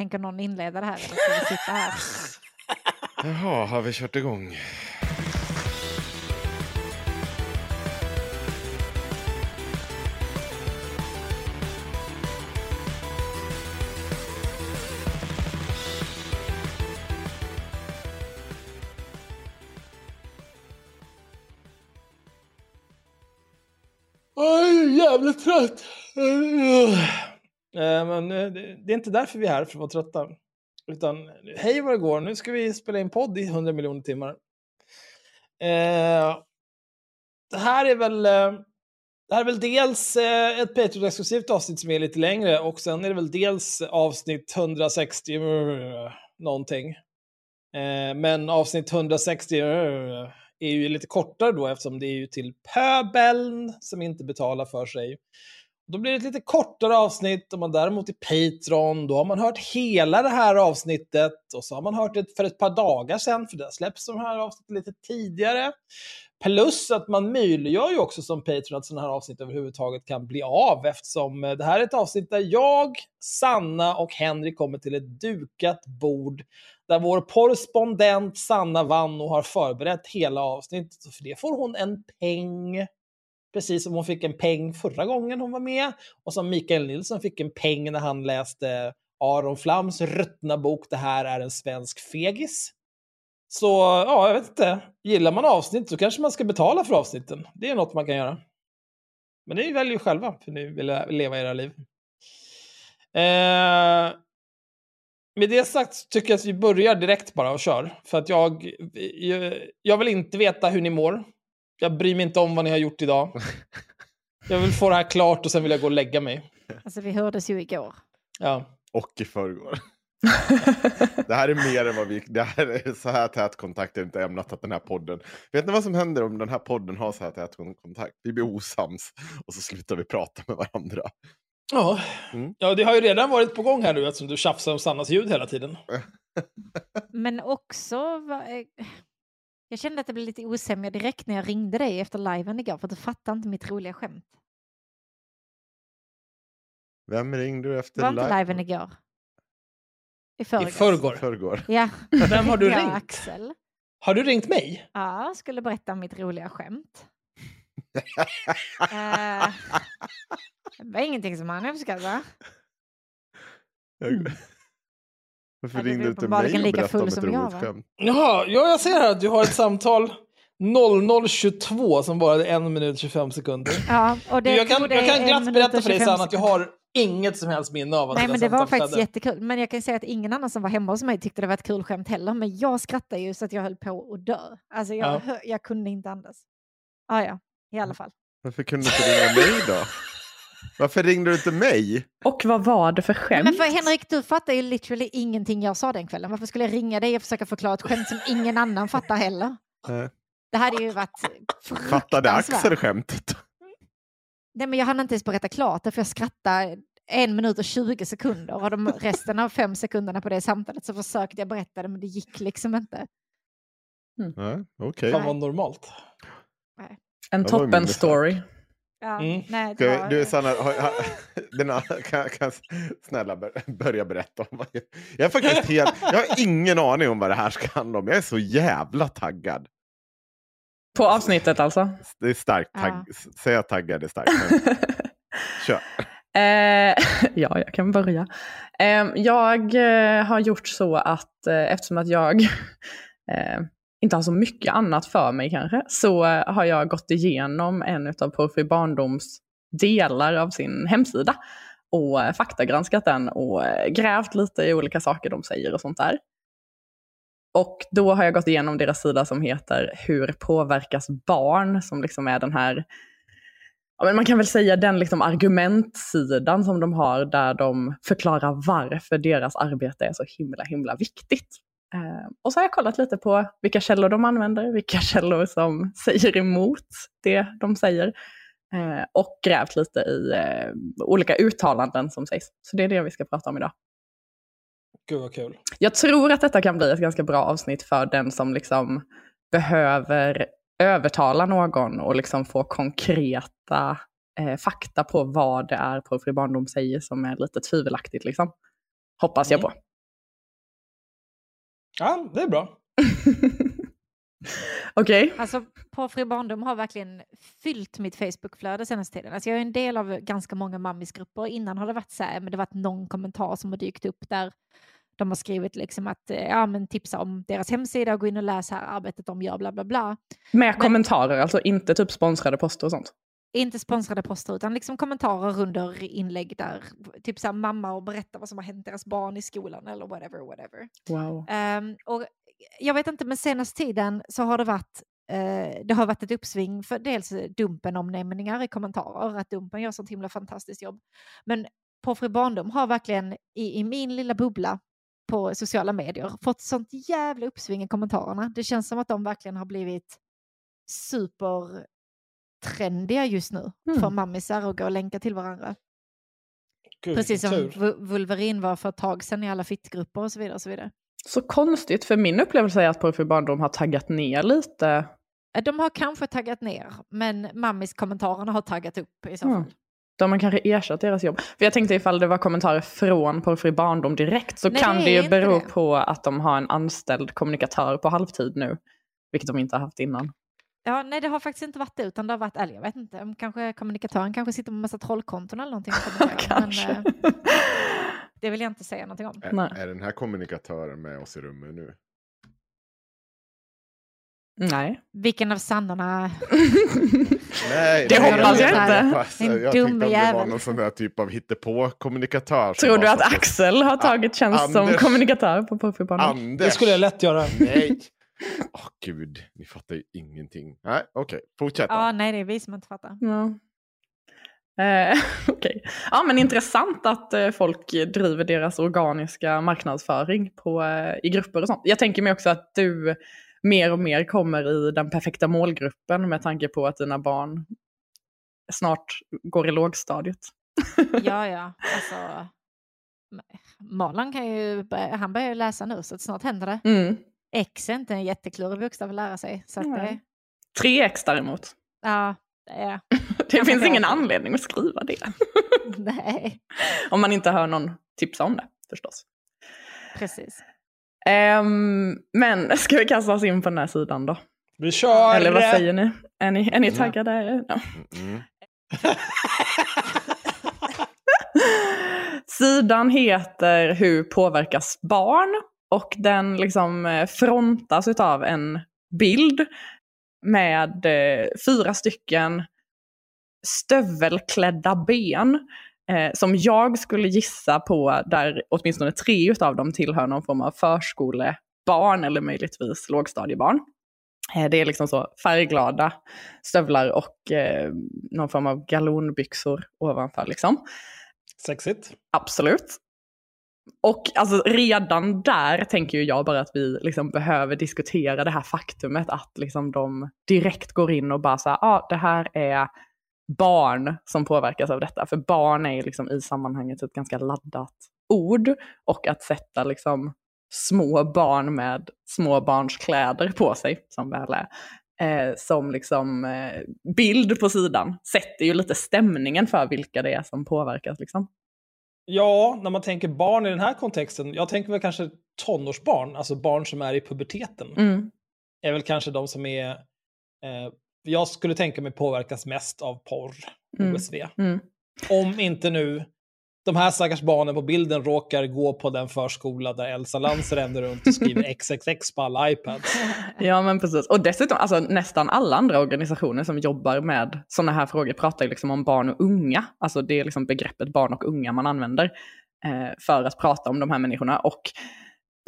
Tänker någon inleda det här? Eller ska vi sitta här? Jaha, har vi kört igång? Jag är jävligt trött. Eh, men eh, det är inte därför vi är här, för att vara trötta. Utan, hej vad det går, nu ska vi spela in podd i 100 miljoner timmar. Eh, det här är väl... Det här är väl dels ett Patreon-exklusivt avsnitt som är lite längre och sen är det väl dels avsnitt 160 någonting. Men avsnitt 160 är ju lite kortare då eftersom det är ju till pöbeln som inte betalar för sig. Då blir det ett lite kortare avsnitt. Om man däremot är Patreon, då har man hört hela det här avsnittet och så har man hört det för ett par dagar sedan, för det släpps de här avsnitten lite tidigare. Plus att man möjliggör ju också som Patreon att sådana här avsnitt överhuvudtaget kan bli av eftersom eh, det här är ett avsnitt där jag, Sanna och Henrik kommer till ett dukat bord där vår korrespondent Sanna Vanno har förberett hela avsnittet. Så för det får hon en peng. Precis som hon fick en peng förra gången hon var med. Och som Mikael Nilsson fick en peng när han läste Aron Flams ruttna bok Det här är en svensk fegis. Så ja, jag vet inte. Gillar man avsnitt så kanske man ska betala för avsnitten. Det är något man kan göra. Men ni väljer ju själva, för ni vill leva era liv. Eh, med det sagt tycker jag att vi börjar direkt bara och kör. För att jag, jag, jag vill inte veta hur ni mår. Jag bryr mig inte om vad ni har gjort idag. Jag vill få det här klart och sen vill jag gå och lägga mig. Alltså vi hördes ju igår. Ja. Och i förrgår. det här är mer än vad vi... Det här är så här tät kontakt är inte ämnat att den här podden... Vet ni vad som händer om den här podden har så här tät kontakt? Vi blir osams och så slutar vi prata med varandra. Ja. Mm. ja, det har ju redan varit på gång här nu eftersom du tjafsar om Sannas ljud hela tiden. Men också, va- eh, jag kände att det blev lite osämja direkt när jag ringde dig efter liven igår för att du fattade inte mitt roliga skämt. Vem ringde du efter Var inte live? liven igår? I förrgår. I förrgår. förrgår. Ja. Vem har du ringt? Axel. Har du ringt mig? Ja, skulle berätta om mitt roliga skämt. Eh, det var ingenting som han uppskattade. Jag- Varför Ja, ringde du till mig och lika berättade om ett som jag, roligt va? skämt? Jaha, ja, jag ser här att du har ett samtal 00.22 som varade en minut 25 sekunder. Ja, och det jag kan, jag kan glatt berätta för dig 25 Sanna att jag har inget som helst minne av att Nej, det men det var faktiskt skedde. jättekul. Men jag kan säga att ingen annan som var hemma hos mig tyckte det var ett kul skämt heller. Men jag skrattade ju så att jag höll på att dö. Alltså jag, Ja. jag kunde inte andas. Ah, ja, i alla fall. Varför kunde du inte ringa mig då? Varför ringde du inte mig? Och vad var det för skämt? Men för Henrik, du fattar ju literally ingenting jag sa den kvällen. Varför skulle jag ringa dig och försöka förklara ett skämt som ingen annan fattar heller? Nej. Det hade ju varit Fattade Axel skämtet? Nej, men jag hann inte ens berätta klart det, för jag skrattade en minut och 20 sekunder och de resten av fem sekunderna på det samtalet så försökte jag berätta det, men det gick liksom inte. Nej, Okej. Fan vad normalt. En ju min toppen story. Ja, Mm. nej, vi- Du Sanna, har, har, den, här- kan, kan snälla bör, börja berätta om vad jag, jag är faktiskt helt, jag har ingen aning om vad det här ska handla om. Jag är så jävla taggad. På avsnittet alltså? Det är starkt. Tagg, Ja. Säga taggad är starkt. Men, kör. Eh, ja, jag kan börja. Eh, jag har gjort så att eh, eftersom att jag eh, inte har så mycket annat för mig kanske, så eh, har jag gått igenom en av Porrfri Barndoms delar av sin hemsida och eh, faktagranskat den och eh, grävt lite i olika saker de säger och sånt där. Och då har jag gått igenom deras sida som heter Hur påverkas barn? Som liksom är den här ja, men man kan väl säga den liksom argumentsidan som de har där de förklarar varför deras arbete är så himla himla viktigt. Eh, och så har jag kollat lite på vilka källor de använder, vilka källor som säger emot det de säger. Eh, och grävt lite i eh, olika uttalanden som sägs. Så det är det vi ska prata om idag. Gud vad kul. Jag tror att detta kan bli ett ganska bra avsnitt för den som liksom behöver övertala någon och liksom få konkreta eh, fakta på vad det är Porrfri barndom säger som är lite tvivelaktigt. Liksom. Hoppas jag på. Ja, det är bra. Okej. Alltså, Porrfri barndom har verkligen fyllt mitt Facebookflöde senaste tiden. Alltså, jag är en del av ganska många mammisgrupper. Innan har det varit så här, men det har varit någon kommentar som har dykt upp där de har skrivit liksom att eh, ja, men tipsa om deras hemsida och gå in och läs här arbetet de gör, bla bla bla. Med kommentarer, alltså inte typ sponsrade poster och sånt. Inte sponsrade poster utan liksom kommentarer under inlägg där typ så här, mamma och berätta vad som har hänt deras barn i skolan eller whatever, whatever. Wow. Ehm, och jag vet inte, men senaste tiden så har det varit eh, det har varit ett uppsving för dels Dumpen-omnämningar i kommentarer, att Dumpen gör sånt himla fantastiskt jobb. Men Porrfri barndom har verkligen i, i min lilla bubbla på sociala medier fått sånt jävla uppsving i kommentarerna. Det känns som att de verkligen har blivit supertrendiga just nu Mm. för mammisar att gå och länka till varandra. Gud, Precis som tur. Vu- Vulverin var för ett tag sedan i alla fittgrupper och så vidare. Och så vidare. Så konstigt, för min upplevelse är att Porrfri barndom har taggat ner lite. Eh, De har kanske taggat ner, men mammis-kommentarerna har taggat upp i så Mm. fall. De har kanske ersatt deras jobb. För jag tänkte ifall det var kommentarer från Porrfri barndom direkt så Nej, kan det det ju bero det. på att de har en anställd kommunikatör på halvtid nu. Vilket de inte har haft innan. Ja, nej, det har faktiskt inte varit det, utan det har varit, eller jag vet inte, kanske kommunikatören kanske sitter med massa trollkonton eller någonting. Kanske. Men, eh, det vill jag inte säga någonting om. Är, Nej. är den här kommunikatören med oss i rummet nu? Nej. Vilken av sannorna? Nej, Det hoppas jag inte. En Jag dum om det var jävel. någon sån där typ av hittepå-kommunikatör. Tror du att Axel har tagit tjänst som kommunikatör på? Anders! Det skulle jag lätt göra. Nej! Åh gud, ni fattar ju ingenting. Nej, okej, fortsätt då. Ja, nej, det är vi som inte fattar. Ja. Eh, Okej. Ja, men intressant att eh, folk driver deras organiska marknadsföring på, eh, i grupper och sånt. Jag tänker mig också att du mer och mer kommer i den perfekta målgruppen med tanke på att dina barn snart går i lågstadiet. Ja, ja, alltså. Malin kan ju, han börjar ju läsa nu så att snart händer det. Mm. X är inte en jätteklurig bokstav att lära sig. Så att det. Tre x däremot. ja, det är, Det finns ingen anledning att skriva det. nej, Om man inte hör någon tipsa om det förstås. precis. Ehm, men ska vi kasta oss in på den här sidan då? Vi kör! Eller vad säger ni? Är ni, är ni Mm. taggade? Ja. Mm. Sidan heter Hur påverkas barn? Och den liksom eh, frontas av en bild med eh, fyra stycken stövelklädda ben. Eh, som jag skulle gissa på där åtminstone tre av dem tillhör någon form av förskolebarn eller möjligtvis lågstadiebarn. Eh, Det är liksom så färgglada stövlar och eh, någon form av galonbyxor ovanför liksom. Sexigt. Absolut. Och alltså redan där tänker ju jag bara att vi liksom behöver diskutera det här faktumet att liksom de direkt går in och bara så ja ah, det här är barn som påverkas av detta. För barn är ju liksom i sammanhanget ett ganska laddat ord. Och att sätta liksom små barn med småbarnskläder på sig, som väl är, eh, som liksom eh, bild på sidan sätter ju lite stämningen för vilka det är som påverkas. Liksom. Ja, när man tänker barn i den här kontexten, jag tänker väl kanske tonårsbarn, alltså barn som är i puberteten. Mm. Är väl kanske de som är, eh, jag skulle tänka mig påverkas mest av porr, Mm. OSV. Mm. Om inte nu de här stackars barnen på bilden råkar gå på den förskola där Elsa Lantz ränner runt och skriver XXX på alla iPads. Ja men precis. Och dessutom, alltså, nästan alla andra organisationer som jobbar med sådana här frågor pratar ju liksom om barn och unga. Alltså det är liksom begreppet barn och unga man använder eh, för att prata om de här människorna. Och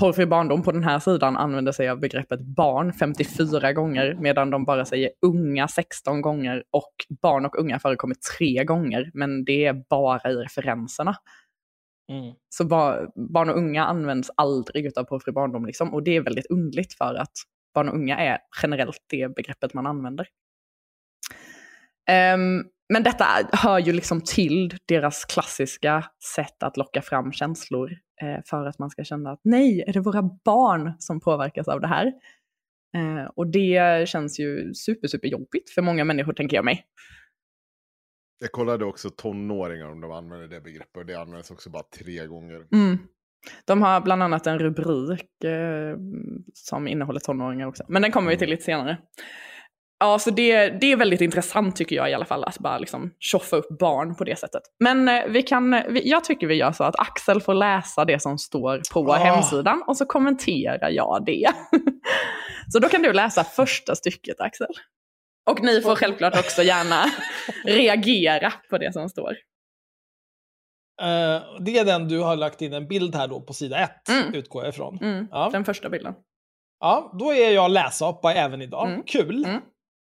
Porrfri barndom på den här sidan använder sig av begreppet barn 54 gånger medan de bara säger unga 16 gånger och barn och unga förekommer tre gånger. Men det är bara i referenserna. Mm. Så ba barn och unga används aldrig utav porrfri barndom. Liksom. Och det är väldigt undligt för att barn och unga är generellt det begreppet man använder. Ehm, men detta hör ju liksom till deras klassiska sätt att locka fram känslor för att man ska känna att nej, är det våra barn som påverkas av det här? Eh, och det känns ju super, super jobbigt för många människor tänker jag mig. Jag kollade också tonåringar om de använder det begreppet och det används också bara tre gånger. Mm. De har bland annat en rubrik eh, som innehåller tonåringar också. Men den kommer vi till lite senare. Ja, så det, det är väldigt intressant tycker jag i alla fall, att bara liksom tjoffa upp barn på det sättet. Men eh, vi kan, vi, jag tycker vi gör så att Axel får läsa det som står på Ah. hemsidan och så kommenterar jag det. så då kan du läsa första stycket Axel. Och ni får självklart också gärna reagera på det som står. Eh, det är den du har lagt in en bild här då på sida ett, Mm. utgår jag ifrån. Mm, Ja. Den första bilden. Ja, då är jag läsapa även idag. Mm. Kul! Mm.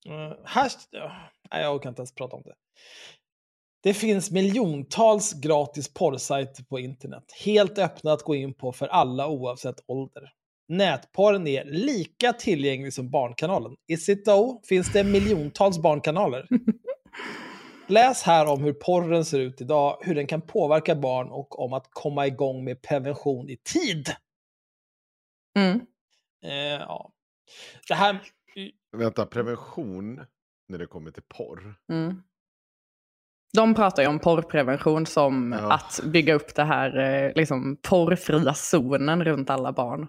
Eh, här... Nej, jag orkar inte ens prata om det. Det finns miljontals gratis porrsajter på internet. Helt öppna att gå in på för alla oavsett ålder. Nätporren är lika tillgänglig som Barnkanalen. It though? Finns det miljontals barnkanaler? Läs här om hur porren ser ut idag, hur den kan påverka barn och om att komma igång med prevention i tid. Mm. Eh, ja. Det här... Vänta, prevention när det kommer till porr. Mm. De pratar ju om porrprevention som Ja. att bygga upp det här eh, liksom, porrfria zonen runt alla barn.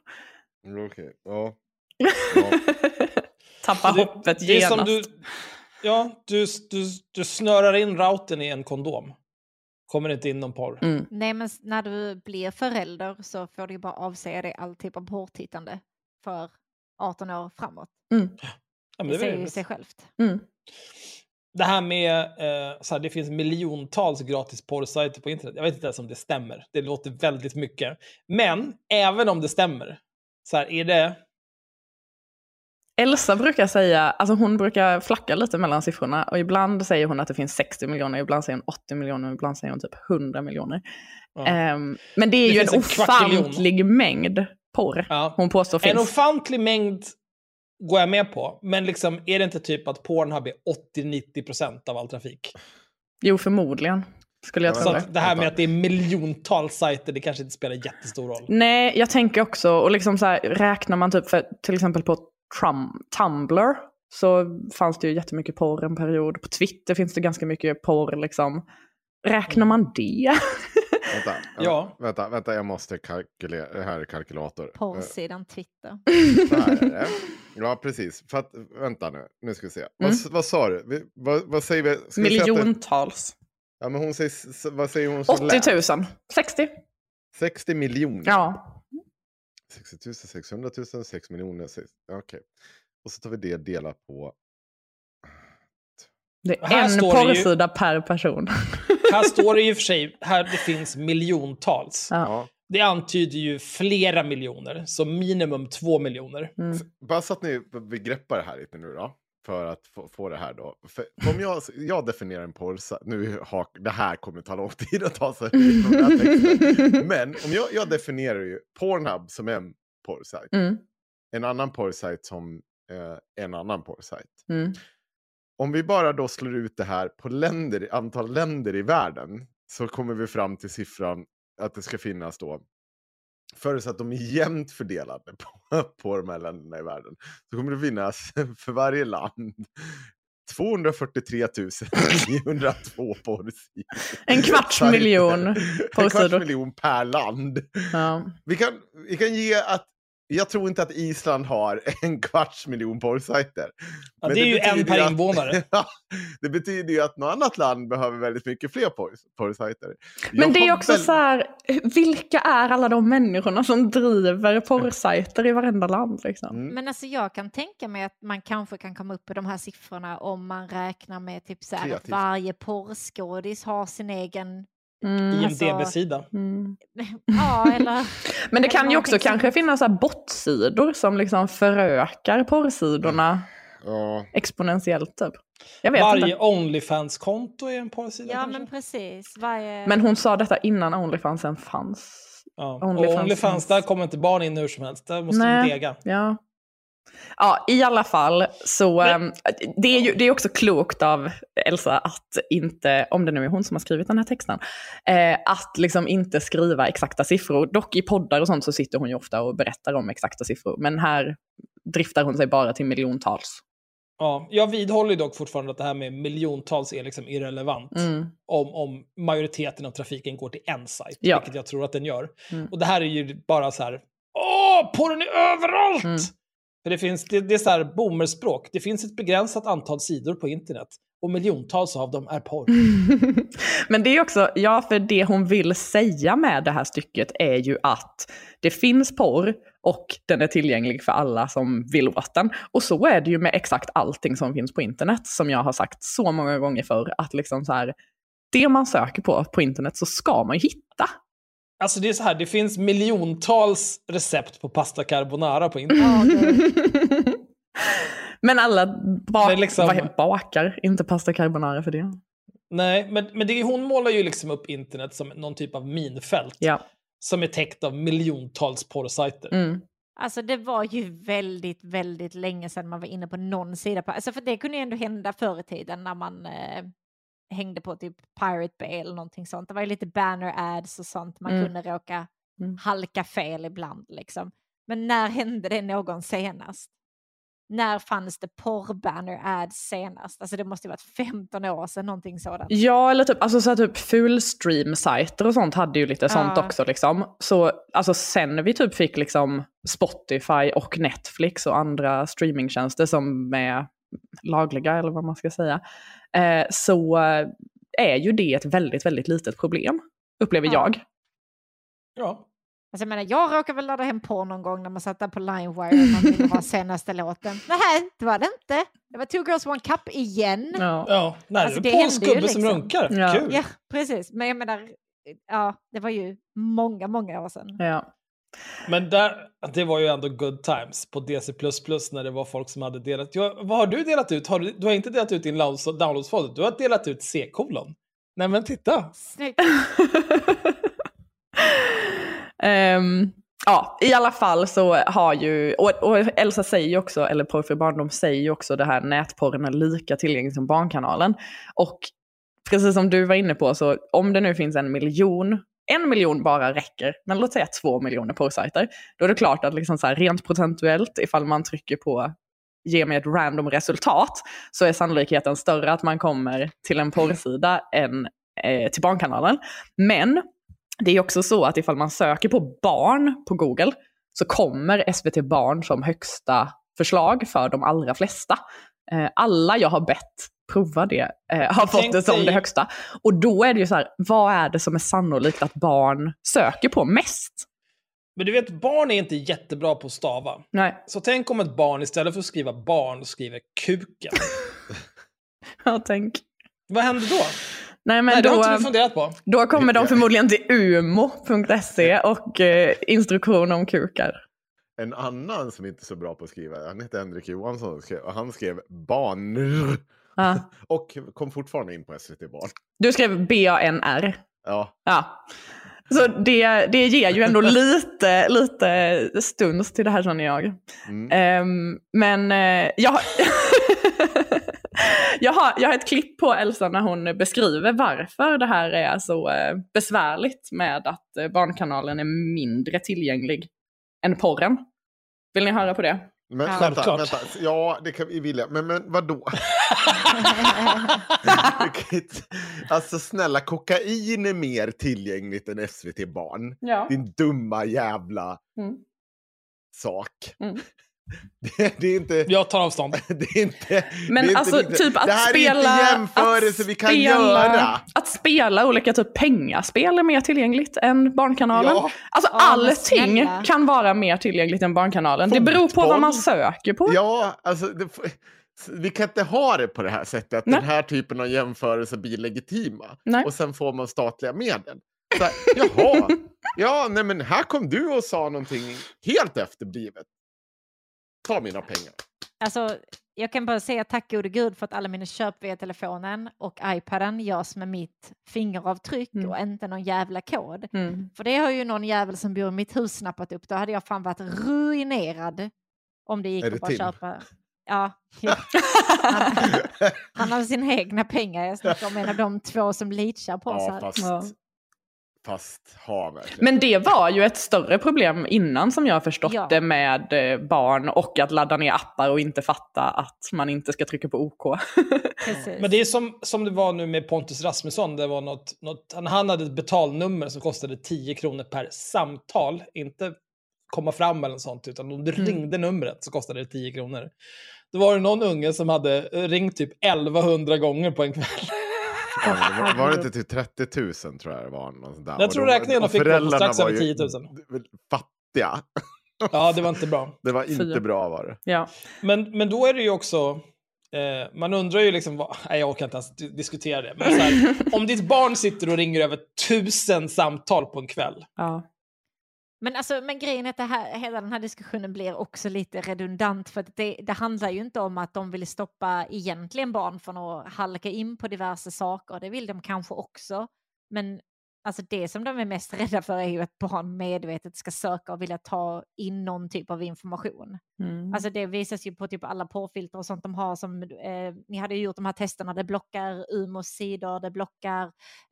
Mm, Okej, ja. Tappa det, hoppet det genast. som du, ja, du, du, du snörar in routern i en kondom. Kommer inte in någon porr. Mm. Nej, men när du blir förälder så får du ju bara avsäga dig all typ av porrtittande för 18 år framåt. Mm. Ja, men Det, det, säger ju sig självt. Mm. det här med eh, så här, det finns miljontals gratis porrsajter på internet. Jag vet inte ens om det stämmer. Det låter väldigt mycket. Men även om det stämmer, så här, är det... Elsa brukar säga, alltså hon brukar flacka lite mellan siffrorna och ibland säger hon att det finns 60 miljoner, ibland säger hon 80 miljoner, ibland säger hon typ 100 miljoner. Ja. Ehm, men det är Det ju en en ofantlig mängd porr Ja. hon påstår En finns. ofantlig mängd går jag med på. Men liksom, är det inte typ att Pornhub är 80-90% av all trafik? Jo, förmodligen. Skulle jag Ja, tro. Så det. det här med att det är miljontals sajter, det kanske inte spelar jättestor roll. Nej, jag tänker också, och liksom så här, räknar man typ för till exempel på Trum, Tumblr så fanns det ju jättemycket porr en period. På Twitter finns det ganska mycket porr liksom. Räknar man det? Vänta, Ja. vänta, vänta, jag måste kalkylera. Här är kalkylator. Eh, Porrsidan Twitter. Så här är det. Ja, precis. För att, vänta nu, nu ska vi se. Vad, Mm. vad sa du? Vi, vad, vad säger vi? Ska vi det- Miljontals. Ja, men hon säger, vad säger hon som 80 lägst? 000. 60. 60 miljoner. Ja. 60 000, 600 000, 6 miljoner. Okej. Och så tar vi det delat på... Det är en ju- porrsida per person. Här står det i och för sig, här det finns miljontals. Ja. Det antyder ju flera miljoner, så minimum två miljoner. Mm. Bara så att ni begreppar det här lite nu då. För att få, få det här då. För om jag, jag definierar en porrsajt, nu har, det här kommer ta lång tid att ta sig. Men om jag, jag definierar ju Pornhub som en porrsajt. Mm. En annan porrsajt som eh, en annan porrsajt. Mm. Om vi bara då slår ut det här på länder, antal länder i världen så kommer vi fram till siffran att det ska finnas då förutsatt att de är jämnt fördelade på, på de här länderna i världen så kommer det finnas för varje land 243 902 porrsidor. En kvarts miljon En kvarts miljon per land. Ja. Vi kan, vi kan ge att jag tror inte att Island har en kvarts miljon porrsajter. Ja, Men det är ju en per att- invånare. Det betyder ju att något annat land behöver väldigt mycket fler porr- porrsajter. Men Jag det är också väl- så här, vilka är alla de människorna som driver porrsajter i varenda land? Liksom? Mm. Men alltså jag kan tänka mig att man kanske kan komma upp i de här siffrorna om man räknar med typ så här att varje porrskådis har sin egen... Mm. Alltså- IMDB-sida. Mm. Ja, eller... Men det kan ju också kanske finnas så botsidor som liksom förökar porrsidorna Ja. exponentiellt. Typ. Jag vet Varje inte. Onlyfans-konto är en porrsida Ja, kanske? men precis. Varje... Men hon sa detta innan Onlyfansen fanns. Ja. Onlyfans och Onlyfans, finns. där kommer inte barn in hur som helst. Där måste Nej. du dega. Ja. Ja, i alla fall så Men- ehm, det, är ju, det är också klokt av Elsa att inte, om det nu är hon som har skrivit den här texten, eh, att liksom inte skriva exakta siffror. Dock i poddar och sånt så sitter hon ju ofta och berättar om exakta siffror, men här driftar hon sig bara till miljontals. Ja, jag vidhåller dock fortfarande att det här med miljontals är liksom irrelevant. Mm. Om, om majoriteten av trafiken går till en sajt, Ja. vilket jag tror att den gör. Mm. Och det här är ju bara så här, åh, porren är överallt! Mm. För det finns, det, det är så här boomerspråk. Det finns ett begränsat antal sidor på internet och miljontals av dem är porr. Men det är också, ja för det hon vill säga med det här stycket är ju att det finns porr och den är tillgänglig för alla som vill åt den. Och så är det ju med exakt allting som finns på internet, som jag har sagt så många gånger förr, att liksom så här, det man söker på på internet så ska man ju hitta. Alltså det är så här, det finns miljontals recept på pasta carbonara på internet. Men alla ba- Men liksom- bakar inte pasta carbonara för det. Nej, men, men det, hon målar ju liksom upp internet som någon typ av minfält. Ja. Som är täckt av miljontals porrsajter. Mm. Alltså det var ju väldigt, väldigt länge sedan man var inne på någon sida. På, alltså för det kunde ju ändå hända förr i tiden när man eh, hängde på typ Pirate Bay eller någonting sånt. Det var ju lite banner ads och sånt. Man Mm. kunde råka Mm. halka fel ibland liksom. Men när hände det någon senast? När fanns det porr-banner ads senast? Alltså det måste ju varit 15 år sedan någonting sådant. Ja, eller typ, alltså så typ fullstream-sajter och sånt hade ju lite sånt Ja. också. Liksom. Så alltså sen vi typ fick liksom Spotify och Netflix och andra streamingtjänster som är lagliga, eller vad man ska säga, eh, så är ju det ett väldigt, väldigt litet problem, upplever Ja. jag. Ja. Alltså jag menar, jag råkade väl ladda hem porr någon gång när man satt där på Limewire och man ville ha senaste låten. Nej, det var det inte. Det var Two Girls One Cup igen. Ja. Ja, nej, Alltså, det är en polsk gubbe som liksom. runkar. Ja. Kul. Ja, precis. Men jag menar, ja, det var ju många, många år sedan. Ja. Men där, det var ju ändå good times på DC++ när det var folk som hade delat. Ja, vad har du delat ut? Har du, du har inte delat ut din downloads- downloadsfolder, du har delat ut C-kolon. Nej men titta. Snyggt. Ehm, ja, i alla fall så har ju, och, och Elsa säger ju också, eller Porrfri barndom säger ju också det här nätporren är lika tillgänglig som Barnkanalen. Och precis som du var inne på, så om det nu finns en miljon, en miljon bara räcker, men låt säga två miljoner porrsajter, då är det klart att liksom så här, rent procentuellt, ifall man trycker på ge mig ett random resultat, så är sannolikheten större att man kommer till en porrsida än eh, till Barnkanalen. Men det är också så att ifall man söker på barn på Google så kommer SVT Barn som högsta förslag för de allra flesta. Eh, alla jag har bett prova det eh, har fått Tänk det som dig- det högsta. Och då är det ju så här, vad är det som är sannolikt att barn söker på mest? Men du vet, barn är inte jättebra på att stava. Nej, Så tänk om ett barn istället för att skriva barn skriver kuken. jag tänk. Vad händer då? Nej, men Nej, det har då, inte du funderat på. då kommer de förmodligen till umo.se och eh, instruktion om kukar. En annan som inte är så bra på att skriva, han heter Henrik Johansson och han skrev barn. Ja. Och kom fortfarande in på SVT Barn. Du skrev B-A-N-R. Ja, Ja. Så det, det ger ju ändå lite, lite stuns till det här känner jag. Mm. Ehm, men eh, jag, har, jag, har, jag har ett klipp på Elsa när hon beskriver varför det här är så eh, besvärligt med att eh, Barnkanalen är mindre tillgänglig än porren. Vill ni höra på det? Men Ja. vänta, vänta. Ja, det kan vi vilja. Men, men vadå? Alltså snälla, kokain är mer tillgängligt än SVT Barn. Ja. Din dumma jävla Mm. sak. Mm. Det, det är inte... Jag tar avstånd. Det är inte, Men det är inte alltså riktigt- typ att det här spela... är inte jämförelse att vi kan spela- göra. Att spela olika typ pengaspel är mer tillgängligt än Barnkanalen. Ja. Alltså Ja, allting kan vara mer tillgängligt än Barnkanalen. Det beror på vad Fotboll. man söker på. Ja, alltså det, vi kan inte ha det på det här sättet, att Nej. den här typen av jämförelser blir legitima. Nej. Och sen får man statliga medel. Så här, jaha, ja, nej men här kom du och sa någonting helt efterblivet. Ta mina pengar. Alltså, jag kan bara säga tack gode gud för att alla mina köp via telefonen och iPaden görs med mitt fingeravtryck Mm. och inte någon jävla kod. Mm. För det har ju någon jävel som bor i mitt hus snappat upp. Då hade jag fan varit ruinerad om det gick Är att det bara Tim? köpa. Ja. Han, han har sina egna pengar. Jag snackar om en av de två som leachar på oss Ja, fast, Ja. Fast ha verkligen. Men det var ju ett större problem innan som jag har förstått Ja. det med eh, barn och att ladda ner appar och inte fatta att man inte ska trycka på OK. Precis. Men det är som, som det var nu med Pontus Rasmusson. Det var något, något, han, han hade ett betalnummer som kostade 10 kronor per samtal. Inte komma fram eller något sånt, utan om du Mm. ringde numret så kostade det 10 kronor. Då var det någon unge som hade ringt typ 1100 gånger på en kväll. Var, var det inte till 30 000 tror jag det var? Något sånt där. Jag Och tror de- räkningen och fick på föräldrarna strax var över ju 10 000. Fattiga. Ja, det var inte bra. Det var inte Fy. bra var det. ja. Men, men då är det ju också, eh, man undrar ju liksom, vad, nej jag orkar inte ens di- diskutera det, men så här, om ditt barn sitter och ringer över tusen samtal på en kväll, Ja. Men, alltså, men grejen är att det här, hela den här diskussionen blir också lite redundant för att det, det handlar ju inte om att de vill stoppa egentligen barn från att halka in på diverse saker. Det vill de kanske också. Men alltså, det som de är mest rädda för är ju att barn medvetet ska söka och vilja ta in någon typ av information. Mm. Alltså det visas ju på typ alla porrfilter och sånt de har som, eh, ni hade ju gjort de här testerna, det blockar Umos sidor, det blockar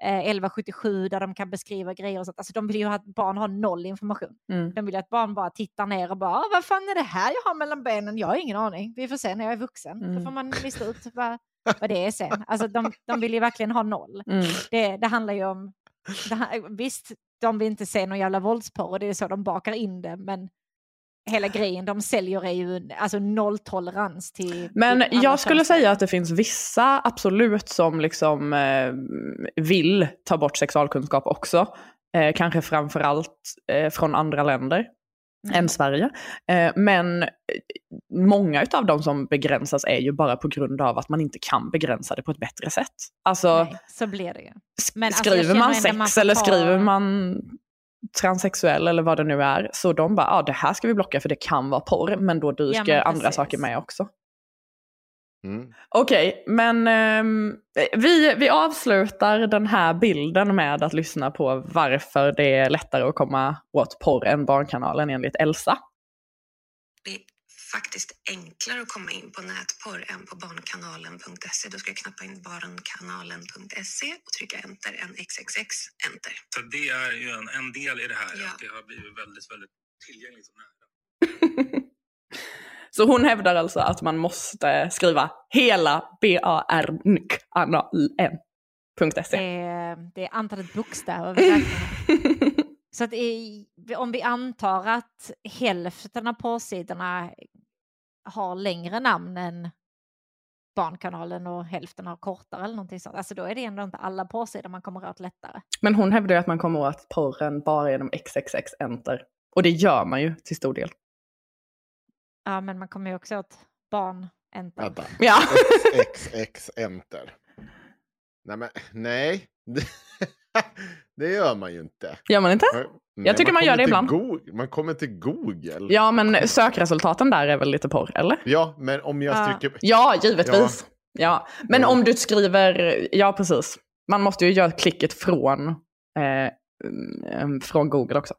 eh, 1177 där de kan beskriva grejer och sånt. Alltså de vill ju att barn har noll information. Mm. De vill ju att barn bara tittar ner och bara, "Ah, vad fan är det här jag har mellan benen? Jag har ingen aning, vi får se när jag är vuxen. Mm. Så får man lista ut vad, vad det är sen. Alltså de, de vill ju verkligen ha noll. Mm. Det, det handlar ju om, här- visst, de vill inte se någon jävla våldsporr och det är så de bakar in det, men hela grejen de säljer är ju alltså nolltolerans till... Men till jag skulle tjänster. säga att det finns vissa absolut som liksom eh, vill ta bort sexualkunskap också. Eh, kanske framförallt eh, från andra länder Mm. än Sverige. Eh, men eh, många av de som begränsas är ju bara på grund av att man inte kan begränsa det på ett bättre sätt. Alltså, Nej, så blir det ju. Men alltså, skriver känner man sex man eller skriver man transsexuell eller vad det nu är, så de bara, ja ah, det här ska vi blocka för det kan vara porr, men då dyker men andra saker med också. Mm. Okej, men ehm, vi, vi avslutar den här bilden med att lyssna på varför det är lättare att komma åt porr än Barnkanalen enligt Elsa. Det är faktiskt enklare att komma in på nätporr än på barnkanalen.se. Då ska jag knappa in barnkanalen.se och trycka enter, en xxx, enter. Så det är ju en, en del i det här, Ja. att det har blivit väldigt, väldigt tillgängligt och nära. Så hon hävdar alltså att man måste skriva hela B-A-R-N-K-A-N.se. Det är, det är antalet bokstäver vi räknar. Så att i, om vi antar att hälften av porrsidorna har längre namn än Barnkanalen och hälften har kortare eller någonting sånt. Alltså då är det ändå inte alla porrsidor man kommer åt lättare. Men hon hävdar ju att man kommer åt porren bara genom XXX enter. Och det gör man ju till stor del. Ja, men man kommer ju också åt barn enter. Vänta. Ja. XXX enter. Nej, men nej. det gör man ju inte. Gör man inte? Nej, tycker man gör kommer det till ibland. Go- man kommer till Google. Ja, men sökresultaten där är väl lite porr, eller? Ja, men om jag Ja. trycker... Ja, givetvis. Ja. Men Ja. om du skriver, ja precis. Man måste ju göra klicket från, eh, mm, från Google också.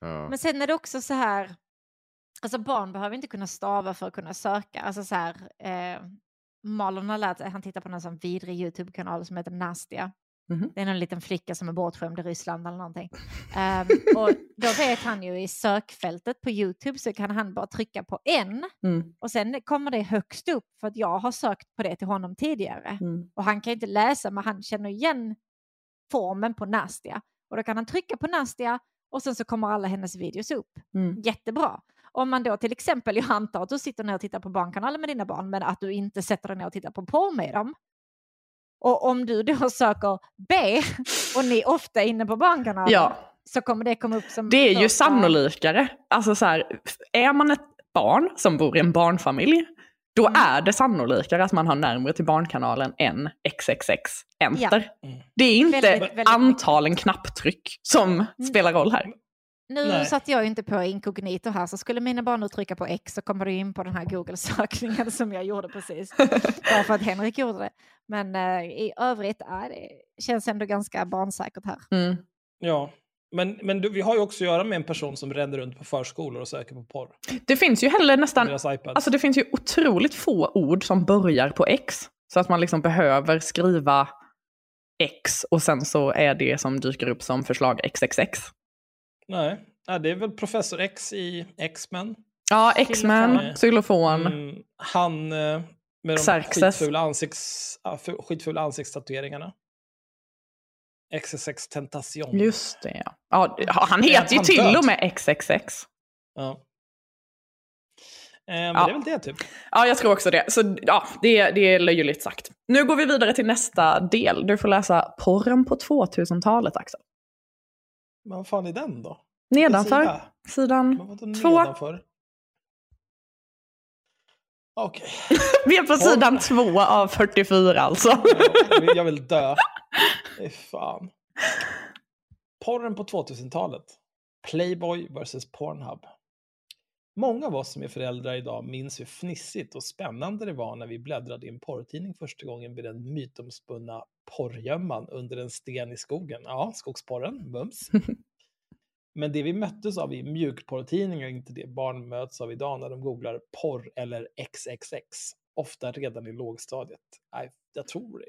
Ja. Men sen är det också så här, alltså barn behöver inte kunna stava för att kunna söka. Alltså så här, eh, Malon har lärt sig, han tittar på någon sån vidrig YouTube-kanal som heter Nastia. Mhm. Det är någon liten flicka som är bortskämd i Ryssland eller någonting. Ehm, och då vet han ju i sökfältet på YouTube så kan han bara trycka på en Mm. och sen kommer det högst upp för att jag har sökt på det till honom tidigare. Mm. Och han kan inte läsa men han känner igen formen på Nastia. Och då kan han trycka på Nastia och sen så kommer alla hennes videos upp. Mm. Jättebra. Om man då till exempel, jag antar att du sitter ner och tittar på Barnkanalen med dina barn men att du inte sätter dig ner och tittar på porr med dem. Och om du då söker B och ni ofta är inne på Barnkanalen Ja. så kommer det komma upp som... Det är ju första- sannolikare. Alltså så här, är man ett barn som bor i en barnfamilj, då Mm. är det sannolikare att man har närmare till Barnkanalen än XXX enter. Ja. Det är inte Väldigt, väldigt antalen knapptryck som spelar roll här. Nu Nej. satt jag ju inte på inkognito här, så skulle mina barn nu trycka på X så kommer du in på den här Google-sökningen som jag gjorde precis. Bara för att Henrik gjorde det. Men eh, i övrigt, äh, det känns ändå ganska barnsäkert här. Mm. Ja. Men, men du, vi har ju också att göra med en person som ränner runt på förskolor och söker på porr. Det finns ju heller nästan, alltså det finns ju otroligt få ord som börjar på X. Så att man liksom behöver skriva X och sen så är det som dyker upp som förslag XXX. Nej, ja, det är väl Professor X i X-Men. Ja, X-Men, Xylofon. xylofon. Mm, han eh, med de Xerxes. skitfula, ansikts, skitfula ansiktstatueringarna. XXX Tentation. Just det, ja. Han heter ju han till död? och med XXX. Ja. Eh, men Ja. det är väl det typ. Ja, jag tror också det. Så ja, det, det är löjligt sagt. Nu går vi vidare till nästa del. Du får läsa Porren på 2000-talet, Axel. Men vad fan är den då? Nedanför, sida? sidan två. nedanför? Okej. Vi är på sidan två av 44 alltså. Jag vill- dö. Fan. Porren på 2000-talet. Playboy vs Pornhub. Många av oss som är föräldrar idag minns hur fnissigt och spännande det var när vi bläddrade i en porrtidning första gången vid den mytomspunna porrgömman under en sten i skogen. Ja, skogsporren, mums. Men det vi möttes av i mjukporrtidningar är inte det barn möts av idag när de googlar porr eller XXX. Ofta redan i lågstadiet. Nej, jag tror det.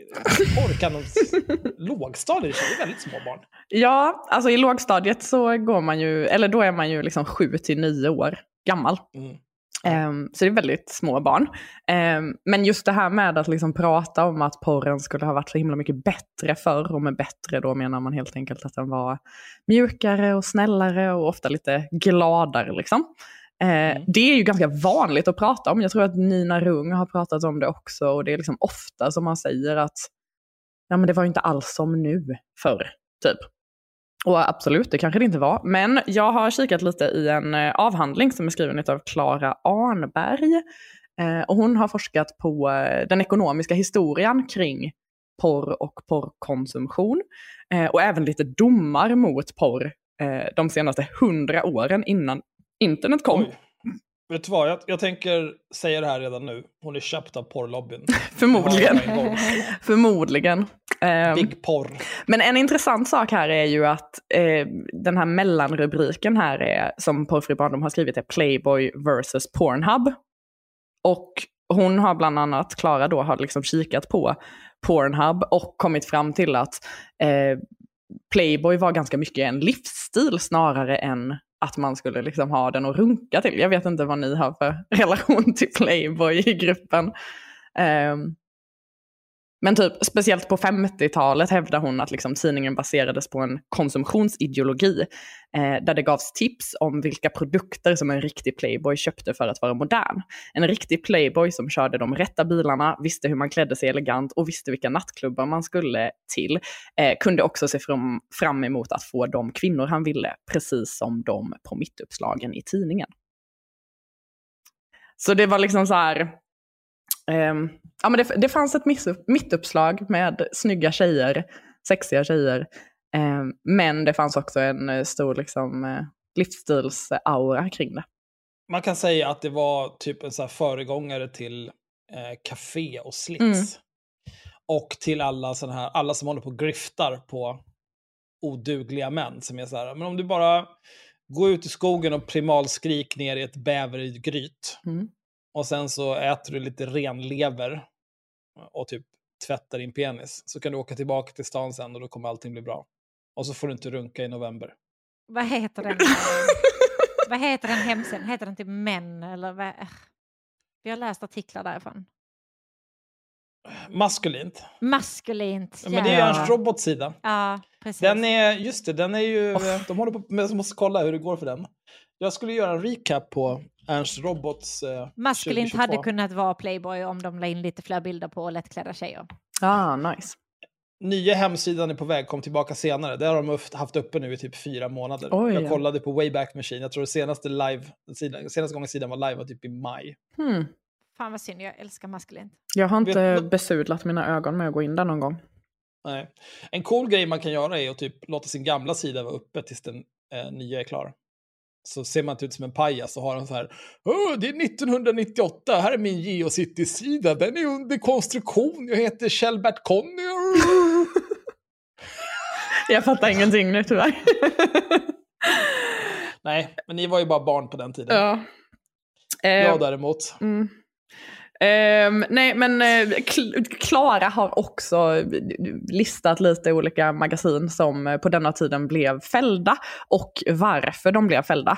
Porr kan de... Lågstadiet, är väldigt små barn. Ja, alltså i lågstadiet så går man ju, eller då är man ju liksom sju till nio år gammal. Mm. Ehm, så det är väldigt små barn. Ehm, men just det här med att liksom prata om att porren skulle ha varit så himla mycket bättre förr, och med bättre då menar man helt enkelt att den var mjukare och snällare och ofta lite gladare. Liksom. Eh, Det är ju ganska vanligt att prata om. Jag tror att Nina Rung har pratat om det också och det är liksom ofta som man säger att ja, men det var inte alls som nu förr. Typ. Och absolut, det kanske det inte var. Men jag har kikat lite i en eh, avhandling som är skriven av Klara Arnberg. Eh, och hon har forskat på eh, den ekonomiska historien kring porr och porrkonsumtion. Och även lite domar mot porr de senaste hundra åren innan internet kom. Oj. Vet du vad, jag, jag tänker säga det här redan nu. Hon är köpt av porrlobbyn. Förmodligen. Förmodligen. Ehm, Big porr. Men en intressant sak här är ju att eh, den här mellanrubriken här är, som Porrfri barndom har skrivit är Playboy versus Pornhub. Och hon har bland annat, Klara då, har liksom kikat på Pornhub och kommit fram till att eh, Playboy var ganska mycket en livsstil snarare än att man skulle liksom ha den att runka till. Jag vet inte vad ni har för relation till Playboy i gruppen. Um, men typ, speciellt på 50-talet hävdar hon att liksom, tidningen baserades på en konsumtionsideologi eh, där det gavs tips om vilka produkter som en riktig playboy köpte för att vara modern. En riktig playboy som körde de rätta bilarna, visste hur man klädde sig elegant och visste vilka nattklubbar man skulle till, eh, kunde också se fram, fram emot att få de kvinnor han ville, precis som de på mittuppslagen i tidningen. Så det var liksom så här, ehm, ja, men det, det fanns ett mittuppslag med snygga tjejer, sexiga tjejer ehm, men det fanns också en eh, stor liksom, eh, livsstilsaura kring det. Man kan säga att det var typ en så föregångare till eh, café och slits. Mm. Och till alla, såna här, alla som håller på och griftar på odugliga män. Som är så här, men om du bara går ut i skogen och primalskrik ner i ett bävergryt. Mm. Och sen så äter du lite renlever och typ tvättar din penis. Så kan du åka tillbaka till stan sen och då kommer allting bli bra. Och så får du inte runka i november. Vad heter den? vad heter den hemsidan? Heter den typ män eller vad? Vi har läst artiklar därifrån. Maskulint. Maskulint. Ja, men det är. Ernst Robots sida. Ja, precis. Den är, just det, den är ju, de håller på, men jag måste kolla hur det går för den. Jag skulle göra en recap på Ernst Robots eh, Maskulint 2022. hade kunnat vara Playboy om de la in lite fler bilder på lättklädda tjejer. Ah, nice. Nya hemsidan är på väg, kom tillbaka senare. Det har de haft- haft uppe nu i typ fyra månader. Oj, jag ja. kollade på Wayback Machine, jag tror det senaste, live, sidan, senaste gången sidan var live var typ i maj. Hmm. Fan vad synd, jag älskar maskulint. Jag har inte Vet- besudlat mina ögon med att gå in där någon gång. Nej. En cool grej man kan göra är att typ låta sin gamla sida vara uppe tills den eh, nya är klar. Så ser man inte ut som en pajas och har en så här, Åh, det är 1998, här är min Geocities-sida, den är under konstruktion, jag heter Kjellbert Conny. Jag fattar ingenting nu tyvärr. Nej, men ni var ju bara barn på den tiden. ja. Jag Eh, däremot. Mm. Ehm, nej, men eh, Kl- Klara har också listat lite olika magasin som eh, på denna tiden blev fällda och varför de blev fällda.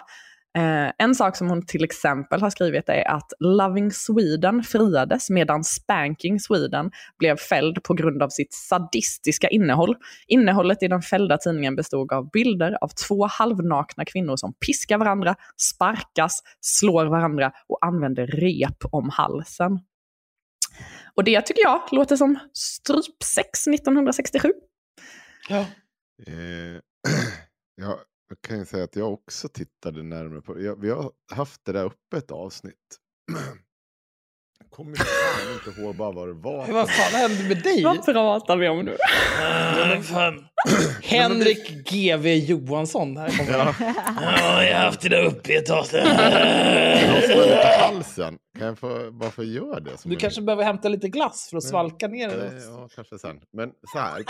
Eh, en sak som hon till exempel har skrivit är att Loving Sweden friades medan Spanking Sweden blev fälld på grund av sitt sadistiska innehåll. Innehållet i den fällda tidningen bestod av bilder av två halvnakna kvinnor som piskar varandra, sparkas, slår varandra och använder rep om halsen. Och det tycker jag låter som strypsex 1967. Ja. Eh, ja, jag kan ju säga att jag också tittade närmare på jag, Vi har haft det där uppe ett avsnitt. Jag kommer fan inte ihåg bara vad det var. Vad fan hände med dig? Vad pratar vi om nu? Henrik GV Johansson. Här kommer Ja. ja, jag har haft det där uppe ett tag. I halsen. Kan jag få, bara få göra det? som Du kanske behöver hämta lite glass för att svalka ner Eh, det. Ja, kanske sen. Men så här.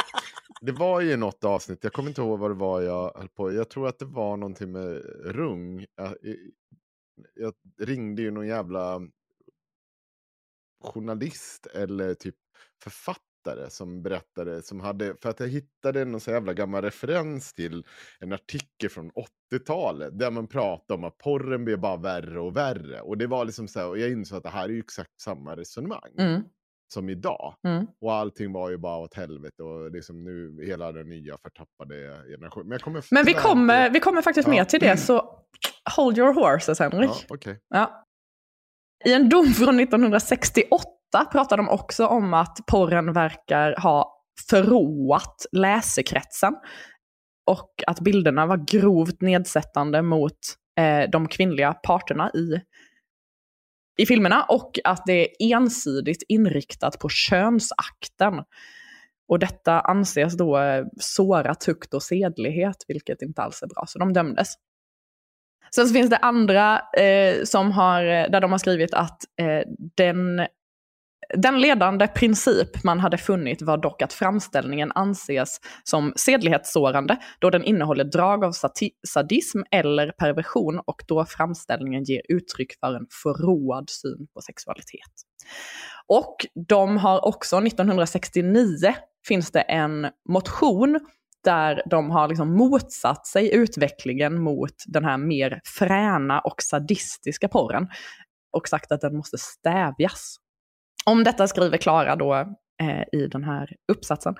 Det var ju något avsnitt, jag kommer inte ihåg vad det var jag höll på. Jag tror att det var någonting med rung. Jag, jag ringde ju någon jävla journalist eller typ författare som berättade, som hade, för att jag hittade någon så jävla gammal referens till en artikel från 80-talet där man pratade om att porren blir bara värre och värre. Och det var liksom så här, och jag insåg att det här är ju exakt samma resonemang Mm. som idag. Mm. Och allting var ju bara åt helvete och liksom nu hela den nya förtappade generationen. Men, Men vi kommer, vi kommer faktiskt Ja. mer till det, så hold your horses Henrik. Ja, okej. Ja. I en dom från 1968 pratar de också om att porren verkar ha förråat läsekretsen. Och att bilderna var grovt nedsättande mot eh, de kvinnliga parterna i, i filmerna. Och att det är ensidigt inriktat på könsakten. Och detta anses då eh, såra tukt och sedlighet, vilket inte alls är bra. Så de dömdes. Sen så finns det andra eh, som har, eh, där de har skrivit att eh, den, den ledande princip man hade funnit var dock att framställningen anses som sedlighetssårande då den innehåller drag av sati- sadism eller perversion och då framställningen ger uttryck för en förråad syn på sexualitet. Och de har också, 1969 finns det en motion där de har liksom motsatt sig utvecklingen mot den här mer fräna och sadistiska porren och sagt att den måste stävjas. Om detta skriver Klara då eh, i den här uppsatsen,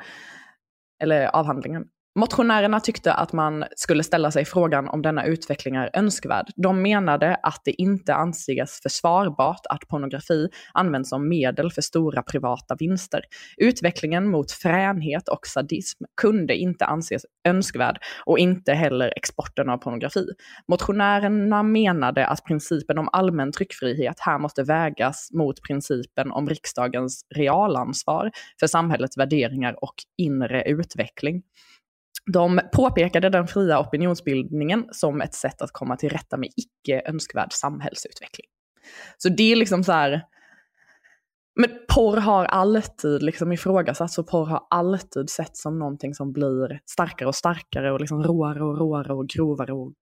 eller avhandlingen. Motionärerna tyckte att man skulle ställa sig frågan om denna utveckling är önskvärd. De menade att det inte anses försvarbart att pornografi används som medel för stora privata vinster. Utvecklingen mot fränhet och sadism kunde inte anses önskvärd och inte heller exporten av pornografi. Motionärerna menade att principen om allmän tryckfrihet här måste vägas mot principen om riksdagens realansvar för samhällets värderingar och inre utveckling. De påpekade den fria opinionsbildningen som ett sätt att komma till rätta med icke önskvärd samhällsutveckling. Så det är liksom så här, men porr har alltid liksom ifrågasatts och porr har alltid sett som någonting som blir starkare och starkare och liksom råare och råare och grovare och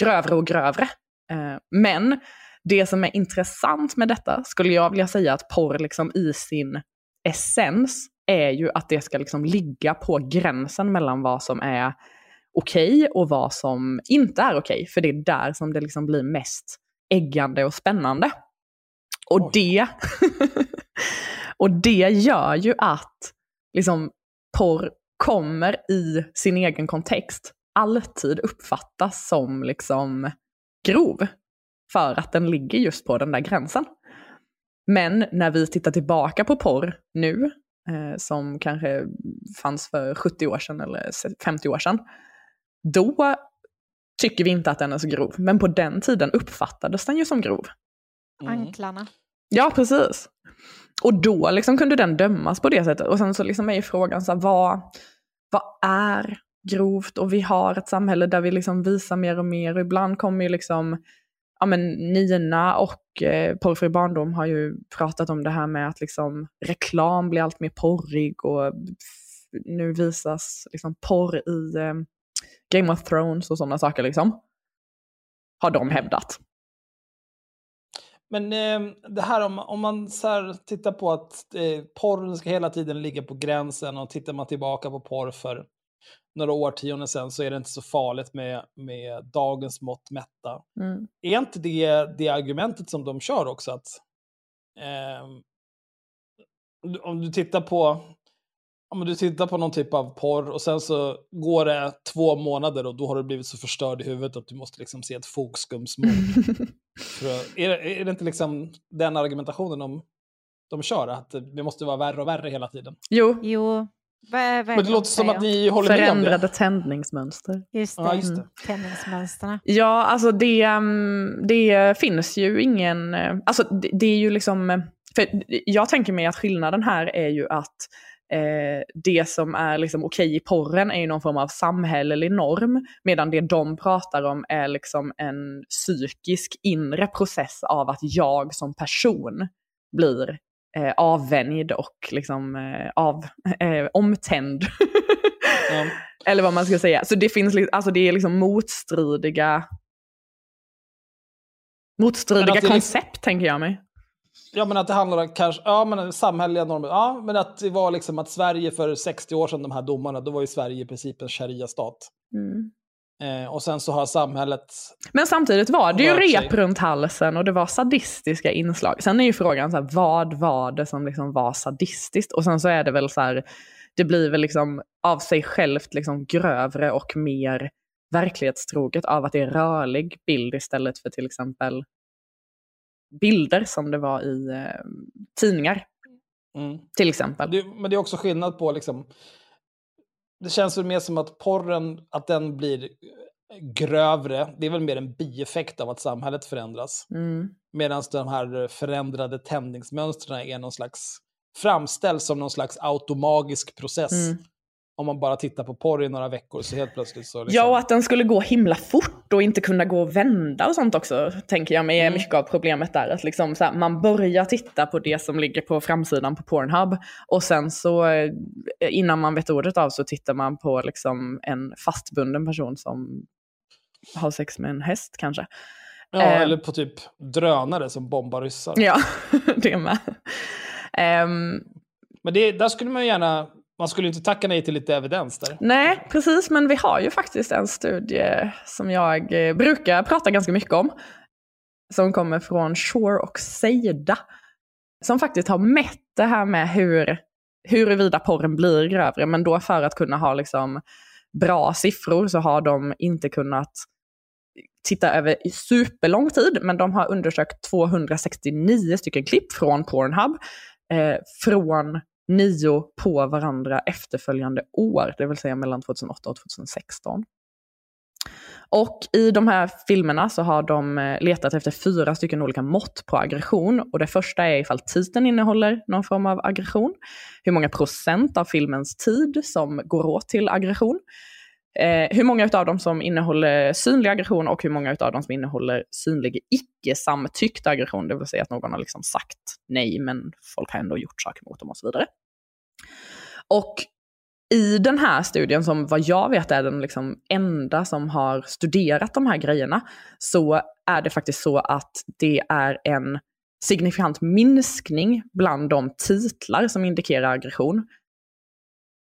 grövre och grövre. Eh, men det som är intressant med detta skulle jag vilja säga att porr liksom i sin essens är ju att det ska liksom ligga på gränsen mellan vad som är okej okay och vad som inte är okej. Okay, för det är där som det liksom blir mest äggande och spännande. Och det, och det gör ju att liksom, porr kommer i sin egen kontext alltid uppfattas som liksom grov. För att den ligger just på den där gränsen. Men när vi tittar tillbaka på porr nu, eh, som kanske fanns för 70 år sedan eller 50 år sedan, då tycker vi inte att den är så grov. Men på den tiden uppfattades den ju som grov. Mm. Anklarna. Ja, precis. Och då liksom kunde den dömas på det sättet. Och sen så liksom är ju frågan så här, vad, vad är grovt? Och vi har ett samhälle där vi liksom visar mer och mer. Och ibland kommer ju liksom ja, men Nina och eh, Porrfri barndom har ju pratat om det här med att liksom, reklam blir allt mer porrig och nu visas liksom, porr i eh, Game of Thrones och sådana saker. Liksom. Har de hävdat. Men eh, det här om, om man så här tittar på att eh, porren ska hela tiden ligga på gränsen och tittar man tillbaka på porr för några årtionden sedan så är det inte så farligt med, med dagens mått mätta. Mm. Är inte det det argumentet som de kör också? att eh, Om du tittar på om du tittar på någon typ av porr och sen så går det två månader och då har du blivit så förstörd i huvudet att du måste liksom se ett fogskumsmord. är, det, är det inte liksom den argumentationen de, de kör? Att det måste vara värre och värre hela tiden? Jo. Jo. Men det låter som att ni håller med om det. Förändrade tändningsmönster. Just det, ja, just det. Mm. tändningsmönsterna. Ja, alltså det, mm, det finns ju ingen... Eh, alltså det, det är ju liksom... För jag tänker mig att skillnaden här är ju att eh, det som är liksom okej i porren är ju någon form av samhällelig norm, medan det de pratar om är liksom en psykisk inre process av att jag som person blir eh, avvänjd och liksom eh, av, eh, omtänd. ja. Eller vad man ska säga. Så det finns alltså det är liksom motstridiga motstridiga koncept liksom, tänker jag mig. Ja men att det handlar om kanske, ja men samhälleliga normer, ja men att det var liksom att Sverige för 60 år sedan, de här domarna, då var ju Sverige i princip en sharia-stat. Mm. Eh, och sen så har samhället... Men samtidigt var det ju rep sig. runt halsen och det var sadistiska inslag. Sen är ju frågan så här, vad var det som liksom var sadistiskt? Och sen så är det väl så här, det blir väl liksom av sig självt liksom grövre och mer verklighetstroget av att det är rörlig bild istället för till exempel bilder som det var i eh, tidningar. Mm. Till exempel. Det, men det är också skillnad på liksom, det känns väl mer som att porren, att den blir grövre, det är väl mer en bieffekt av att samhället förändras. Mm. Medan de här förändrade tändningsmönstren är någon slags, framställs som någon slags automagisk process. Mm om man bara tittar på porr i några veckor så helt plötsligt så... Liksom... Ja, och att den skulle gå himla fort och inte kunna gå och vända och sånt också, tänker jag mig är mm. mycket av problemet där. Att liksom så här, man börjar titta på det som ligger på framsidan på Pornhub och sen så eh, innan man vet ordet av så tittar man på liksom en fastbunden person som har sex med en häst kanske. Ja, eh, eller på typ drönare som bombar ryssar. Ja, det med. Um, Men det, där skulle man gärna man skulle inte tacka nej till lite evidens där. Nej, precis. Men vi har ju faktiskt en studie som jag eh, brukar prata ganska mycket om. Som kommer från Shore och Seida. Som faktiskt har mätt det här med hur, huruvida porren blir grövre. Men då för att kunna ha liksom bra siffror så har de inte kunnat titta över i superlång tid, men de har undersökt 269 stycken klipp från Pornhub eh, från nio på varandra efterföljande år, det vill säga mellan 2008 och 2016. Och i de här filmerna så har de eh, letat efter fyra stycken olika mått på aggression. Och det första är ifall titeln innehåller någon form av aggression. Hur många procent av filmens tid som går åt till aggression. Eh, hur många av dem som innehåller synlig aggression och hur många av dem som innehåller synlig icke-samtyckt aggression, det vill säga att någon har liksom sagt nej men folk har ändå gjort saker mot dem och så vidare. Och i den här studien, som vad jag vet är den liksom enda som har studerat de här grejerna, så är det faktiskt så att det är en signifikant minskning bland de titlar som indikerar aggression.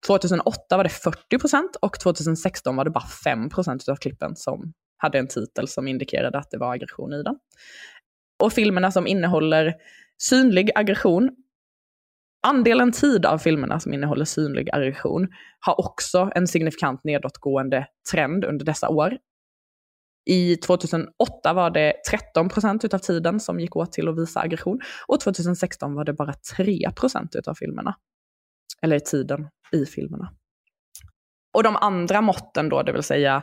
2008 var det 40 procent och 2016 var det bara 5 procent av klippen som hade en titel som indikerade att det var aggression i den. Och filmerna som innehåller synlig aggression Andelen tid av filmerna som innehåller synlig aggression har också en signifikant nedåtgående trend under dessa år. I 2008 var det 13 procent av tiden som gick åt till att visa aggression och 2016 var det bara 3 procent av filmerna. Eller tiden i filmerna. Och de andra måtten då, det vill säga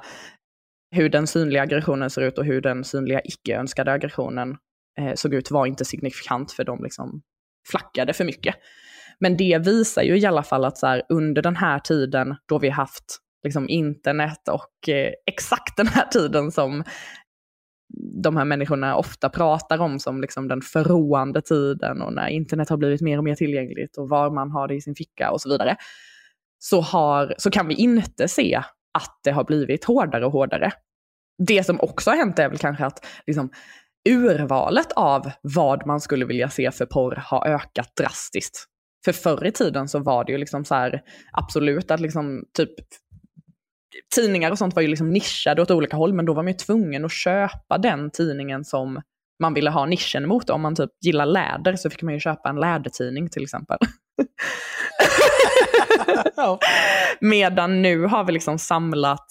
hur den synliga aggressionen ser ut och hur den synliga icke-önskade aggressionen eh, såg ut var inte signifikant för de liksom flackade för mycket. Men det visar ju i alla fall att så här, under den här tiden då vi haft liksom, internet och eh, exakt den här tiden som de här människorna ofta pratar om som liksom den förråande tiden och när internet har blivit mer och mer tillgängligt och var man har det i sin ficka och så vidare, så, har, så kan vi inte se att det har blivit hårdare och hårdare. Det som också har hänt är väl kanske att liksom, urvalet av vad man skulle vilja se för porr har ökat drastiskt. För förr i tiden så var det ju liksom så här, absolut att liksom typ tidningar och sånt var ju liksom nischade åt olika håll, men då var man ju tvungen att köpa den tidningen som man ville ha nischen mot. Om man typ gillar läder så fick man ju köpa en lädertidning till exempel. Medan nu har vi liksom samlat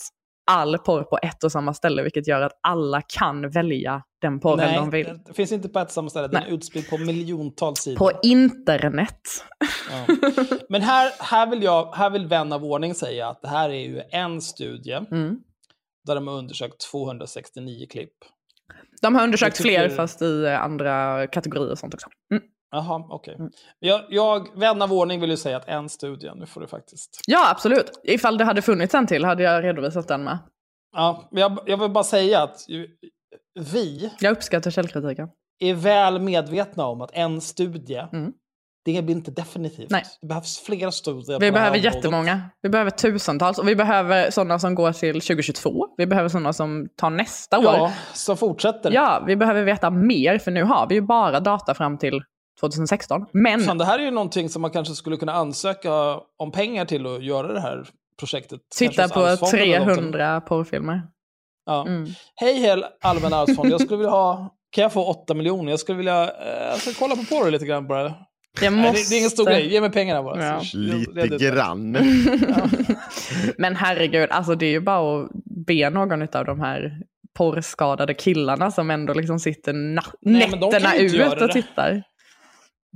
all porr på ett och samma ställe, vilket gör att alla kan välja den porren Nej, de vill. det finns inte på ett samma ställe. Den är utspridd på miljontals sidor. På internet. Ja. Men här, här, vill jag, här vill vän av ordning säga att det här är ju en studie Mm. där de har undersökt 269 klipp. De har undersökt tycker- fler, fast i eh, andra kategorier och sånt också. Mm. Jaha, okej. Jag, jag, vän av ordning vill ju säga att en studie, nu får du faktiskt. Ja, absolut. Ifall det hade funnits en till hade jag redovisat den med. Ja, jag, jag vill bara säga att vi Jag uppskattar källkritiken. är väl medvetna om att en studie, Mm. det blir inte definitivt. Nej. Det behövs fler studier. Vi behöver jättemånga. Vi behöver tusentals. Och vi behöver sådana som går till 2022. Vi behöver sådana som tar nästa år. Ja, som fortsätter. Ja, vi behöver veta mer, för nu har vi ju bara data fram till 2016. Men Fan, det här är ju någonting som man kanske skulle kunna ansöka om pengar till att göra det här projektet. titta på Arvsfonden eller någonting. 300 porrfilmer. Ja. Mm. Hej hel Allmänna arvsfond, jag skulle vilja ha... Kan jag få 8 miljoner? Jag skulle vilja... Eh, jag ska kolla på porr lite grann bara. Jag Nej, måste... det, det är ingen stor grej, ge mig pengarna bara. Ja. Lite jag- jag- grann. Men herregud, alltså det är ju bara att be någon av de här porrskadade killarna som ändå liksom sitter na- Nej, nätterna ut och det. tittar.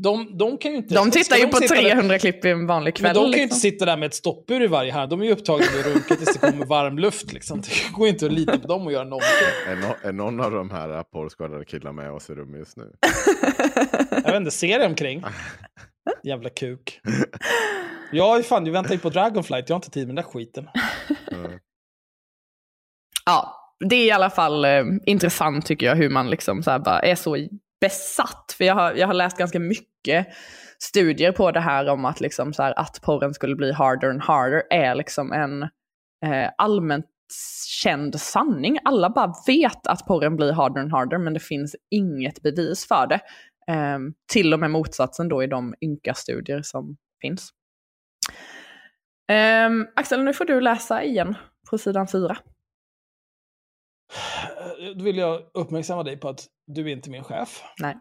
De, de kan ju inte... De tittar ju på sitta där- 300 klipp i en vanlig kväll. Men de kan ju liksom. inte sitta där med ett stoppur i varje hand. De är ju upptagna med att runka tills det kommer varm luft. Liksom. Det går ju inte att lita på dem och göra någonting. Är, no, är någon av de här porrskadade killarna med oss i rummet just nu? Jag vet inte, ser dig omkring. Jävla kuk. Är fan, jag väntar ju på Dragonflight, jag har inte tid med den där skiten. Mm. Ja, det är i alla fall eh, intressant tycker jag hur man liksom så här bara är så besatt. För jag har, jag har läst ganska mycket studier på det här om att, liksom så här, att porren skulle bli harder and harder är liksom en eh, allmänt känd sanning. Alla bara vet att porren blir harder and harder men det finns inget bevis för det. Eh, till och med motsatsen då i de ynka studier som finns. Eh, Axel, nu får du läsa igen på sidan 4. Då vill jag uppmärksamma dig på att du är inte min chef. Nej.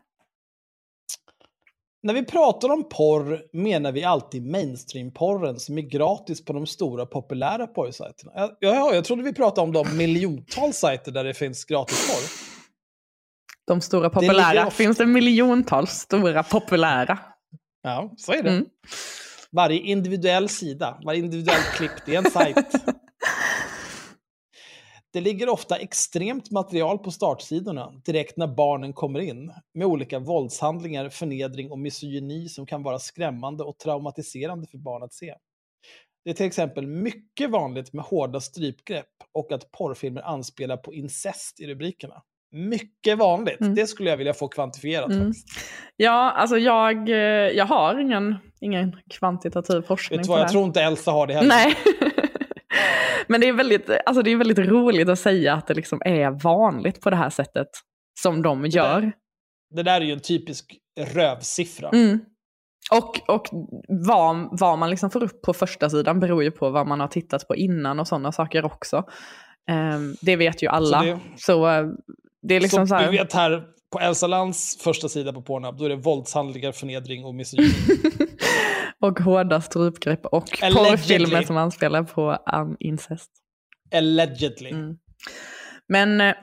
när vi pratar om porr menar vi alltid mainstream-porren som är gratis på de stora populära porrsajterna. Ja, ja, jag trodde vi pratade om de miljontals sajter där det finns gratis porr. De stora populära. ofta- Finns det miljontals stora populära? Ja, så är det. Mm. Varje individuell sida, varje individuell klipp, det är en sajt. Det ligger ofta extremt material på startsidorna direkt när barnen kommer in med olika våldshandlingar, förnedring och misogyni som kan vara skrämmande och traumatiserande för barn att se. Det är till exempel mycket vanligt med hårda strypgrepp och att porrfilmer anspelar på incest i rubrikerna. Mycket vanligt. Mm. Det skulle jag vilja få kvantifierat. Mm. Ja, alltså jag, eh, jag har ingen, ingen kvantitativ forskning Vet du vad, jag tror inte Elsa har det heller. Nej. Men det är, väldigt, alltså det är väldigt roligt att säga att det liksom är vanligt på det här sättet som de gör. Det där är ju en typisk rövsiffra. Mm. Och, och vad, vad man liksom får upp på första sidan beror ju på vad man har tittat på innan och sådana saker också. Ehm, det vet ju alla. Så Så det- det, det är liksom så så här... vi vet här, på Elsa Lands första sida på Pornhub, då är det våldshandlingar, förnedring och misogyni. Och hårda strypgrepp och Allegedly. porrfilmer som anspelar på um, incest. Allegedly. Mm. Men eh,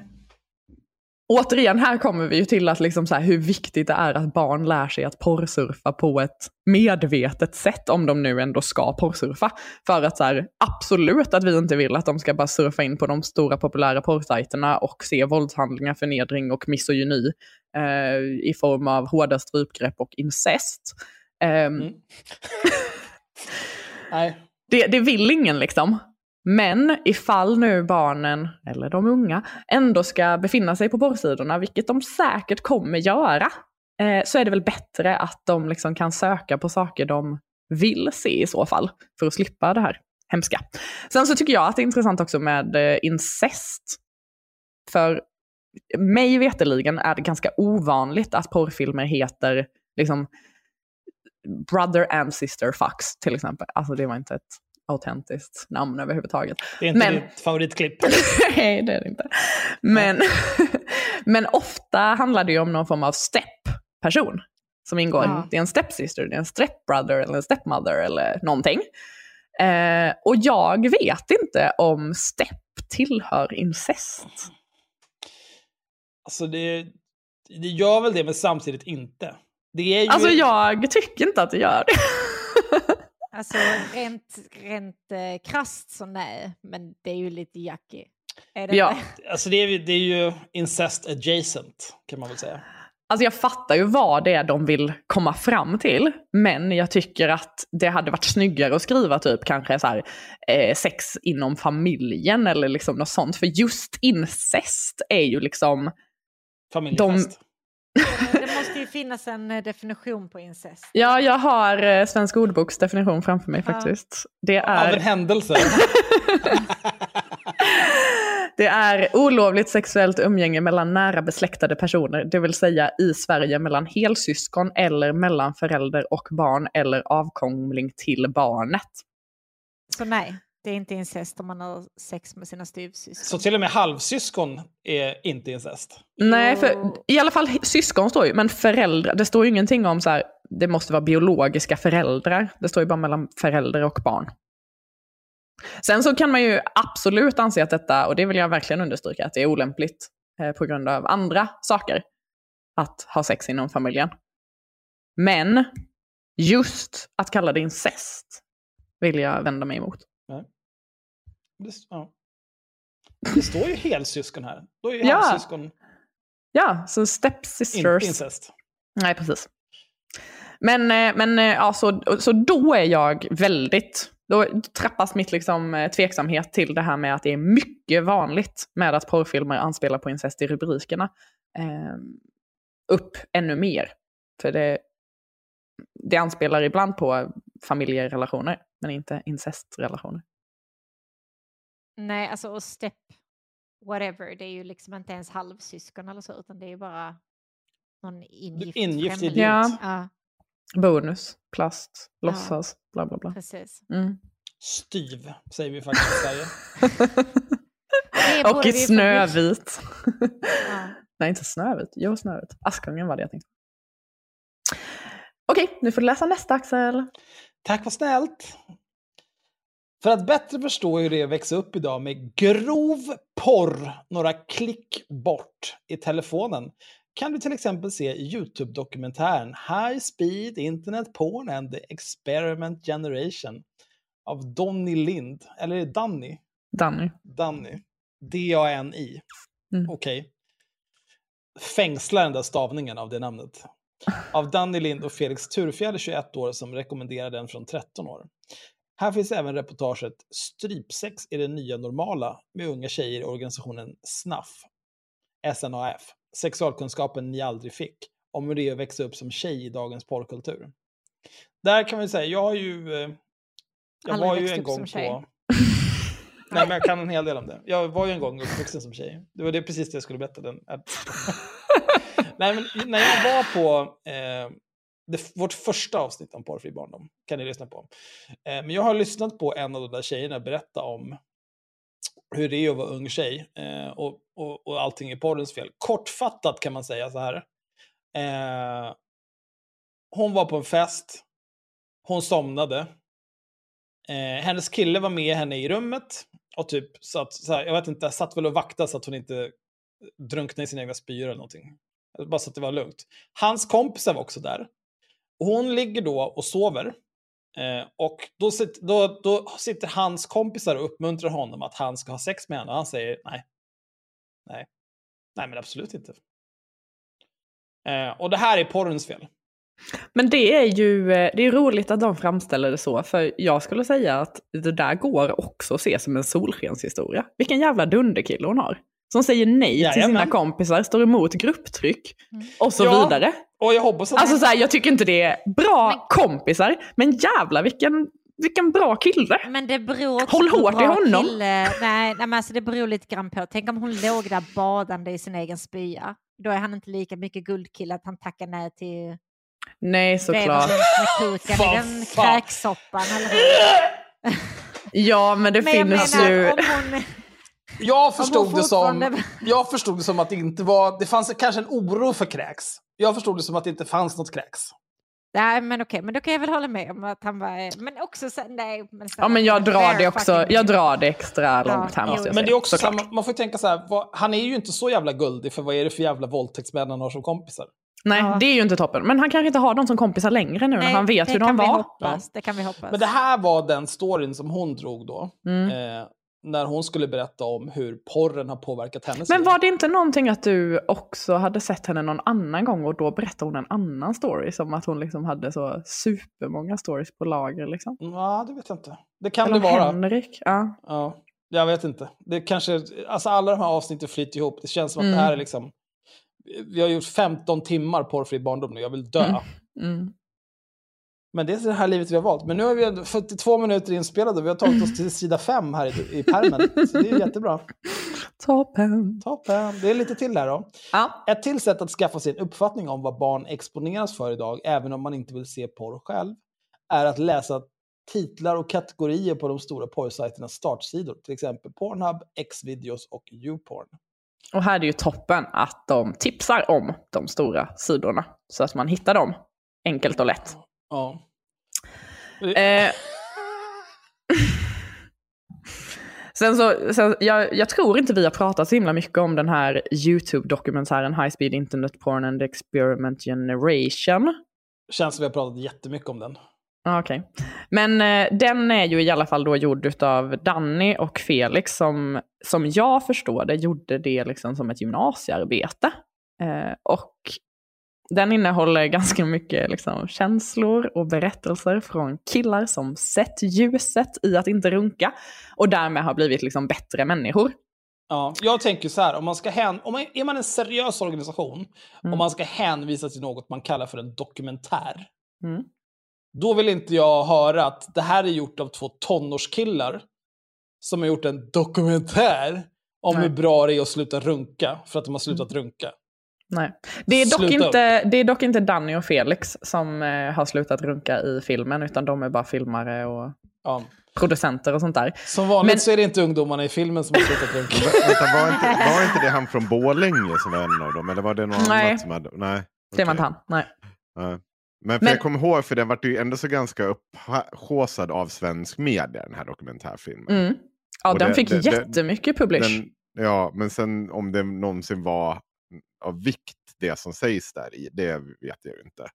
återigen, här kommer vi ju till att liksom så här, hur viktigt det är att barn lär sig att porrsurfa på ett medvetet sätt, om de nu ändå ska porrsurfa. För att så här, absolut att vi inte vill att de ska bara surfa in på de stora populära porrsajterna och se våldshandlingar, förnedring och misogyni eh, i form av hårda strypgrepp och incest. Ehm, Mm. Nej. det, det vill ingen liksom. Men ifall nu barnen, eller de unga, ändå ska befinna sig på porrsidorna, vilket de säkert kommer göra, eh, så är det väl bättre att de liksom kan söka på saker de vill se i så fall, för att slippa det här hemska. Sen så tycker jag att det är intressant också med eh, incest. För mig veteligen är det ganska ovanligt att porrfilmer heter liksom Brother and Sister Fucks till exempel. Alltså det var inte ett autentiskt namn överhuvudtaget. Det är inte Men- ditt favoritklipp. Nej, det är det inte. Men, men ofta handlar det ju om någon form av step-person som ingår. Ja. Det är en stepsister, det är en stepbrother eller en stepmother eller någonting. Eh, och jag vet inte om step tillhör incest. Alltså det, det gör väl det, men samtidigt inte. Det är ju... Alltså jag tycker inte att det gör det. Alltså rent, rent eh, krasst så nej, men det är ju lite yucky. Är det Ja. Alltså det är, det är ju incest adjacent, kan man väl säga. Alltså jag fattar ju vad det är de vill komma fram till, men jag tycker att det hade varit snyggare att skriva typ kanske så här, eh, sex inom familjen eller liksom något sånt. För just incest är ju liksom... Familjefest. Det måste ju finnas en eh, definition på incest. Ja, jag har eh, Svensk ordboks definition framför mig Ja. faktiskt. Det Av en är, händelse. det är olovligt sexuellt umgänge mellan nära besläktade personer, det vill säga i Sverige mellan helsyskon eller mellan förälder och barn eller avkomling till barnet. Så nej, det är inte incest om man har sex med sina styvsyskon. Så till och med halvsyskon är inte incest. Nej, för i alla fall syskon står ju, men föräldrar, det står ju ingenting om så här, det måste vara biologiska föräldrar. Det står ju bara mellan förälder och barn. Sen så kan man ju absolut anse att detta, och det vill jag verkligen understryka, att det är olämpligt eh, på grund av andra saker att ha sex inom familjen. Men just att kalla det incest vill jag vända mig emot. Det, ja. det står ju helsyskon här. Då är ju Ja. halvsyskon Ja, så inte stepsisters. incest. Nej, precis. Men, eh, men eh, ja, så, så då är jag väldigt, då trappas mitt liksom eh, tveksamhet till det här med att det är mycket vanligt med att porrfilmer anspelar på incest i rubrikerna eh, upp ännu mer. För det, det anspelar ibland på familjerelationer, men inte incestrelationer. Nej, alltså och step whatever, det är ju liksom inte ens halvsyskon eller så, utan det är ju bara någon ingift, Ingift främling. idiot. Ja. Ja, Bonus, plast, låtsas, bla bla bla. precis. Mm. Styv, säger vi faktiskt i Sverige. Och i Snövit. Ja. Nej, inte Snövit. Jo, Snövit. Askungen var det jag tänkte. Okej, nu får du läsa nästa Axel. Tack vad snällt. För att bättre förstå hur det är att växa upp idag med grov porr några klick bort i telefonen kan du till exempel se YouTube-dokumentären High Speed Internet Porn and the Experiment Generation av Donny Lind. Eller är det Danny? Danny. Danny. D-A-N-I. Mm. Okej. Fängslar den där stavningen av det namnet. Av Danny Lind och Felix Turfjärd, 21 år, som rekommenderar den från 13 år. Här finns även reportaget Strypsex är det nya normala med unga tjejer i organisationen SNAF. SNAF. Sexualkunskapen ni aldrig fick. Om hur det är att växa upp som tjej i dagens porrkultur. Där kan vi säga, jag har ju... eh, Jag Aldrig var ju en gång som tjej. på... Nej, men jag kan en hel del om det. Jag var ju en gång uppvuxen som tjej. Det var det precis det jag skulle berätta. Den. Nej, men när jag var på eh, det, vårt första avsnitt om porrfri barndom, kan ni lyssna på. Eh, men jag har lyssnat på en av de där tjejerna berätta om hur det är att vara ung tjej eh, och, och, och allting är porrens fel. Kortfattat kan man säga så här. Eh, hon var på en fest, hon somnade. Eh, hennes kille var med henne i rummet och typ satt, så här, jag vet inte, satt väl och vaktade så att hon inte eh, drunknade i sina egna spyor eller någonting. Bara så att det var lugnt. Hans kompisar var också där. Hon ligger då och sover. Eh, och då, sit, då, då sitter hans kompisar och uppmuntrar honom att han ska ha sex med henne. Och han säger nej. Nej. Nej, men absolut inte. Eh, och det här är porrens fel. Men det är ju eh, det är roligt att de framställer det så, för jag skulle säga att det där går också att se som en solskenshistoria. Vilken jävla dunderkille hon har. Som säger nej till Jajamän. sina kompisar, står emot grupptryck och så Ja, vidare. Och jag hoppas att... Alltså så här, jag tycker inte det är bra kompisar, men jävla vilken, vilken bra kille. Men det beror också Håll hårt i honom. Kille. Nej, nej men alltså det beror lite grann på. Tänk om hon låg där badande i sin egen spya. Då är han inte lika mycket guldkille att han tackar nej till Nej, såklart. Med kuken i Vad den kräksoppan. Eller hur? Ja, men det Men finns menar, ju... om hon... Jag förstod, det som, jag förstod det som att det inte var... Det fanns kanske en oro för kräks. Jag förstod det som att det inte fanns något kräks. Nej, men okej, men då kan jag väl hålla med om att han var... Men också så, nej. Men så, Ja, men jag drar det också, fucking- jag drar det extra Ja, långt här jo, måste jag Men det är också här, man- får ju tänka så här, vad, han är ju inte så jävla guldig för vad är det för jävla våldtäktsmän han har som kompisar? Nej, Ja. det är ju inte toppen. Men han kanske inte har dem som kompisar längre nu när Nej, han vet det hur de kan vi var. Hoppas, Det kan vi hoppas. Men det här var den storyn som hon drog då. Mm. Eh, när hon skulle berätta om hur porren har påverkat hennes Men var det inte någonting att du också hade sett henne någon annan gång och då berättade hon en annan story? Som att hon liksom hade så supermånga stories på lager liksom. Ja, det vet jag inte. Det kan Eller det vara. Henrik. Ja. Ja, jag vet inte. Det kanske, alltså alla de här avsnitten flyter ihop. Det känns som att Mm. det här är liksom... Vi har gjort 15 timmar porrfri barndom nu, jag vill dö. Mm. Mm. Men det är det här livet vi har valt. Men nu har vi ändå 42 minuter inspelade och vi har tagit oss till sida 5 här i, i pärmen. Så det är jättebra. Toppen. Toppen. Det är lite till här då. Ja. Ett till sätt att skaffa sig en uppfattning om vad barn exponeras för idag, även om man inte vill se porr själv, är att läsa titlar och kategorier på de stora porrsajternas startsidor. Till exempel Pornhub, Xvideos och YouPorn. Och här är det ju toppen att de tipsar om de stora sidorna. Så att man hittar dem enkelt och lätt. Ja. Eh, sen så, sen, jag, jag tror inte vi har pratat så himla mycket om den här YouTube-dokumentären High Speed Internet Porn and Experiment Generation. Känns som vi har pratat jättemycket om den. Okej. Men eh, den är ju i alla fall då gjord av Danny och Felix som, som jag förstår det, gjorde det liksom som ett gymnasiearbete. Eh, och den innehåller ganska mycket liksom, känslor och berättelser från killar som sett ljuset i att inte runka och därmed har blivit liksom, bättre människor. Ja, jag tänker så här, om man ska hän, om man, är man en seriös organisation och man ska hänvisa till något man kallar för en dokumentär, Mm. då vill inte jag höra att det här är gjort av två tonårskillar som har gjort en dokumentär om Nej. hur bra det är att sluta runka för att de har slutat runka. Nej. Det, är dock Sluta inte, det är dock inte Danny och Felix som eh, har slutat runka i filmen, utan de är bara filmare och Ja. producenter och sånt där. Som vanligt Men- så är det inte ungdomarna i filmen som har slutat runka. Vänta, var inte, var inte det han från Borlänge som var en av dem? Eller var det någon Nej. annat som hade... Nej. Det var inte han. Nej. Nej. Men, för Men- jag kommer ihåg, för den var ju ändå så ganska upphaussad av svensk media, den här dokumentärfilmen. Mm. Ja, Och den det- fick det- det- jättemycket publish. Den, ja, men sen om det någonsin var av vikt, det som sägs där i, det vet jag ju inte.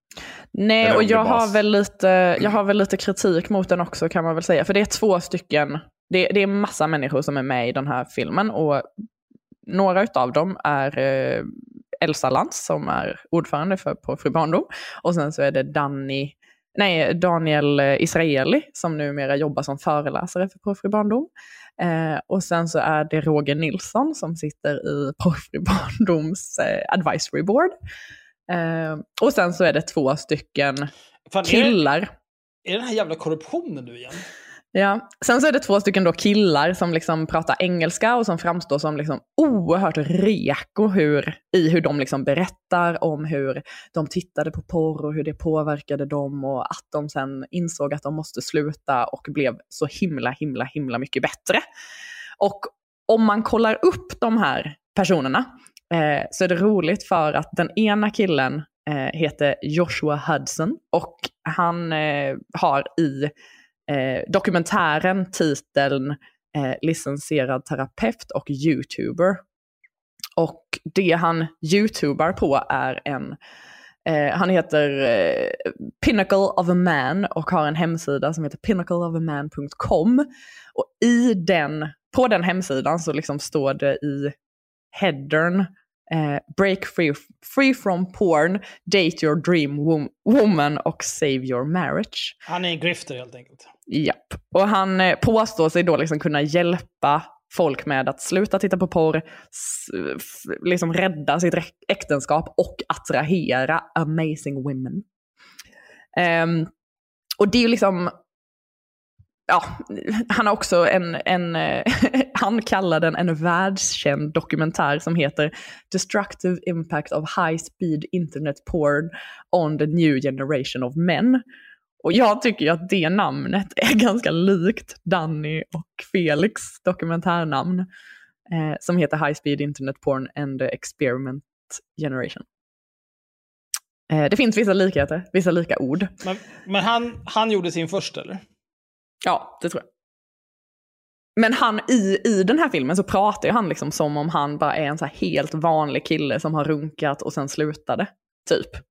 Nej, Eller och jag bara- har, väl lite, jag har väl lite kritik mot den också kan man väl säga. För det är två stycken, det, det är massa människor som är med i den här filmen. Och några av dem är eh, Elsa Lantz som är ordförande för, på Fri Barndom. Och sen så är det Danny, nej, Daniel eh, Israeli som numera jobbar som föreläsare för Porrfri Barndom. Eh, och sen så är det Roger Nilsson som sitter i Porrfri Barndoms eh, advisory board. Eh, och sen så är det två stycken Fan, är det- killar. Är det den här jävla korruptionen nu igen? Ja. Sen så är det två stycken då killar som liksom pratar engelska och som framstår som liksom oerhört reko hur, i hur de liksom berättar om hur de tittade på porr och hur det påverkade dem och att de sen insåg att de måste sluta och blev så himla, himla, himla mycket bättre. Och om man kollar upp de här personerna eh, så är det roligt för att den ena killen eh, heter Joshua Hudson och han eh, har i eh, dokumentären titeln eh, licensierad terapeut och youtuber. Och det han youtubar på är en, eh, han heter eh, Pinnacle of a Man och har en hemsida som heter pinnacleofaman.com. Och i den, på den hemsidan så liksom står det i headern eh, break free, free from porn, date your dream wom- woman och save your marriage. Han är en grifter helt enkelt. Japp. Och han eh, påstår sig då liksom kunna hjälpa folk med att sluta titta på porr, liksom rädda sitt äktenskap och attrahera amazing women. Um, och det är ju liksom, ja, han har också en, en eh, han kallar den en världskänd dokumentär som heter Destructive Impact of High Speed Internet Porn on the New Generation of Men. Och jag tycker ju att det namnet är ganska likt Danny och Felix dokumentärnamn. Eh, som heter High Speed Internet Porn and the Experiment Generation. Eh, det finns vissa likheter, vissa lika ord. Men, men han, han gjorde sin först eller? Ja, det tror jag. Men han i, i den här filmen så pratar ju han liksom som om han bara är en så helt vanlig kille som har runkat och sen slutade. Typ.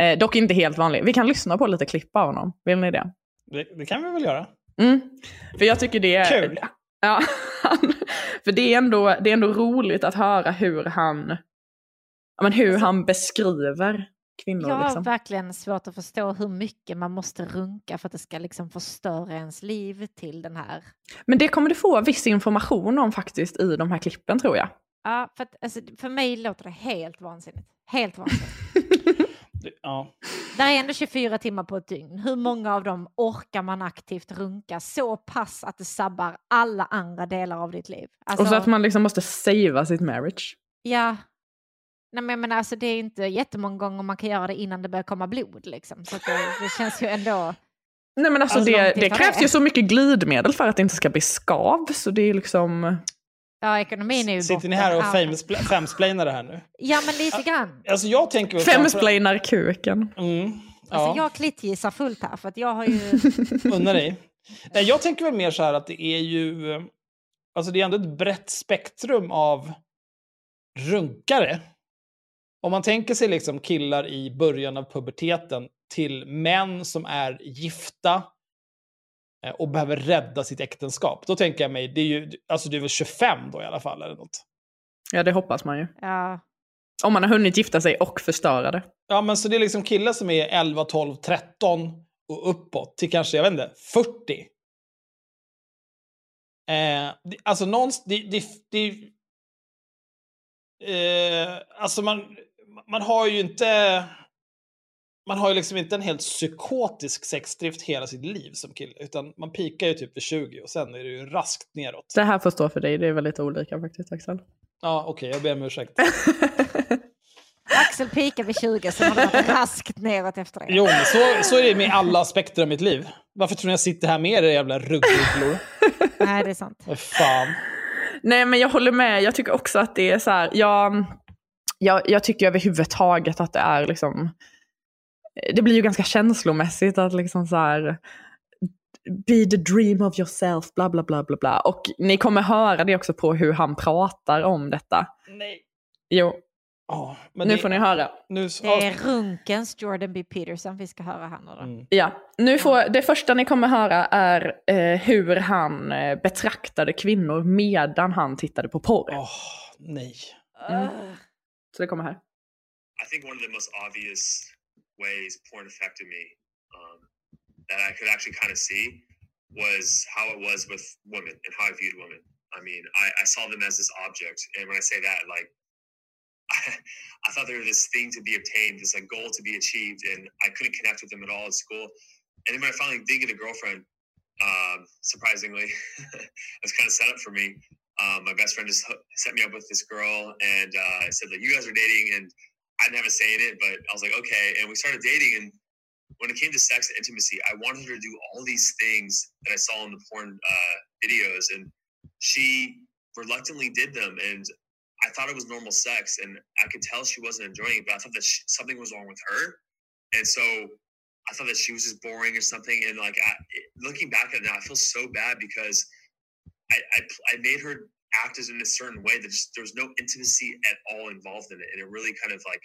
Eh, dock inte helt vanlig. Vi kan lyssna på lite klipp av honom. Vill ni det? Det, det kan vi väl göra? Mm. För jag tycker det är... Kul. Ja, för det är, ändå, det är ändå roligt att höra hur han, men hur han beskriver kvinnor. Jag har liksom. verkligen svårt att förstå hur mycket man måste runka för att det ska liksom förstöra ens liv till den här. Men det kommer du få viss information om faktiskt i de här klippen tror jag. Ja, för, att, alltså, för mig låter det helt vansinnigt. Helt vansinnigt. Det- Ja. Där är ändå 24 timmar på ett dygn. Hur många av dem orkar man aktivt runka så pass att det sabbar alla andra delar av ditt liv? Alltså, Och så att man liksom måste savea sitt marriage. Ja. Nej, men menar, alltså, det är inte jättemånga gånger man kan göra det innan det börjar komma blod. Liksom. Så det, det känns ju ändå... Nej men alltså, Alltså, det, det krävs det. ju så mycket glidmedel för att det inte ska bli skav. Så det är liksom... Ja, ekonomin är ju Sitter botten. ni här och Ja. famespl- femsplainar det här nu? Ja, men lite grann. Alltså jag tänker framför- Femsplainar kuken. Mm, ja, Alltså, jag klittgissar fullt här för att jag har ju... unna dig. Nej, jag tänker väl mer så här att det är ju... Alltså det är ändå ett brett spektrum av runkare. Om man tänker sig liksom killar i början av puberteten till män som är gifta och behöver rädda sitt äktenskap. Då tänker jag mig, det är ju, alltså du är väl 25 då i alla fall eller något. Ja det hoppas man ju. Ja. Om man har hunnit gifta sig och förstöra det. Ja, men så det är liksom killar som är 11, 12, 13 och uppåt till kanske, jag vet inte, 40. Eh, det, alltså någonstans, det, det, det eh, alltså man, man har ju inte, man har ju liksom inte en helt psykotisk sexdrift hela sitt liv som kille, utan man pikar ju typ vid 20 och sen är det ju raskt neråt. Det här får stå för dig, det är väldigt olika faktiskt Axel. Ja, okej, jag ber om ursäkt. Axel pikar vid 20 så har det varit raskt neråt efter det. Jo, men så, så är det med alla aspekter av mitt liv. Varför tror ni jag sitter här med er jävla ruggugglor? Nej, det är sant. Fan. Nej men jag håller med, jag tycker också att det är så här, jag, jag, jag tycker överhuvudtaget att det är liksom det blir ju ganska känslomässigt att liksom så här be the dream of yourself, bla bla bla bla bla. Och ni kommer höra det också på hur han pratar om detta. Nej. Jo, men nu det- får ni höra. Nu, Det är Runkens Jordan B. Peterson vi ska höra här nu då. Mm. Ja, nu får, det första ni kommer höra är eh, hur han eh, betraktade kvinnor medan han tittade på porr. Åh, nej. Mm. Så det kommer här. I think one of the most obvious ways porn affected me um, that I could actually kind of see was how it was with women and how I viewed women. I mean, I, I saw them as this object, and when I say that, like, I thought they were this thing to be obtained, this like goal to be achieved, and I couldn't connect with them at all at school. And then when I finally did get a girlfriend, um, surprisingly, it was kind of set up for me. Um, my best friend just set me up with this girl, and uh, said like, "You guys are dating," and I didn't have a say in it, but I was like, okay. And we started dating. And when it came to sex and intimacy, I wanted her to do all these things that I saw in the porn uh, videos. And she reluctantly did them. And I thought it was normal sex. And I could tell she wasn't enjoying it, but I thought that she, something was wrong with her. And so I thought that she was just boring or something. And like, I, looking back at it now, I feel so bad because I, I, I made her act as in a certain way that just there was no intimacy at all involved in it, and it really kind of like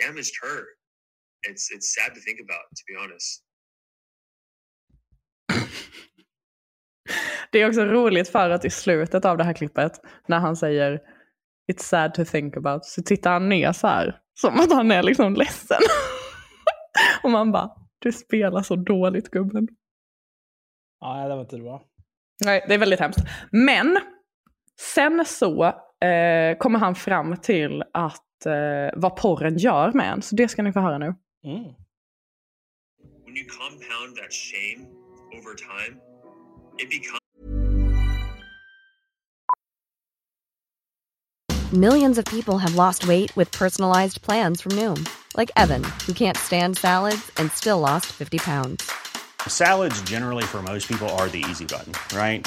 damaged her. It's it's sad to think about, to be honest. Det är också roligt för att i slutet av det här klippet, när han säger It's sad to think about, så tittar han ner så här. Som att han är liksom ledsen. Och man bara, du spelar så dåligt gubben. Ja, det var inte bra. Nej, det är väldigt hemskt. Men sen så eh, kommer han fram till att eh, vad porren gör med en. Så det ska ni få höra nu. Mm. When you compound that shame over time, it becomes Millions of people have lost weight with personalized plans from Noom, like Evan, who can't stand salads and still lost 50 pounds. Salads, generally, for most people, are the easy button, right?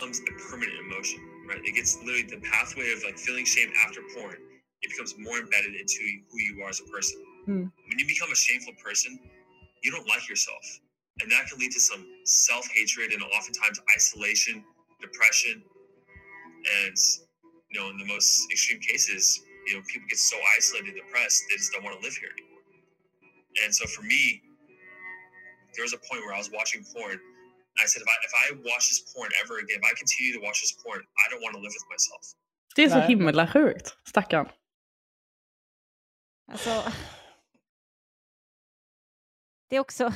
Becomes a permanent emotion, right? It gets literally the pathway of like feeling shame after porn. It becomes more embedded into who you are as a person. Mm. When you become a shameful person, you don't like yourself, and that can lead to some self hatred and oftentimes isolation, depression, and you know, in the most extreme cases, you know, people get so isolated and depressed they just don't want to live here anymore. And so for me, there was a point where I was watching porn. I said, if I if I watch this porn ever again, if I continue to watch this porn, I don't want to live with myself. Det är så Nej. himla sjukt, stackarn. Alltså, det är också...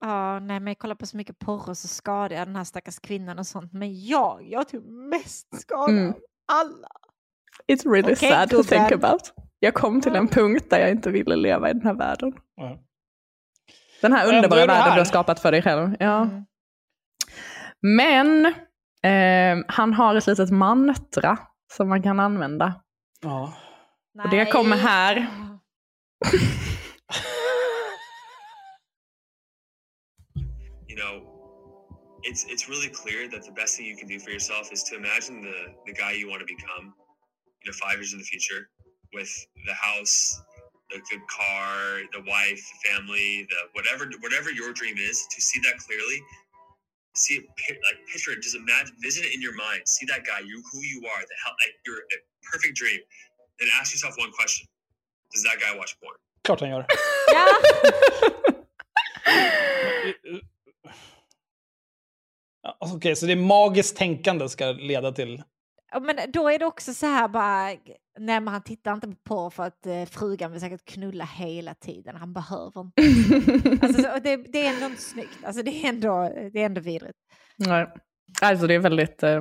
Ja, nej, men jag kollar på så mycket porr och så skadar jag den här stackars kvinnan och sånt. Men jag, jag tog mest skada Mm. av alla. It's really Okej, sad to think about. Jag kom till en punkt där jag inte ville leva i den här världen. Ja. Den här underbara världen du har skapat för dig själv. Ja. Mm. Men eh, han har ett litet mantra som man kan använda. Ja. Och det kommer här. you know, it's it's really clear that the best thing you can do for yourself is to imagine the the guy you want to become, you know, five years in the future, with the house, the good car, the wife, the family, the whatever whatever your dream is. To see that clearly, see it, like picture it, just imagine, visit it in your mind, see that guy, you who you are, the hell, like your a perfect dream, then ask yourself one question: Does that guy watch porn? Klart han gör. Ja, Okej, så det är magiskt tänkande ska leda till... Men då är det också så här bara, nej men han tittar inte på porr för att eh, frugan vill säkert knulla hela tiden. Han behöver inte. alltså, så, det, det är ändå inte snyggt. Alltså det är ändå, det är ändå vidrigt. Nej. Alltså det är väldigt, eh,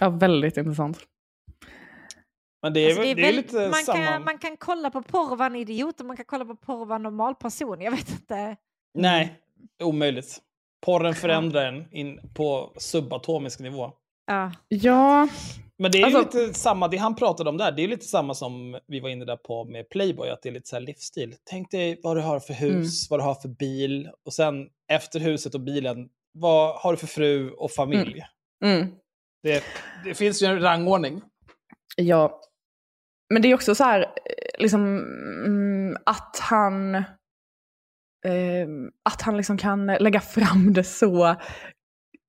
ja, väldigt intressant. Men det är, Alltså, väl- det är väl- lite man, kan, man kan kolla på porr och vara en idiot och man kan kolla på porr och vara en normal person. Jag vet inte. Nej, omöjligt. Porren förändrar en in på subatomisk nivå. Ja. Ja. Men det är ju Alltså- lite samma, det han pratade om där, det är lite samma som vi var inne där på med Playboy, att det är lite så här livsstil. Tänk dig vad du har för hus, Mm. vad du har för bil och sen efter huset och bilen, vad har du för fru och familj? Mm. Det, det finns ju en rangordning. Ja. Men det är också så här, eh, liksom, mm, att han, eh, att han liksom kan lägga fram det så,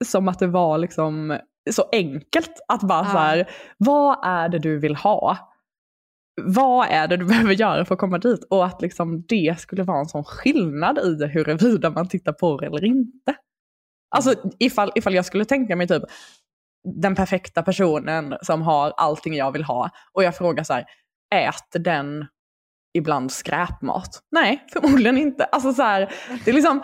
som att det var liksom så enkelt. Att bara så här, vad är det du vill ha? Vad är det du behöver göra för att komma dit? Och att liksom det skulle vara en sån skillnad i huruvida man tittar på det eller inte. Alltså ifall, ifall jag skulle tänka mig typ den perfekta personen som har allting jag vill ha och jag frågar så här, äter den ibland skräpmat? Nej, förmodligen inte. Alltså så här, det är liksom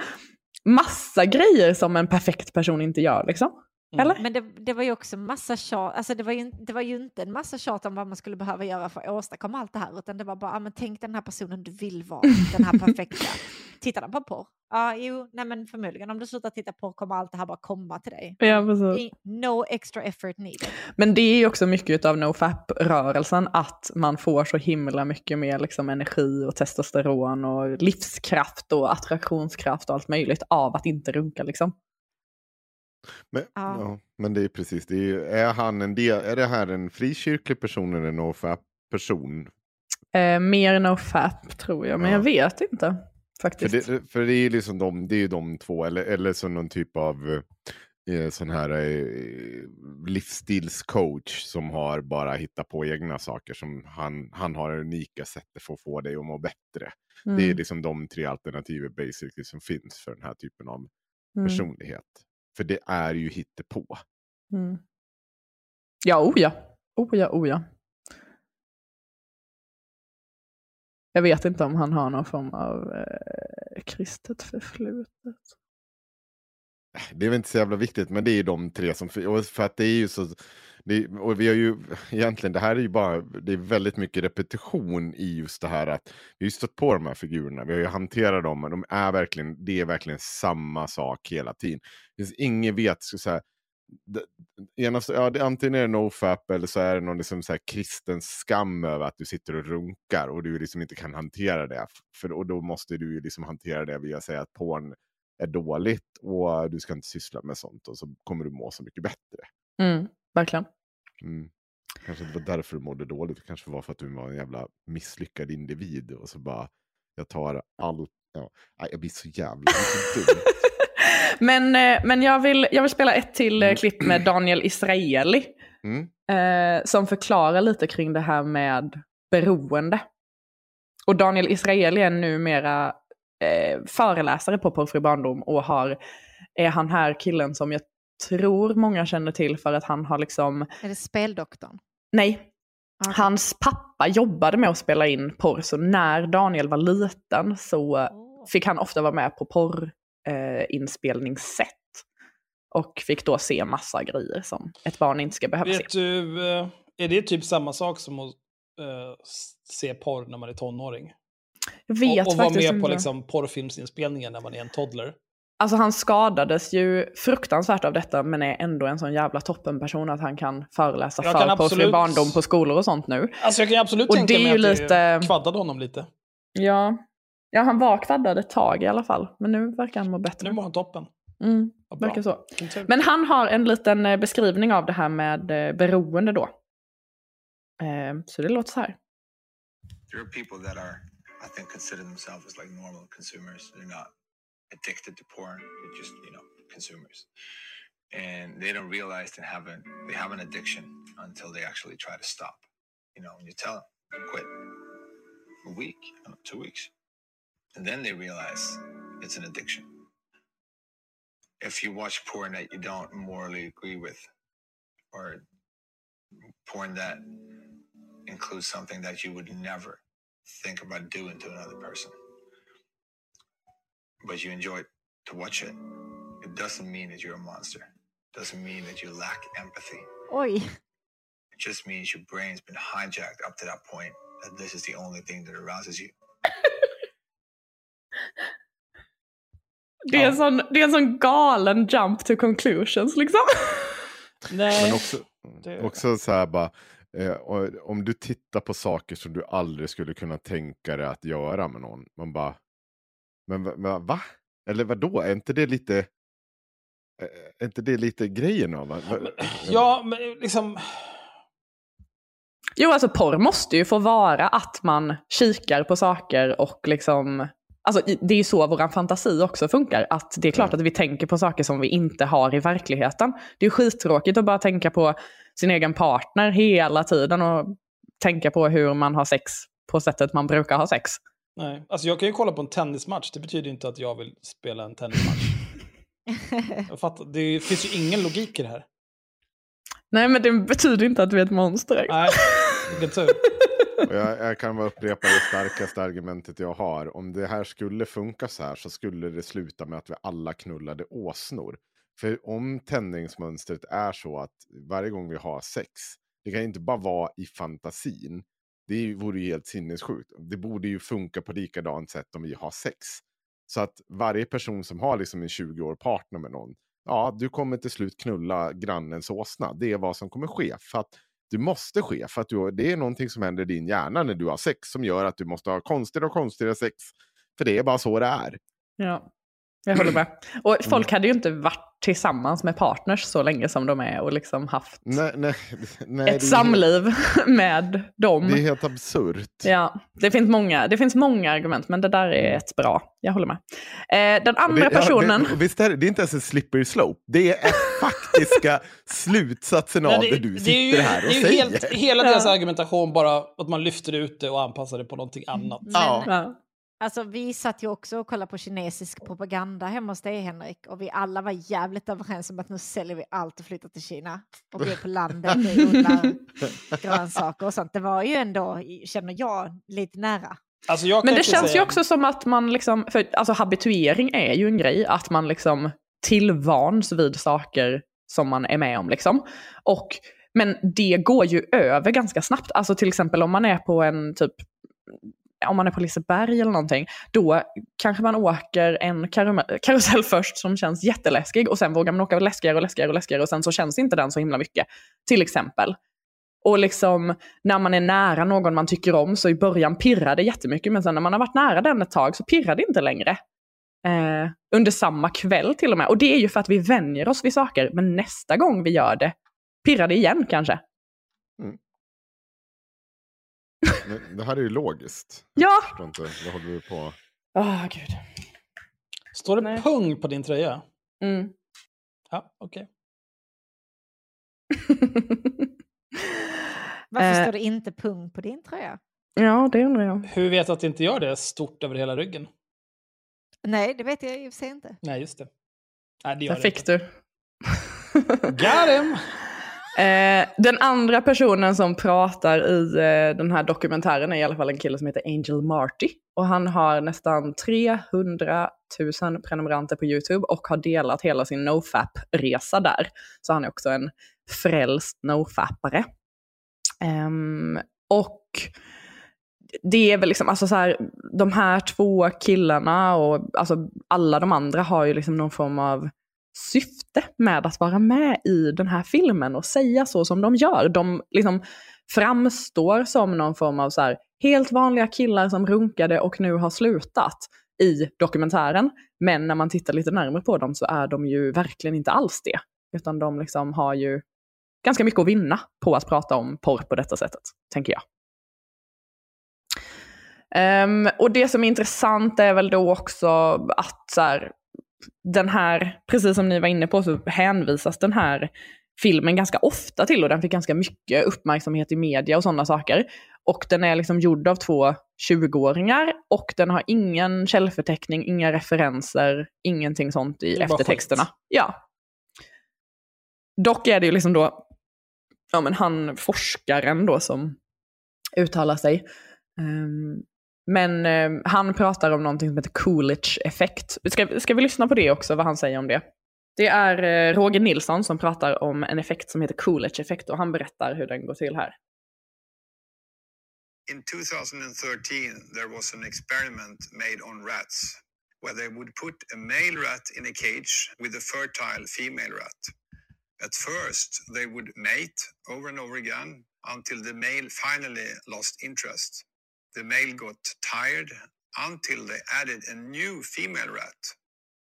massa grejer som en perfekt person inte gör liksom. Eller? Men det, det var ju också massa tjat, alltså det var, ju, det var ju inte en massa tjat om vad man skulle behöva göra för att åstadkomma allt det här, utan det var bara, ah, men tänk den här personen du vill vara, den här perfekta. Tittar den på porr? Ja, jo, nej men förmodligen om du slutar titta på kommer allt det här bara komma till dig. Ja, precis. No extra effort needed. Men det är ju också mycket av nofap-rörelsen att man får så himla mycket mer liksom energi och testosteron och livskraft och attraktionskraft och allt möjligt av att inte runka liksom. Men, ja. men det är precis, det är, är han en del, är det här en frikyrklig person eller en nofap-person? Eh, mer nofap tror jag, men jag vet inte För faktiskt. det, för det är liksom de, det är de två, eller, eller så någon typ av eh, sån här eh, livsstilscoach som har bara hittat på egna saker som han, han har unika sättet för att få dig att må bättre. Det är Mm. liksom de tre alternativen basically som finns för den här typen av Mm. personlighet. För det är ju hittepå. Mm. Ja, oh ja. Oh ja, oh ja. Jag vet inte om han har någon form av eh, kristet förflutet. Det är väl inte så jävla viktigt, men det är ju de tre som... och För att det är ju så... Det, och vi har ju egentligen, det här är ju bara, det är väldigt mycket repetition i just det här att vi har ju stött på de här figurerna, vi har ju hanterat dem, och de är verkligen, det är verkligen samma sak hela tiden. Det finns ingen vet, så så här, det, ena, ja, det, antingen är det nofap eller så är det någon liksom så här kristen skam över att du sitter och runkar och du liksom inte kan hantera det. För, och då måste du ju liksom hantera det via att säga att porn är dåligt och du ska inte syssla med sånt och så kommer du må så mycket bättre. Mm, verkligen. Mm. Kanske inte var därför du mådde dåligt, det kanske var för att du var en jävla misslyckad individ och så bara, jag tar allt, ja, jag blir så jävla, så dum. Men, eh, men jag, vill, jag vill spela ett till eh, klipp med Daniel Israeli. Mm. Eh, som förklarar lite kring det här med beroende. Och Daniel Israeli är numera eh, föreläsare på Porrfri barndom och har, är han här killen som jag tror många känner till för att han har liksom, Är det speldoktorn? nej, hans pappa jobbade med att spela in porr så när Daniel var liten så fick han ofta vara med på porrinspelningssätt. Och fick då se massa grejer som ett barn inte ska behöva se. Vet du, eh, är det typ samma sak som att eh, s- se porr när man är tonåring? Vet och, och vara faktiskt med på liksom, porrfilmsinspelningen när man är en toddler. Alltså han skadades ju fruktansvärt av detta men är ändå en sån jävla toppenperson att han kan föreläsa Jag för kan absolut- barndom på skolor och sånt nu. Alltså jag kan absolut Och tänka det är mig att lite- det kvaddade honom lite. Ja. ja, han var kvaddad ett tag i alla fall. Men nu verkar han må bättre. Nu mår han toppen. Mm, verkar så. Men han har en liten eh, beskrivning av det här med eh, beroende då. Eh, Så det låter så här. There are people that are, I think, consider themselves as like normal consumers. They're not addicted to porn. They're just, you know, consumers. and they don't realize they have an they have an addiction until they actually try to stop. You know, when you tell them quit a week, two weeks, and then they realize it's an addiction. If you watch porn that you don't morally agree with, or porn that includes something that you would never think about doing to another person, but you enjoy to watch it, it doesn't mean that you're a monster. It doesn't mean that you lack empathy. Oi. It just means your brain's been hijacked up to that point that this is the only thing that arouses you. Det är, en sån, det är en sån galen jump to conclusions liksom. Nej. Men också, också så här bara, eh, och om du tittar på saker som du aldrig skulle kunna tänka dig att göra med någon. Man bara, men va? va, va? Eller vad då? Är inte det lite, eh, är inte det lite grejen av? va? Ja, men liksom... Jo, alltså porr måste ju få vara att man kikar på saker och liksom... Alltså, det är ju så vår fantasi också funkar. Att det är klart att vi tänker på saker som vi inte har i verkligheten. Det är ju skittråkigt att bara tänka på sin egen partner hela tiden och tänka på hur man har sex på sättet man brukar ha sex. Nej. Alltså jag kan ju kolla på en tennismatch. Det betyder inte att jag vill spela en tennismatch. jag fattar. Det finns ju ingen logik i det här. Nej, men det betyder inte att vi är ett monster. Nej, vilken tur. Jag, jag kan bara upprepa det starkaste argumentet jag har. Om det här skulle funka så här så skulle det sluta med att vi alla knullade åsnor. För om tändningsmönstret är så att varje gång vi har sex, det kan inte bara vara i fantasin. Det vore ju helt sinnessjukt. Det borde ju funka på likadant sätt om vi har sex. Så att varje person som har liksom en 20 år partner med någon, ja, du kommer till slut knulla grannens åsna. Det är vad som kommer ske. För att du måste ske, för att du, det är någonting som händer i din hjärna när du har sex som gör att du måste ha konstigare och konstigare sex. För det är bara så det är. Ja, jag håller med. Och folk hade ju inte varit tillsammans med partners så länge som de är och liksom haft Nej, nej, nej, det ett samliv med dem. Det är helt absurt. Ja, det finns, många, det finns många argument, men det där är ett bra. Jag håller med. Eh, den andra det- ja, personen... det, och visst är det, det är inte ens en slippery slope. Det är faktiska slutsatsen av det, du det är sitter ju, här och det är ju säger. helt, hela deras argumentation bara att man lyfter ut det och anpassar det på någonting annat. Men, Alltså vi satt ju också och kollade på kinesisk propaganda hemma hos dig Henrik och vi alla var jävligt överens om att nu säljer vi allt och flyttar till Kina och bor på landet och odlar grönsaker och sånt. Det var ju ändå, känner jag, lite nära. Alltså jag Men det känns ju också som att man liksom, för alltså habituering är ju en grej, att man liksom tillvans vid saker som man är med om liksom. Och, men det går ju över ganska snabbt. Alltså till exempel om man är på en typ, om man är på Liseberg eller någonting, då kanske man åker en karusell först som känns jätteläskig och sen vågar man åka läskigare och läskigare och läskigare och sen så känns inte den så himla mycket. Till exempel. Och liksom när man är nära någon man tycker om så i början pirrar det jättemycket men sen när man har varit nära den ett tag så pirrar det inte längre. Eh, under samma kväll till och med. Och det är ju för att vi vänjer oss vid saker men nästa gång vi gör det pirrar det igen kanske. Men det här är ju logiskt. Ja. Jag förstår inte, vad håller vi på? Åh gud. Står det pung på din tröja? Mm. Ja, okej. Varför Eh. står det inte pung på din tröja? Ja, det undrar jag. Hur vet du att det inte gör det stort över hela ryggen? Nej, det vet jag i och för sig inte. Nej, just det. Nej, det gör Där det fick inte. du. Got him! Eh, den andra personen som pratar i eh, den här dokumentären är i alla fall en kille som heter Angel Marty. Och han har nästan 300 000 prenumeranter på YouTube och har delat hela sin nofap-resa där. Så han är också en frälst nofappare. Ehm, och det är väl liksom, alltså så här, de här två killarna och alltså alla de andra har ju liksom någon form av syfte med att vara med i den här filmen och säga så som de gör. De liksom framstår som någon form av så här, helt vanliga killar som runkade och nu har slutat i dokumentären. Men när man tittar lite närmare på dem så är de ju verkligen inte alls det. Utan de liksom har ju ganska mycket att vinna på att prata om porr på detta sättet, tänker jag. Um, och det som är intressant är väl då också att så här, den här, precis som ni var inne på, så hänvisas den här filmen ganska ofta till och den fick ganska mycket uppmärksamhet i media och sådana saker. Och den är liksom gjord av två 20-åringar och den har ingen källförteckning, inga referenser, ingenting sånt i eftertexterna. skit. Ja. Dock är det ju liksom då, ja men han forskaren då som uttalar sig. Ehm, men eh, han pratar om någonting som heter Coolidge-effekt. Ska, ska vi lyssna på det också, vad han säger om det? Det är eh, Roger Nilsson som pratar om en effekt som heter Coolidge-effekt och han berättar hur den går till här. In 2013, there was an experiment made on rats where they would put a male rat in a cage with a fertile female rat. At first, they would mate over and over again until the male finally lost interest. The male got tired until they added a new female rat.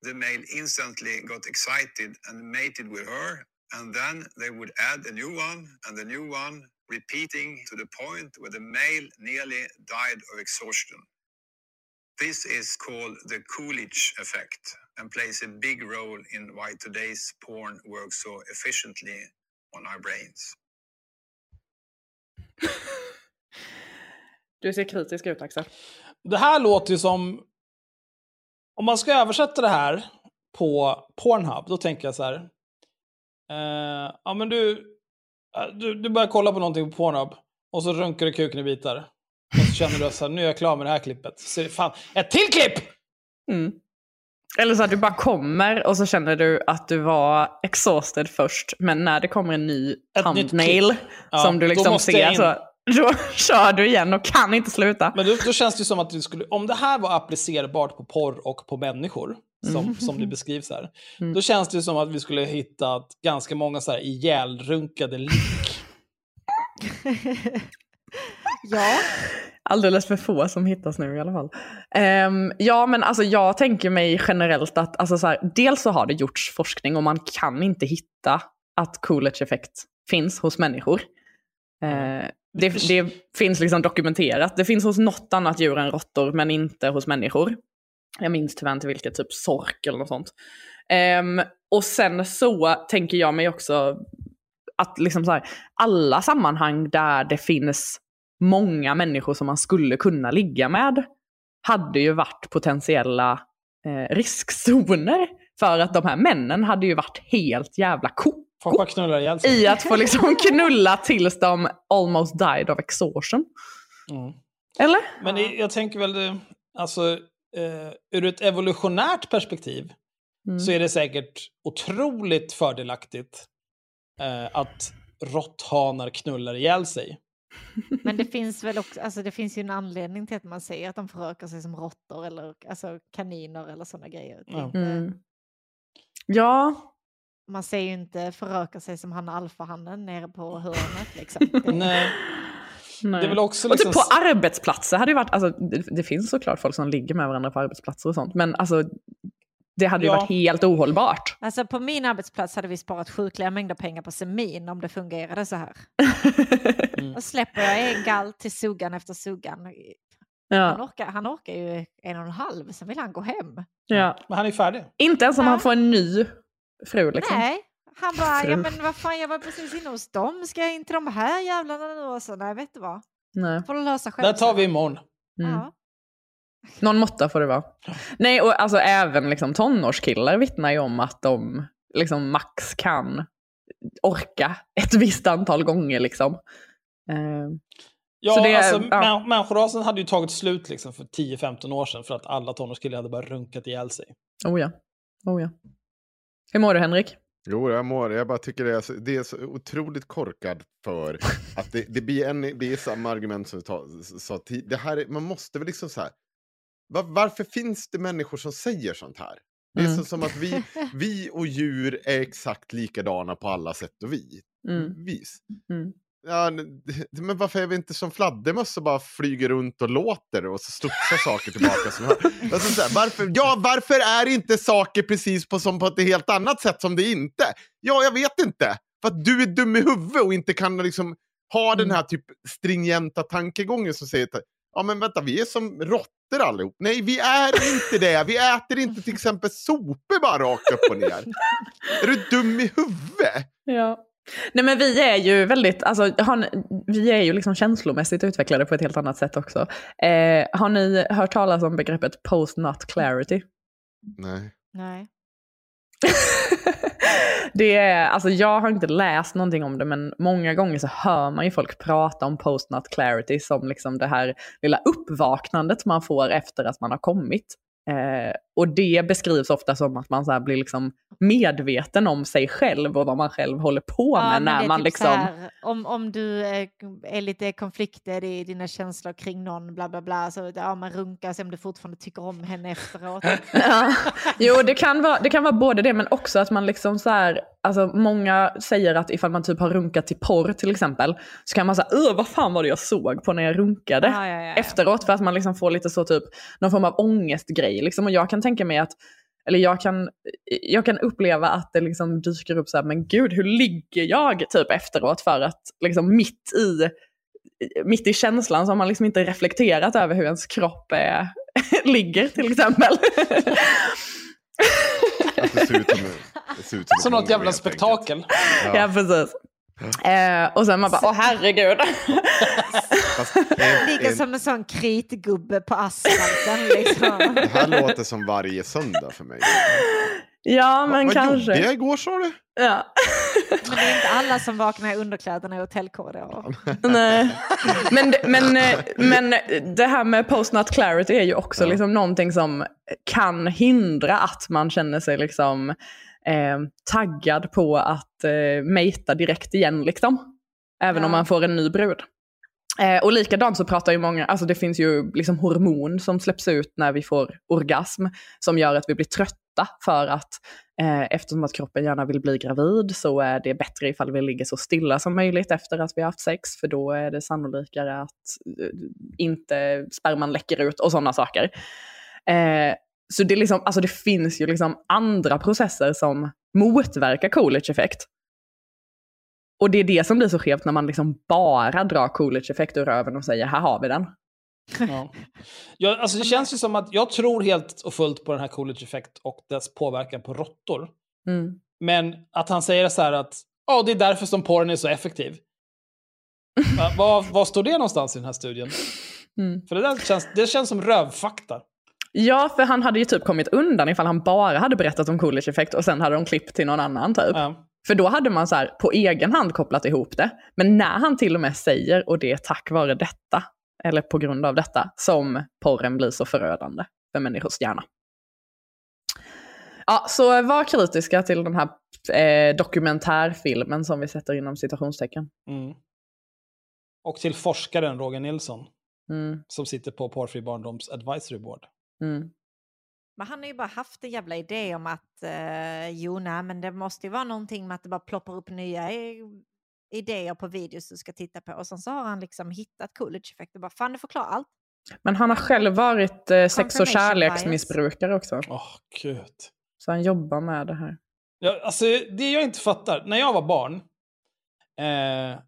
The male instantly got excited and mated with her, and then they would add a new one and a new one, repeating to the point where the male nearly died of exhaustion. This is called the Coolidge effect and plays a big role in why today's porn works so efficiently on our brains. Du ser kritisk ut Axel. Det här låter ju som... Om man ska översätta det här på Pornhub, då tänker jag så här. Eh, ja, men du, eh, du, du börjar kolla på någonting på Pornhub och så runkar du kuken i bitar. Och så känner du att så här, nu är jag klar med det här klippet. Så det fan, ett till klipp! Mm. Eller så att du bara kommer och så känner du att du var exhausted först, men när det kommer en ny Ett thumbnail. Ja, som du liksom ser in. så då kör du igen och kan inte sluta. Men då, då känns det ju som att du skulle, om det här var applicerbart på porr och på människor, som, Mm. som det beskrivs här, Mm. då känns det ju som att vi skulle hitta ganska många så här ihjälrunkade lik. ja. Alldeles för få som hittas nu i alla fall. Ehm, ja, men alltså jag tänker mig generellt att alltså så här, dels så har det gjorts forskning och man kan inte hitta att Coolidge-effekt finns hos människor. Eh, det, det finns liksom dokumenterat. Det finns hos något annat djur än råttor, men inte hos människor. Jag minns tyvärr inte vilket, typ sork eller något sånt. Um, och sen så tänker jag mig också att liksom så här, alla sammanhang där det finns många människor som man skulle kunna ligga med hade ju varit potentiella eh, riskzoner. För att de här männen hade ju varit helt jävla koko Folk bara knullar ihjäl sig. i att få liksom knulla tills de almost died of exhaustion. Mm. Eller? Men det, jag tänker väl, alltså, eh, ur ett evolutionärt perspektiv Mm. så är det säkert otroligt fördelaktigt eh, att råtthanar knullar ihjäl sig. Men det finns väl också, alltså det finns ju en anledning till att man säger att de förökar sig som råttor eller alltså kaniner eller sådana grejer. Ja. inte- Mm. Ja, Man säger ju inte föröka sig som han alfahannen nere på hörnet liksom. Nej. nej. Det är väl också Och typ liksom... på arbetsplatser hade ju varit, alltså det, det finns såklart folk som ligger med varandra på arbetsplatser och sånt, men alltså det hade ju Ja. varit helt ohållbart. Alltså på min arbetsplats hade vi sparat sjukliga mängder pengar på semin om det fungerade så här. Mm. Och släpper jag en galt till suggan efter suggan. Han, Ja. orkar, han orkar ju en och en halv, sen vill han gå hem. Ja. Men han är färdig. Inte ens om Ja. han får en ny fru liksom. Nej, han bara, Fru. ja men vad fan jag var precis inne hos dem, ska jag in till de här jävlarna nu? Och så, nej vet du vad, Nej. får du lösa själv. Där tar vi imorgon. Mm. Ja. Någon måtta får det vara. Nej, och alltså även liksom tonårskillar vittnar ju om att de liksom max kan orka ett visst antal gånger liksom. Eh, Ja, Så det alltså, ja. mä- människorasen hade ju tagit slut liksom för 10-15 år sedan för att alla tonårskillar hade bara runkat ihjäl sig. oh ja. Oh ja. Hur mår du Henrik? Jo, jag mår Jag bara tycker det är så, det är så otroligt korkad för att det, det blir en, det är samma argument som vi sa tidigare. Man måste väl liksom så här. var, varför finns det människor som säger sånt här? Det är Mm. så, som att vi, vi och djur är exakt likadana på alla sätt och vi, Mm. vis. Mm. Ja, men varför är vi inte som fladdermöss och bara flyger runt och låter och så studsar saker tillbaka? Som alltså så här, varför, ja, varför är inte saker precis på, som på ett helt annat sätt som det inte? Ja, jag vet inte. För att du är dum i huvudet och inte kan liksom ha den här typ stringenta tankegången som säger att ja men vänta, vi är som råttor allihop. Nej, vi är inte det. Vi äter inte till exempel sopor bara rakt upp och ner. är du dum i huvudet? Ja. Nej men vi är ju väldigt, alltså, har ni, vi är ju liksom känslomässigt utvecklade på ett helt annat sätt också. Eh, har ni hört talas om begreppet post-nut clarity? Nej. Nej. Det är, alltså jag har inte läst någonting om det men många gånger så hör man ju folk prata om post-nut clarity som liksom det här lilla uppvaknandet man får efter att man har kommit. Eh, och det beskrivs ofta som att man så blir liksom medveten om sig själv och vad man själv håller på med Ja, när är man typ liksom... här, om, om du är, lite konflikter i dina känslor kring någon, bla bla bla, så ja, man runkar sig om du fortfarande tycker om henne efteråt. Ja. Jo, det kan, vara, det kan vara både det men också att man liksom så här, alltså många säger att ifall man typ har runkat till porr till exempel, så kan man säga, öh vad fan var det jag såg på när jag runkade ja. efteråt för att man liksom får lite så typ, någon form av ångestgrej liksom. Och jag kan tänka mig att, eller jag kan, jag kan uppleva att det liksom dyker upp så här, men gud hur ligger jag typ efteråt för att liksom mitt i mitt i känslan så har man liksom inte reflekterat över hur ens kropp är, ligger till exempel. Att det ser ut som, det ser ut som, Som något jävla spektakel. enkelt. Ja, precis. Eh, och sen man bara, åh herregud. Ligger som en sån kritgubbe på asfalten. Liksom. Det här låter som varje söndag för mig. ja, men Vad kanske. gjorde jag igår sa du? Ja. Men det är inte alla som vaknar i underkläderna i hotellkorridor. Nej. Men, men, eh, men det här med post-nut clarity är ju också liksom någonting som kan hindra att man känner sig liksom eh, taggad på att eh, mejta direkt igen liksom. Även om Ja. man får en ny brud. Eh, och likadant så pratar ju många, alltså det finns ju liksom hormon som släpps ut när vi får orgasm som gör att vi blir trötta för att eh, eftersom att kroppen gärna vill bli gravid så är det bättre ifall vi ligger så stilla som möjligt efter att vi har haft sex för då är det sannolikare att eh, inte sperman läcker ut och sådana saker. Eh, så det, liksom, alltså det finns ju liksom andra processer som motverkar Coolidge-effekt. Och det är det som blir så skevt när man liksom bara drar Coolidge-effekt ur röven och säger här har vi den. Ja. Ja, alltså det känns ju som att jag tror helt och fullt på den här Coolidge effekt och dess påverkan på råttor. Mm. Men att han säger så här att ja, det är därför som porren är så effektiv. Va, vad, vad står det någonstans i den här studien? Mm. För det där känns, det känns som rövfakta. Ja, för han hade ju typ kommit undan ifall han bara hade berättat om Coolidge-effekt och sen hade de klippt till någon annan typ. För då hade man så här på egen hand kopplat ihop det. Men när han till och med säger, och det är tack vare detta, eller på grund av detta, som porren blir så förödande för människors hjärna. Ja, så var kritiska till den här eh, dokumentärfilmen som vi sätter inom citationstecken. Mm. Och till forskaren Roger Nilsson Mm, som sitter på Porrfri barndoms advisory board. Mm. Men han har ju bara haft en jävla idé om att eh, jo, nej, men det måste ju vara någonting med att det bara ploppar upp nya i- idéer på videos du ska titta på. Och sen så har han liksom hittat Coolidge-effekt och bara fan det förklarar allt. Men han har själv varit eh, sex och kärleksmissbrukare också. Åh, gud. Så han jobbar med det här. Ja, alltså, det jag inte fattar, när jag var barn eh,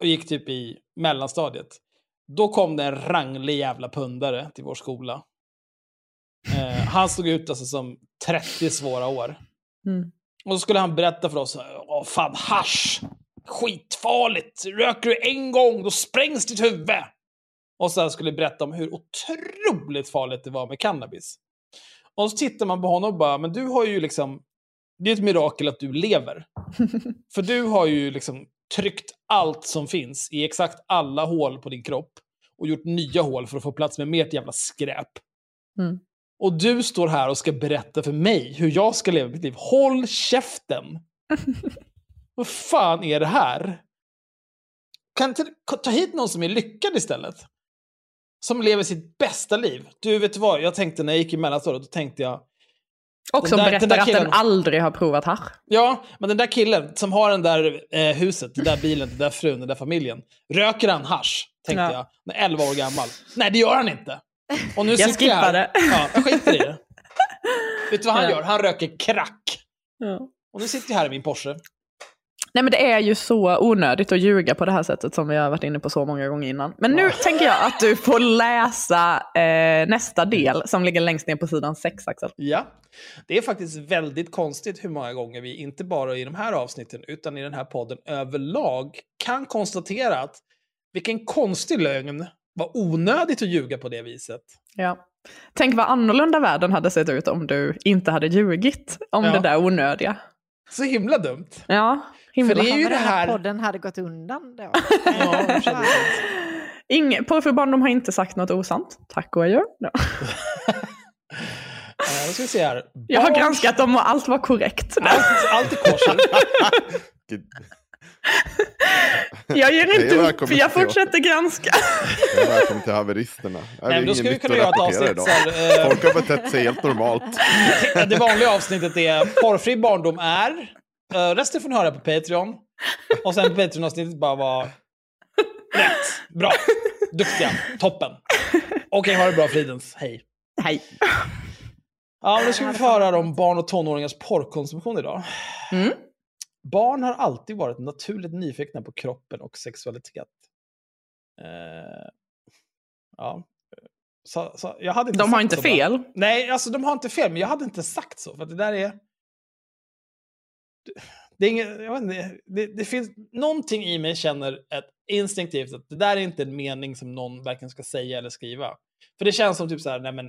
och gick typ i mellanstadiet, då kom det en ranglig jävla pundare till vår skola. Eh, han stod ut alltså som 30 svåra år. Mm. Och så skulle han berätta för oss, åh fan hasch, skitfarligt, röker du en gång då sprängs ditt huvud. Och sen skulle berätta om hur otroligt farligt det var med cannabis. Och så tittar man på honom och bara, men du har ju liksom, det är ett mirakel att du lever. För du har ju liksom tryckt allt som finns i exakt alla hål på din kropp och gjort nya hål för att få plats med mer jävla skräp. Mm. Och du står här och ska berätta för mig hur jag ska leva mitt liv. Håll käften! Vad fan är det här? Kan inte ta hit någon som är lyckad istället? Som lever sitt bästa liv. Du, vet vad? Jag tänkte när jag gick i mellanstadiet, då tänkte jag... Och som där- berättar den där att killen- den aldrig har provat hasch. Ja, men den där killen som har den där eh, huset, den där bilen, den där frun, den där familjen. Röker han hasch? Tänkte Ja. jag. När 11 år gammal. Nej, det gör han inte. Och nu Jag sitter jag här. Ja, jag skiter i det. Vet du vad han Ja. gör? Han röker crack. Ja. Och nu sitter jag här i min Porsche. Nej men det är ju så onödigt att ljuga på det här sättet som vi har varit inne på så många gånger innan. Men nu tänker jag att du får läsa eh, nästa del som ligger längst ner på sidan 6 Axel. Ja, det är faktiskt väldigt konstigt hur många gånger vi, inte bara i de här avsnitten, utan i den här podden överlag, kan konstatera att vilken konstig lögn, vad onödigt att ljuga på det viset. Ja. Tänk vad annorlunda världen hade sett ut om du inte hade ljugit om Ja. det där onödiga. Så himla dumt. Ja, himla. För det är ju det här podden hade gått undan då. Ja, Ingen, Porrfri barndom har inte sagt något osant. Tack och adjö. Ja. Eh, då ska vi se här. Jag har granskat dem och allt var korrekt. Allt, allt är kosher. Jag ger Hej inte upp, jag fortsätter granska. Ja, Välkommen till haveristerna. Det men då ska vi kunna göra ett avsnitt här, eh, Folk har betett sig helt normalt. Det vanliga avsnittet är porrfri barndom är. Uh, resten får ni höra på Patreon. Och sen på Patreon-avsnittet bara vara rätt, bra, duktiga, toppen. Okej, ha det bra Fridens. Hej. Hej. Ja, men nu ska vi få höra om barn och tonåringars porrkonsumtion idag. Mm. Barn har alltid varit naturligt nyfikna på kroppen och sexualitet. Eh, ja. Så, så, jag hade inte De har inte så bara. fel. Nej, alltså de har inte fel, men jag hade inte sagt så. För det där är... Det, är inget, jag vet inte, det, det finns någonting i mig känner ett instinktivt att det där är inte en mening som någon verkligen ska säga eller skriva. För det känns som typ så här, nej men,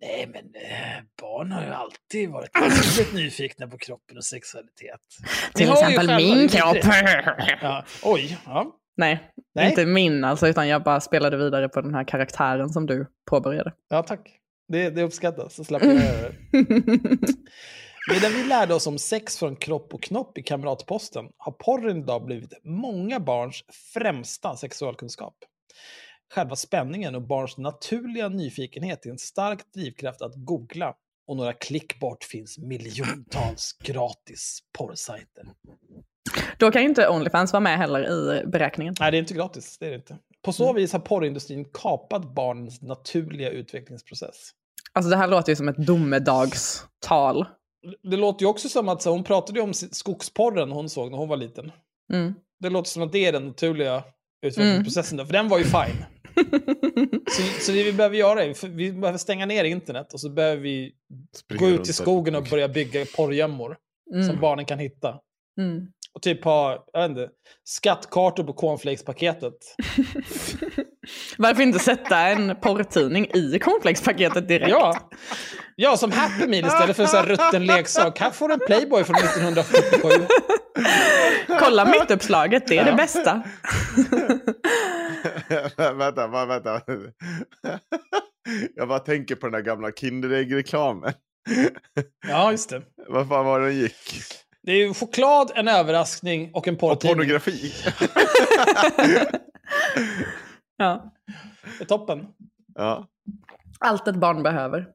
nej men eh, barn har ju alltid varit väldigt nyfikna på kroppen och sexualitet. Till exempel min kropp. Ja, oj, ja. Nej, Nej. inte min alltså, utan jag bara spelade vidare på den här karaktären som du påbörjade. Ja, tack. Det, det uppskattas, så slapp jag göra det. Medan vi lärde oss om sex från kropp och knopp i Kamratposten har porren idag blivit många barns främsta sexualkunskap. Själva spänningen och barns naturliga nyfikenhet är en stark drivkraft att googla och några klick bort finns miljontals gratis porrsajter. Då kan ju inte Onlyfans vara med heller i beräkningen. Nej, det är inte gratis. Det är det inte. På så vis har porrindustrin kapat barnens naturliga utvecklingsprocess. Alltså det här låter ju som ett domedagstal. Det låter ju också som att så, hon pratade om skogsporren hon såg när hon var liten. Mm. Det låter som att det är den naturliga utvecklingsprocessen där, för den var ju fine. Så, så det vi behöver göra är, vi behöver stänga ner internet och så behöver vi Springa gå ut i skogen och börja bygga porrgömmor Mm. som barnen kan hitta. Mm. Och typ ha, jag vet inte, skattkartor på cornflakespaketet. Varför inte sätta en porrtidning i cornflakespaketet direkt? Ja. ja, som Happy Meal istället för en sån här rutten leksak. Här får du en Playboy från 1977. Kolla mittuppslaget, det är det Ja. bästa. vänta, bara, vänta. Jag bara tänker på den där gamla Kinderägg-reklamen. Ja, just det. Vad fan var det den gick? Det är ju choklad, en överraskning och en Och porrtidning. pornografi. Ja. Det är toppen. ja. Allt ett barn behöver.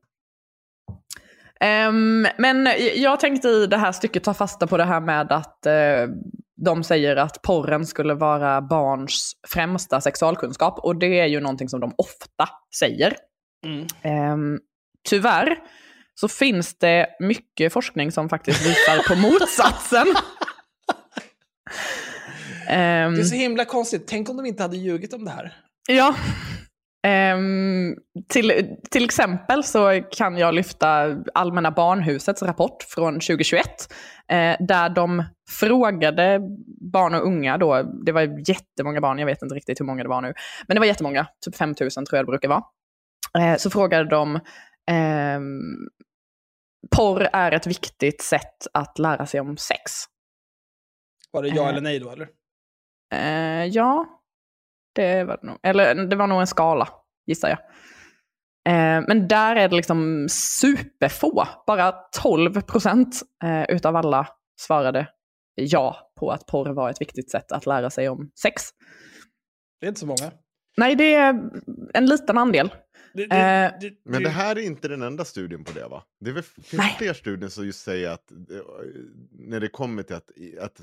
Ehm, men jag tänkte i det här stycket ta fasta på det här med att eh, de säger att porren skulle vara barns främsta sexualkunskap. Och det är ju någonting som de ofta säger. Mm. Ehm, tyvärr så finns det mycket forskning som faktiskt visar på motsatsen. Ehm, Det är så himla konstigt. Tänk om de inte hade ljugit om det här. Ja. Ehm, till, till exempel så kan jag lyfta Allmänna Barnhusets rapport från 2021. Eh, där de frågade barn och unga då, det var jättemånga barn, jag vet inte riktigt hur många det var nu, men det var jättemånga, typ 5000 tror jag det brukar vara. Eh, så frågade de, ehm, porr är ett viktigt sätt att lära sig om sex. Var det ja Eh. eller nej då, eller? Eh, ja, det var det nog. Eller det var nog en skala, gissar jag. Eh, men där är det liksom superfå. Bara 12 procent eh, utav alla svarade ja på att porr var ett viktigt sätt att lära sig om sex. Det är inte så många. Nej, det är en liten andel. Det, det, Eh, det, Men det här är inte den enda studien på det va? Det är väl, finns Nej. fler studier som just säger att eh, när det kommer till att, att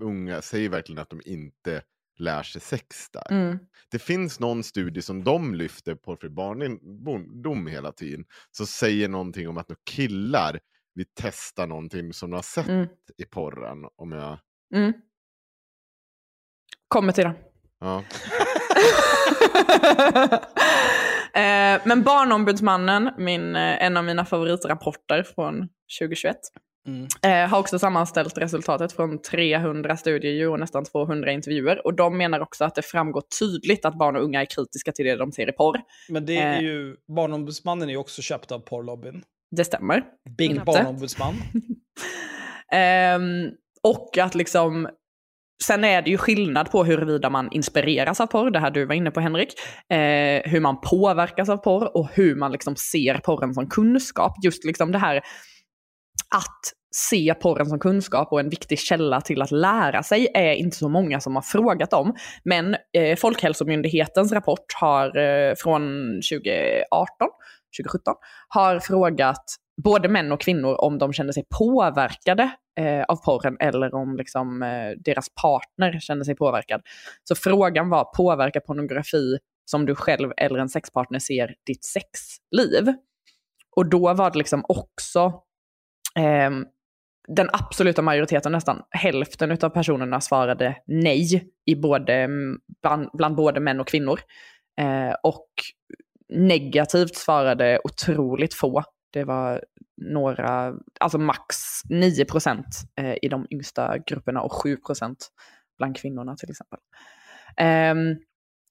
unga säger verkligen att de inte lär sig sex där. Mm. Det finns någon studie som de lyfter på för barndom hela tiden. Som säger någonting om att nu killar vill testa någonting som de har sett Mm. i porren. Om jag... Mm. Kommer till det. Ja. Eh, men Barnombudsmannen, min, eh, en av mina favoritrapporter från 2021, Mm. eh, har också sammanställt resultatet från 300 studier och nästan 200 intervjuer. Och de menar också att det framgår tydligt att barn och unga är kritiska till det de ser i porr. Men det är Eh, ju, Barnombudsmannen är ju också köpt av porrlobbyn. Det stämmer. Inte. Barnombudsman. Ehm, och att liksom, sen är det ju skillnad på huruvida man inspireras av porr, det här du var inne på Henrik, eh, hur man påverkas av porr och hur man liksom ser porren som kunskap. Just liksom det här att se porren som kunskap och en viktig källa till att lära sig är inte så många som har frågat om. Men eh, Folkhälsomyndighetens rapport har, eh, från 2018, 2017 har frågat både män och kvinnor om de kände sig påverkade eh, av porren eller om liksom, eh, deras partner kände sig påverkad. Så frågan var, påverkar pornografi som du själv eller en sexpartner ser ditt sexliv? Och då var det liksom också eh, den absoluta majoriteten, nästan hälften av personerna svarade nej i både, bland, bland både män och kvinnor. Eh, och negativt svarade otroligt få. Det var några, alltså max 9 procent eh, i de yngsta grupperna och 7 procent bland kvinnorna till exempel. Ehm,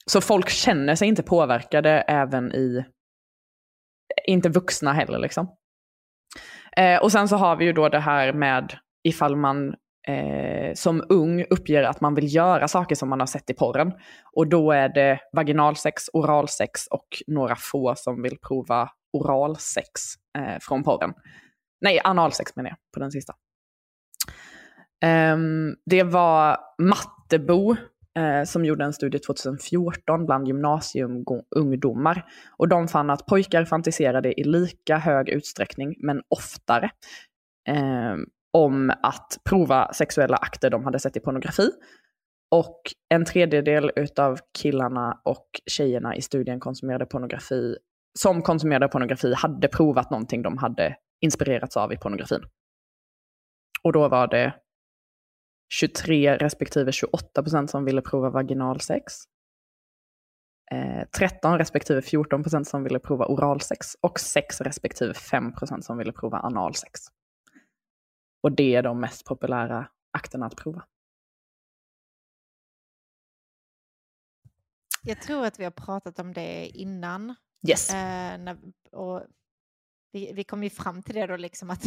så folk känner sig inte påverkade även i, inte vuxna heller liksom. Eh, och sen så har vi ju då det här med ifall man eh, som ung uppger att man vill göra saker som man har sett i porren. Och då är det vaginalsex, oralsex och några få som vill prova oralsex eh, från porren. Nej, analsex menar jag på den sista. Um, det var Mattebo eh, som gjorde en studie 2014 bland gymnasieungdomar. Och de fann att pojkar fantiserade i lika hög utsträckning, men oftare, eh, om att prova sexuella akter de hade sett i pornografi. Och en tredjedel utav killarna och tjejerna i studien konsumerade pornografi, som konsumerade pornografi hade provat någonting de hade inspirerats av i pornografin. Och då var det 23 respektive 28 procent som ville prova vaginalsex. Eh, 13 respektive 14 procent som ville prova oralsex och 6 respektive 5 procent som ville prova analsex. Och det är de mest populära akterna att prova. Jag tror att vi har pratat om det innan. Yes. Eh, när, och vi, vi kom ju fram till det då liksom att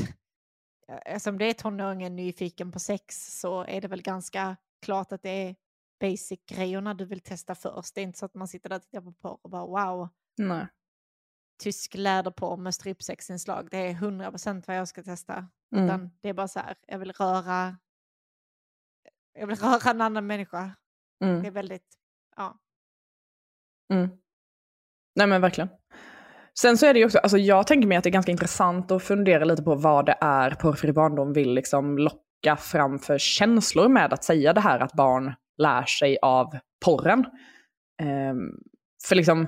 eftersom det är tonåringen nyfiken på sex så är det väl ganska klart att det är basic-grejerna du vill testa först. Det är inte så att man sitter där och tittar på porr och bara wow, Nej. tysk läderporr med strypsexinslag, det är 100% vad jag ska testa. Mm. Utan det är bara så här, jag vill röra, jag vill röra en annan människa. Mm. Det är väldigt, ja. Mm. Nej men verkligen. Sen så är det ju också, alltså jag tänker mig att det är ganska intressant att fundera lite på vad det är porrfri barndom vill liksom locka fram för känslor med att säga det här att barn lär sig av porren. Um, för liksom,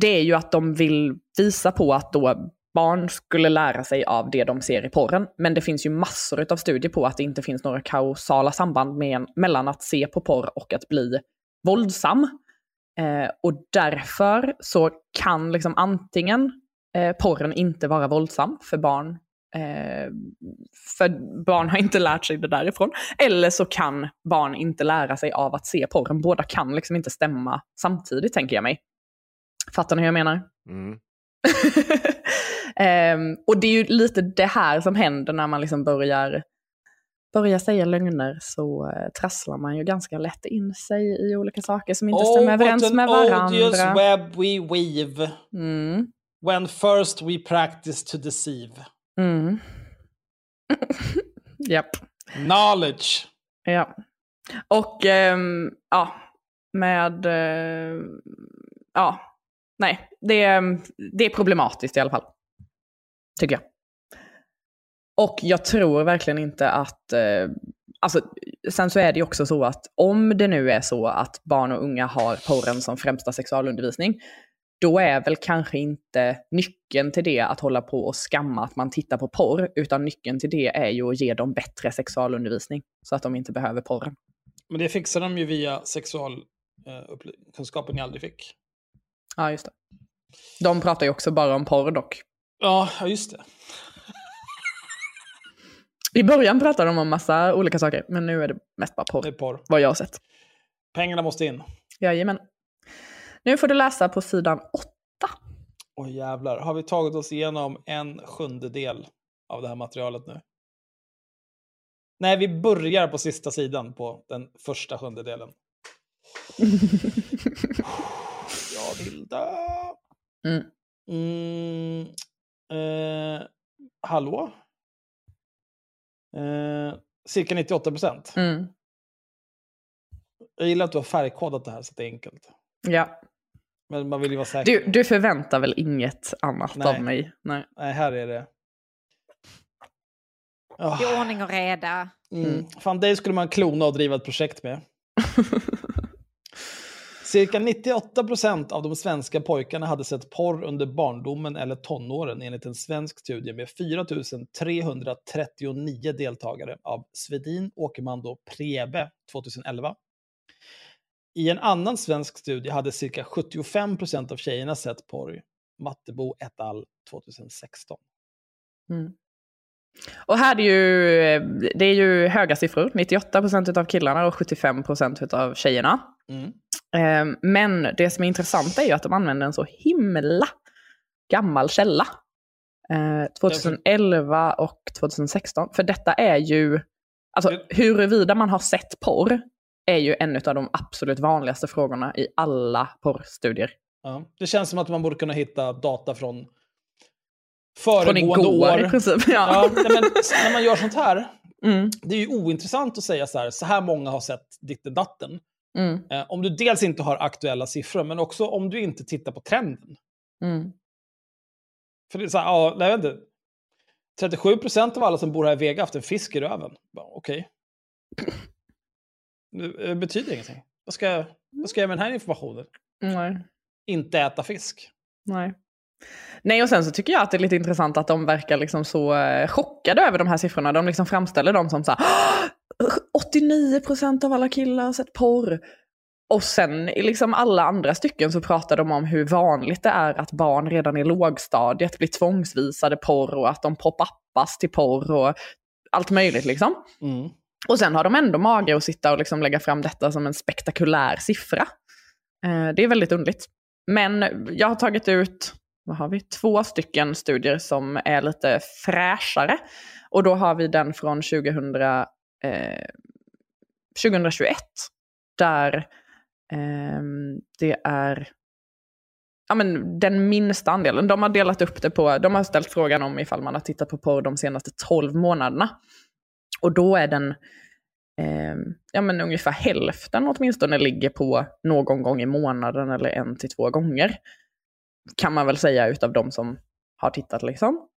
det är ju att de vill visa på att då barn skulle lära sig av det de ser i porren. Men det finns ju massor av studier på att det inte finns några kausala samband med, mellan att se på porr och att bli våldsam. Eh, och därför så kan liksom antingen eh, porren inte vara våldsam för barn, eh, för barn har inte lärt sig det därifrån. Eller så kan barn inte lära sig av att se porren. Båda kan liksom inte stämma samtidigt tänker jag mig. Fattar ni hur jag menar? Mm. Ehm, och det är ju lite det här som händer när man liksom börjar, börjar säga lögner så eh, trasslar man ju ganska lätt in sig i olika saker som inte stämmer överens what an med odious varandra. web we weave. Mm. When first we practice to deceive. Mm. Japp. Knowledge. Ja. Och ehm, ja, med... eh, ja, nej. Det, är- det är problematiskt i alla fall. Tycker jag. Och jag tror verkligen inte att... Eh, alltså, sen så är det ju också så att om det nu är så att barn och unga har porren som främsta sexualundervisning, då är väl kanske inte nyckeln till det att hålla på och skamma att man tittar på porr, utan nyckeln till det är ju att ge dem bättre sexualundervisning så att de inte behöver porren. Men det fixar de ju via sexualkunskapen jag aldrig fick. Ja, just det. De pratar ju också bara om porr dock. Ja, just det. I början pratade de om massa olika saker, men nu är det mest bara porr. Det är porr. Vad jag har sett. Pengarna måste in. Jajamän. Nu får du läsa på sidan 8. Åh jävlar, har vi tagit oss igenom en sjundedel av det här materialet nu? Nej, vi börjar på sista sidan på den första sjundedelen. Jag vill dö. Mm. Mm, eh, hallå? Eh, cirka 98 procent. Mm. Jag gillar att du har färgkodat det här så att det är enkelt. Ja. Men man vill ju vara säker. Du, du förväntar väl inget annat Nej. av mig? Nej. Nej, här är det. Det är ordning och reda. Mm. Fan, dig skulle man klona och driva ett projekt med. Cirka 98 procent av de svenska pojkarna hade sett porr under barndomen eller tonåren enligt en svensk studie med 4 339 deltagare av Svedin Åkerman och Prebe 2011. I en annan svensk studie hade cirka 75 procent av tjejerna sett porr. Mattebo et al. 2016. Mm. Och här är ju, det är ju höga siffror. 98% av killarna och 75% av tjejerna. Mm. Eh, Men det som är intressant är ju att de använder en så himla gammal källa. Eh, 2011 och 2016. För detta är ju, alltså huruvida man har sett porr är ju en av de absolut vanligaste frågorna i alla porrstudier. Ja. Det känns som att man borde kunna hitta data från Från föregående igår år. i princip. Ja. men, när man gör sånt här, Mm. det är ju ointressant att säga så här, så här många har sett ditten datten. Mm. Eh, om du dels inte har aktuella siffror, men också om du inte tittar på trenden. Mm. För det är så här, ja, jag vet inte. 37 procent av alla som bor här i Vega har haft en fisk i röven. Okej. Det eh, betyder ingenting. Vad ska, jag- vad ska jag med den här informationen? Nej. Inte äta fisk. Nej. Nej, och sen så tycker jag att det är lite intressant att de verkar liksom så eh, chockade över de här siffrorna. De liksom framställer dem som så här, "Ah, 89% av alla killar har sett porr. Och sen i liksom alla andra stycken så pratar de om hur vanligt det är att barn redan i lågstadiet blir tvångsvisade porr och att de pop-uppas till porr och allt möjligt liksom. Mm. Och sen har de ändå mage att sitta och liksom lägga fram detta som en spektakulär siffra. Eh, det är väldigt underligt. Men jag har tagit ut, vad har vi, två stycken studier som är lite fräschare. Och då har vi den från 2000, eh, 2021. Där eh, det är ja, men den minsta andelen. De har delat upp det på, de har ställt frågan om ifall man har tittat på porr de senaste 12 månaderna. Och då är den, eh, ja men ungefär hälften åtminstone ligger på någon gång i månaden eller en till två gånger. Kan man väl säga utav de som har tittat liksom.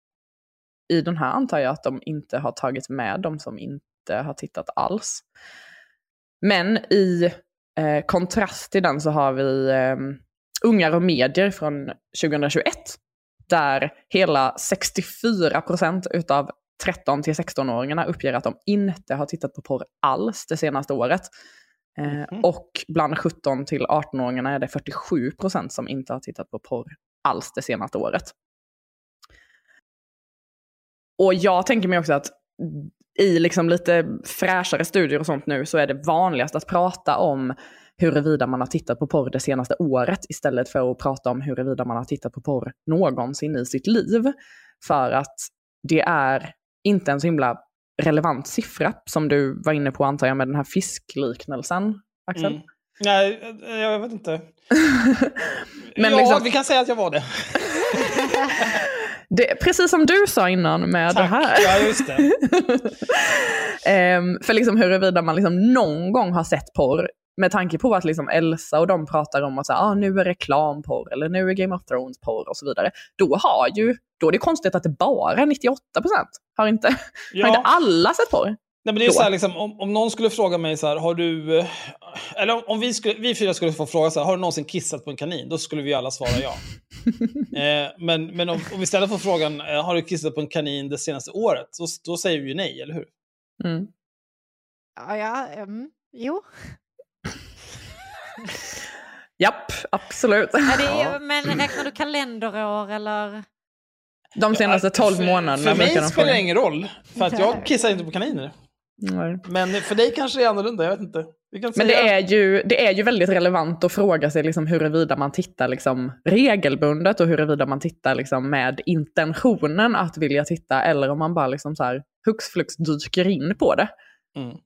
I den här antar jag att de inte har tagit med de som inte har tittat alls. Men i eh, kontrast till den så har vi eh, Ungar och medier från 2021. Där hela 64% utav 13 till 16-åringarna uppger att de inte har tittat på porr alls det senaste året. Eh, Och bland 17 till 18-åringarna är det 47% som inte har tittat på porr alls det senaste året. Och jag tänker mig också att i liksom lite fräschare studier och sånt nu så är det vanligast att prata om huruvida man har tittat på porr det senaste året istället för att prata om huruvida man har tittat på porr någonsin i sitt liv. För att det är inte en så himla relevant siffra som du var inne på antar jag med den här fiskliknelsen, Axel. Mm. Nej, eh, jag vet inte. Men ja, liksom- vi kan säga att jag var det. Det, precis som du sa innan med det här. Ja, just det. Ehm, för liksom huruvida man liksom någon gång har sett porr, med tanke på att liksom Elsa och de pratar om att så här, ah, nu är reklamporr eller nu är Game of Thrones porr och så vidare. Då har ju, då är det konstigt att det bara är 98% har inte, har Ja. inte alla sett porr. Nej, men det är Då. så här, liksom, om, om någon skulle fråga mig så här, har du... eh, Eller om, om vi, skulle, vi fyra skulle få fråga så här, har du någonsin kissat på en kanin? Då skulle vi alla svara ja. eh, men men om, om vi istället får frågan, eh, har du kissat på en kanin det senaste året? Så, då säger vi ju nej, eller hur? Mm. Ja, ja, mm. Jo. Japp, absolut. Är det, Men räknar du kalenderår eller? De senaste 12 månaderna. För mig spelar det ingen roll. För att jag kissar inte på kaniner. Nej. Men för dig kanske det är annorlunda, jag vet inte. Men det är, ju, det är ju väldigt relevant att fråga sig liksom huruvida man tittar liksom regelbundet och huruvida man tittar liksom med intentionen att vilja titta eller om man bara liksom så här hux flux dyker in på det. Mm.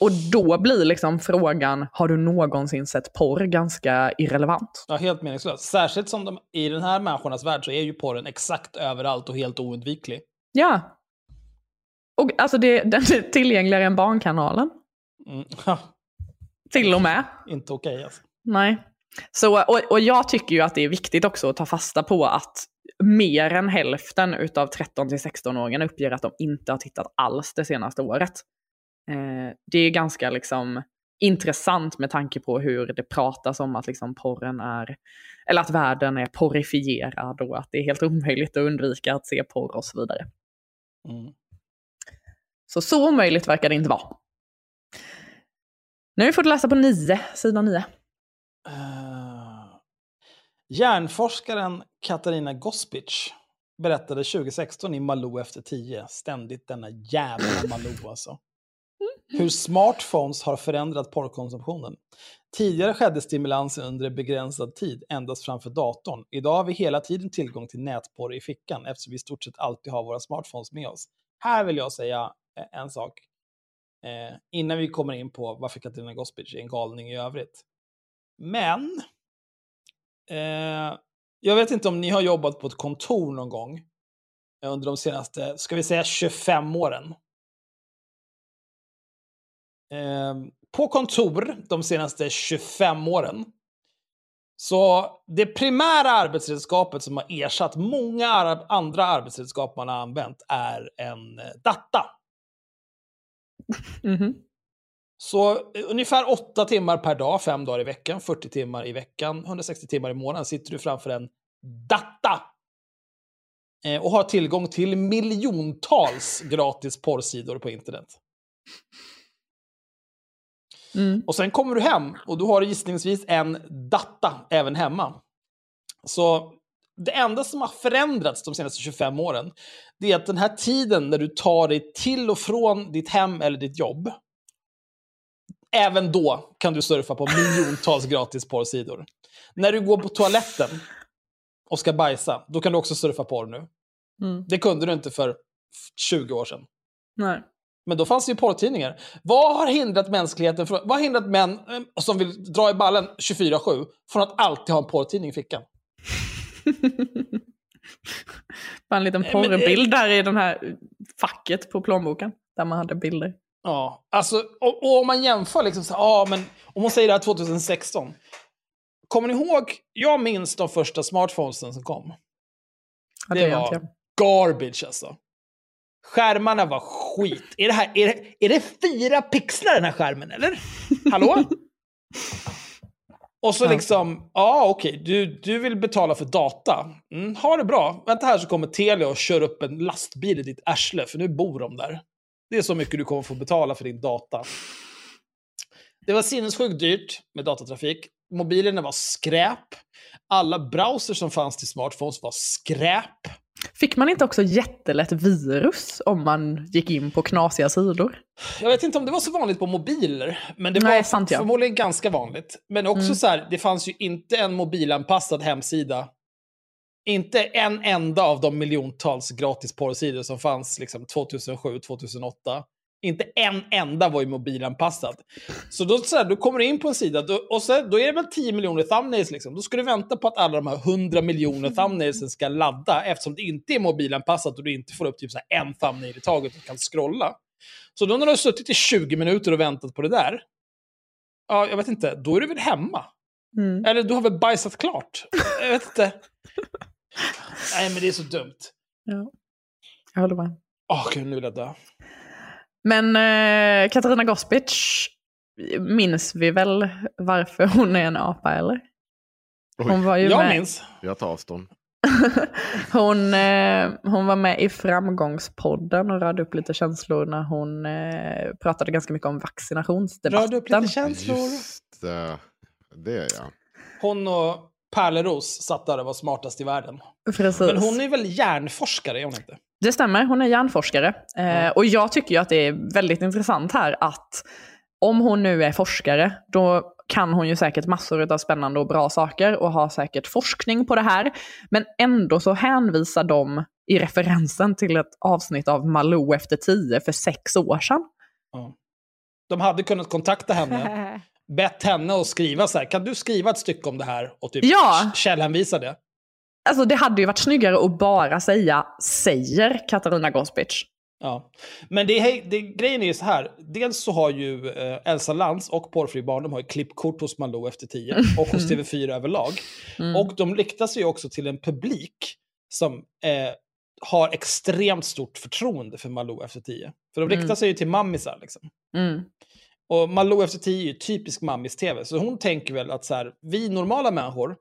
Och då blir liksom frågan, har du någonsin sett porr ganska irrelevant? Ja, helt meningslöst. Särskilt som de, i den här människornas värld så är ju porren exakt överallt och helt oundviklig. Ja. Och alltså det, den är tillgängligare än Barnkanalen. Mm. Till och med. inte okej alltså. Nej. Så, och, och jag tycker ju att det är viktigt också att ta fasta på att mer än hälften utav 13-16-åringarna uppger att de inte har tittat alls det senaste året. Eh, det är ganska liksom intressant med tanke på hur det pratas om att liksom porren är, eller att världen är porrifierad och att det är helt omöjligt att undvika att se porr och så vidare. Mm. Så så omöjligt verkar det inte vara. Nu vi fått läsa på 9, sidan 9. Uh, hjärnforskaren Katarina Gospic berättade 2016 i Malou efter 10, ständigt denna jävla Malou alltså, hur smartphones har förändrat porrkonsumtionen. Tidigare skedde stimulansen under en begränsad tid endast framför datorn. Idag har vi hela tiden tillgång till nätporr i fickan eftersom vi i stort sett alltid har våra smartphones med oss. Här vill jag säga eh, Eh, en sak. Eh, innan vi kommer in på varför Katarina Gospic är en galning i övrigt. Men, eh, jag vet inte om ni har jobbat på ett kontor någon gång eh, under de senaste, ska vi säga 25 åren. Eh, på kontor de senaste 25 åren. Så det primära arbetsredskapet som har ersatt många andra arbetsredskap man har använt är en eh, Mhm. Så eh, ungefär 8 timmar per dag, 5 dagar i veckan, 40 timmar i veckan, 160 timmar i månaden sitter du framför en data. Eh, och har tillgång till miljontals gratis porrsidor på internet. Mm. Och sen kommer du hem och du har gissningsvis en data även hemma. Så det enda som har förändrats de senaste 25 åren, det är att den här tiden när du tar dig till och från ditt hem eller ditt jobb, även då kan du surfa på miljontals gratis porrsidor. När du går på toaletten och ska bajsa, då kan du också surfa porr nu. Mm. Det kunde du inte för 20 år sedan. Nej. Men då fanns det ju porrtidningar. Vad har hindrat mänskligheten från, vad har hindrat män eh, som vill dra i ballen 24-7 från att alltid ha en porrtidning i fickan? Bara en liten det- porrbild där i den här facket på plånboken. Där man hade bilder. Ja, alltså, och, och om man jämför liksom så ja men om man säger det här 2016. Kommer ni ihåg, jag minns de första smartphonesen som kom. Ja, det det var inte garbage alltså. Skärmarna var skit. Är det, här, är, det, är det fyra pixlar den här skärmen eller? Hallå? Och så liksom, ja okej, du, du vill betala för data. Mm, ha det bra. Vänta här så kommer Telia och kör upp en lastbil i ditt arsle, för nu bor de där. Det är så mycket du kommer få betala för din data. Det var sinnessjukt dyrt med datatrafik. Mobilerna var skräp. Alla browsers som fanns till smartphones var skräp. Fick man inte också jättelätt virus om man gick in på knasiga sidor? Jag vet inte om det var så vanligt på mobiler, men det Nej, var sant, ja. förmodligen ganska vanligt. Men också Mm. så här, det fanns ju inte en mobilanpassad hemsida. Inte en enda av de miljontals gratis porrsidor som fanns liksom 2007, 2008. Inte en enda var ju mobilanpassad. Så då, så här, då kommer du in på en sida då, och så, då är det väl 10 miljoner thumbnails. Liksom. Då ska du vänta på att alla de här 100 miljoner thumbnailsen ska ladda eftersom det inte är mobilanpassat och du inte får upp typ så en thumbnail i taget och kan scrolla. Så då när du har suttit i 20 minuter och väntat på det där, ja, jag vet inte, då är du väl hemma? Mm. Eller du har väl bajsat klart? Jag vet inte. Nej, men det är så dumt. Ja. Jag håller med. Åh, gud, nu vill jag dö. Men eh, Katarina Gospic minns vi väl varför hon är en apa eller? Hon var ju jag med... minns. Jag tar avstånd. hon, eh, hon var med i Framgångspodden och rörde upp lite känslor när hon eh, pratade ganska mycket om vaccinationsdebatten. Rörde upp lite känslor. Just det. Det är jag. Hon och Pärleros satt där och var smartast i världen. Precis. Men hon är väl hjärnforskare, är hon inte? Det stämmer, hon är hjärnforskare. Eh, och jag tycker ju att det är väldigt intressant här att om hon nu är forskare, då kan hon ju säkert massor av spännande och bra saker och har säkert forskning på det här. Men ändå så hänvisar de i referensen till ett avsnitt av Malou efter tio för sex år sedan. De hade kunnat kontakta henne, bett henne att skriva så här, kan du skriva ett stycke om det här? Och typ Ja. källhänvisa det. Alltså det hade ju varit snyggare att bara säga säger Katarina Gospic. Ja. Men det, det, grejen är ju så här, dels så har ju eh, Elsa Lantz och Porrfri Barndom har ju klippkort hos Malou efter 10 och hos TV4 överlag. Mm. Och de riktar sig ju också till en publik som eh, har extremt stort förtroende för Malou efter 10. För de riktar Mm. sig ju till mammisar liksom. Mm. Och Malou efter 10 är ju typisk mammis-tv. Så hon tänker väl att så här, vi normala människor,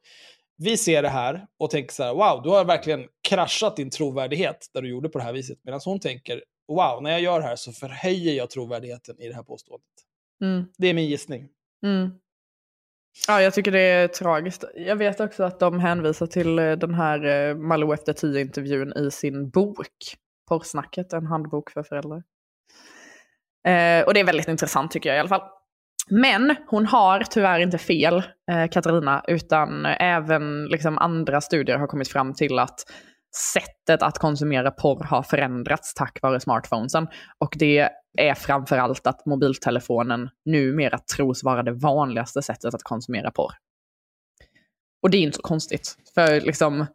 vi ser det här och tänker så här, wow, du har verkligen kraschat din trovärdighet där du gjorde på det här viset. Medan hon tänker, wow, när jag gör det här så förhöjer jag trovärdigheten i det här påståendet. Mm. Det är min gissning. Mm. Ja, jag tycker det är tragiskt. Jag vet också att de hänvisar till eh, den här eh, Malou efter tio-intervjun i sin bok, Porrsnacket, en handbok för föräldrar. Eh, och det är väldigt intressant tycker jag i alla fall. Men hon har tyvärr inte fel, eh, Katarina, utan även liksom, andra studier har kommit fram till att sättet att konsumera porr har förändrats tack vare smartphonesen. Och det är framförallt att mobiltelefonen numera tros vara det vanligaste sättet att konsumera porr. Och det är inte så konstigt, för liksom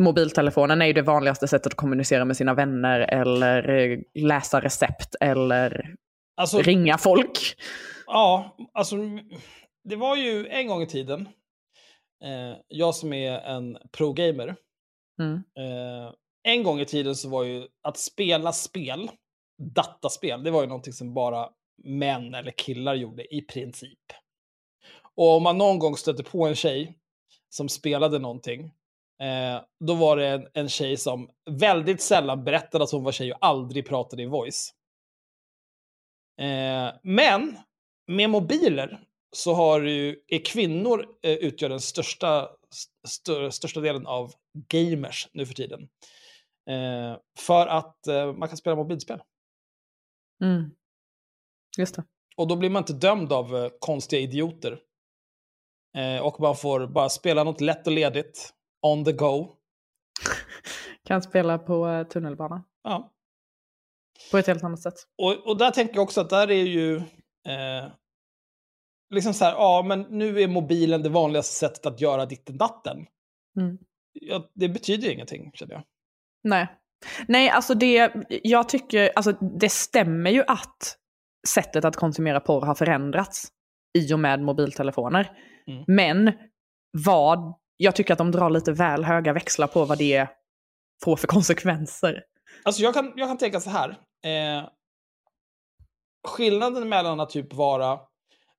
mobiltelefonen är ju det vanligaste sättet att kommunicera med sina vänner eller eh, läsa recept eller Alltså- ringa folk. Ja, alltså det var ju en gång i tiden, eh, jag som är en pro-gamer, Mm. eh, en gång i tiden så var ju att spela spel, dataspel, det var ju någonting som bara män eller killar gjorde i princip. Och om man någon gång stötte på en tjej som spelade någonting, eh, då var det en, en tjej som väldigt sällan berättade att hon var tjej och aldrig pratade i voice. Eh, men med mobiler så har ju, är kvinnor eh, utgör den största, stö, största delen av gamers nu för tiden. Eh, för att eh, man kan spela mobilspel. Mm. Just det. Och då blir man inte dömd av eh, konstiga idioter. Eh, och man får bara spela något lätt och ledigt, on the go. Kan spela på eh, tunnelbana. Ja. På ett helt annat sätt. Och, och där tänker jag också att där är ju... Eh, liksom så här, ja men nu är mobilen det vanligaste sättet att göra ditten datten. Mm. Ja, det betyder ingenting, känner jag. Nej. Nej, alltså det, jag tycker, alltså det stämmer ju att sättet att konsumera porr har förändrats i och med mobiltelefoner. Mm. Men vad, jag tycker att de drar lite väl höga växlar på vad det får för konsekvenser. Alltså jag kan, jag kan tänka så här. Eh, skillnaden mellan att typ vara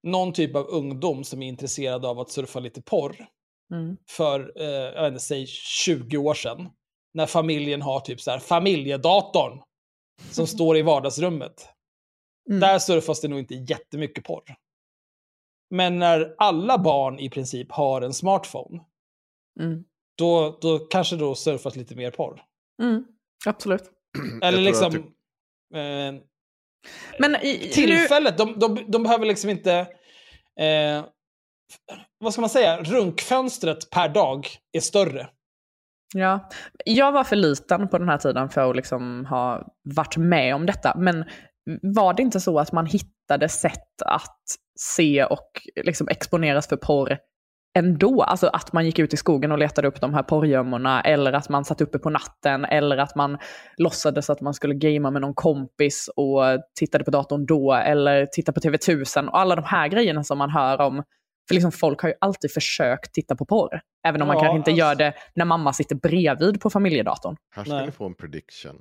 någon typ av ungdom som är intresserad av att surfa lite porr Mm. för, eh, jag vet inte, säg 20 år sedan. När familjen har typ så här familjedatorn som står i vardagsrummet. Mm. Där surfas det nog inte jättemycket porr. Men när alla barn i princip har en smartphone, Mm. då, då kanske då surfas lite mer porr. Mm. Absolut. Eller liksom... typ- Eh, Men i, tillfället, de, de, de behöver liksom inte... Eh, vad ska man säga? Runkfönstret per dag är större. Ja, jag var för liten på den här tiden för att liksom ha varit med om detta. Men var det inte så att man hittade sätt att se och liksom exponeras för porr ändå? Alltså att man gick ut i skogen och letade upp de här porrgömmorna, eller att man satt uppe på natten, eller att man låtsades att man skulle gamea med någon kompis och tittade på datorn då, eller tittade på TV1000 och alla de här grejerna som man hör om. För liksom folk har ju alltid försökt titta på porr, även om man Ja, kanske inte alltså- gör det när mamma sitter bredvid på familjedatorn. Här ska Nej. ni få en prediction.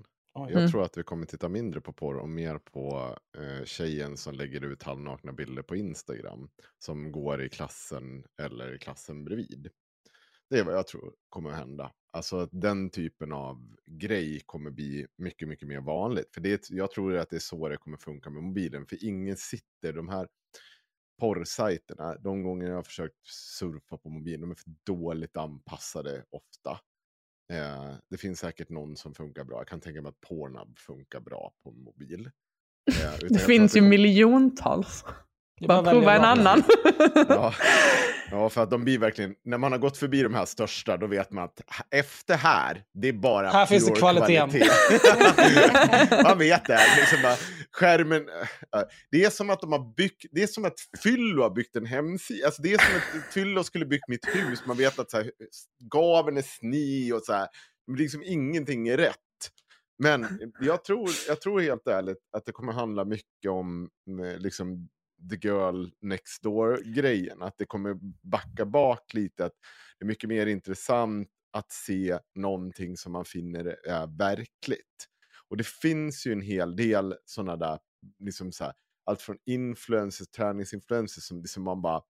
Jag Mm. tror att vi kommer titta mindre på porr och mer på eh, tjejen som lägger ut halvnakna bilder på Instagram. Som går i klassen eller i klassen bredvid. Det är vad jag tror kommer att hända. Alltså att den typen av grej kommer bli mycket, mycket mer vanligt. För det, jag tror att det är så det kommer funka med mobilen. För ingen sitter, de här porrsajterna, de gånger jag har försökt surfa på mobilen, de är för dåligt anpassade ofta. Eh, det finns säkert någon som funkar bra. Jag kan tänka mig att Pornhub funkar bra på mobil. Eh, Det finns ju kommer- miljontals. Bara bara prova en annan. Ja. ja, för att de blir verkligen, när man har gått förbi de här största, då vet man att efter här, det är bara Här finns det pure kvaliteten. kvalitet. man vet det. Liksom bara, skärmen, äh, det är som att de har byggt, det är som att Fyllo har byggt en hemsida. Alltså det är som att Fyllo skulle byggt mitt hus. Man vet att så här, gaven är sni och så här. Men liksom ingenting är rätt. Men jag tror, jag tror helt ärligt att det kommer handla mycket om eh, liksom, the girl next door-grejen. Att det kommer backa bak lite. Att det är mycket mer intressant att se någonting som man finner är verkligt. Och det finns ju en hel del sådana där, liksom så här, allt från influencers, träningsinfluencers som liksom man bara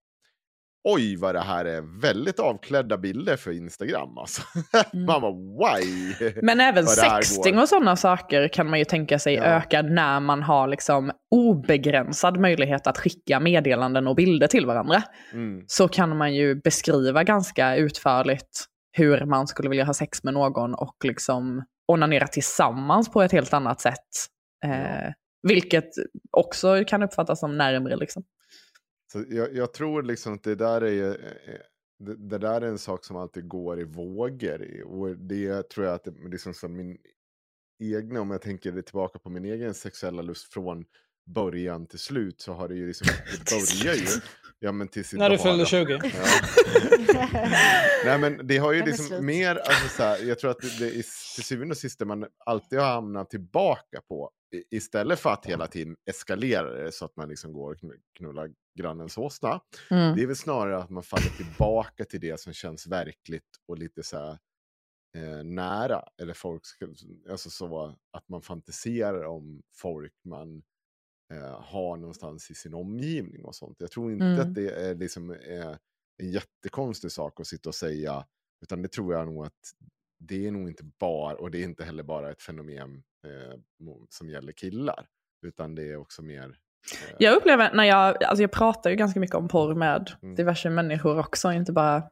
Oj vad det här är väldigt avklädda bilder för Instagram alltså. man bara why? Men även sexting går." och sådana saker kan man ju tänka sig Ja. öka när man har liksom obegränsad möjlighet att skicka meddelanden och bilder till varandra. Mm. Så kan man ju beskriva ganska utförligt hur man skulle vilja ha sex med någon och liksom onanera tillsammans på ett helt annat sätt. Eh, vilket också kan uppfattas som närmre. Liksom. Så jag, jag tror liksom att det där är, eh, eh, det, det där är en sak som alltid går i vågor. Och det tror jag att det, liksom som min egna, om jag tänker tillbaka på min egen sexuella lust från början till slut så har det ju liksom, det börjar ju, ja men tills När du fyllde då. 20. Ja. Nej men det har ju Den liksom slut. mer, alltså så här, jag tror att det, det är till syvende och sist man alltid har hamnat tillbaka på. Istället för att hela tiden eskalera det så att man liksom går och knu- knullar grannens åsna. Mm. Det är väl snarare att man faller tillbaka till det som känns verkligt och lite så här eh, nära. Eller folk, alltså så att man fantiserar om folk man eh, har någonstans i sin omgivning och sånt. Jag tror inte Mm. att det är liksom eh, en jättekonstig sak att sitta och säga. Utan det tror jag nog att det är nog inte bara, och det är inte heller bara ett fenomen eh, som gäller killar. Utan det är också mer... Eh, Jag upplever när jag, alltså jag pratar ju ganska mycket om porr med Mm. diverse människor också, inte bara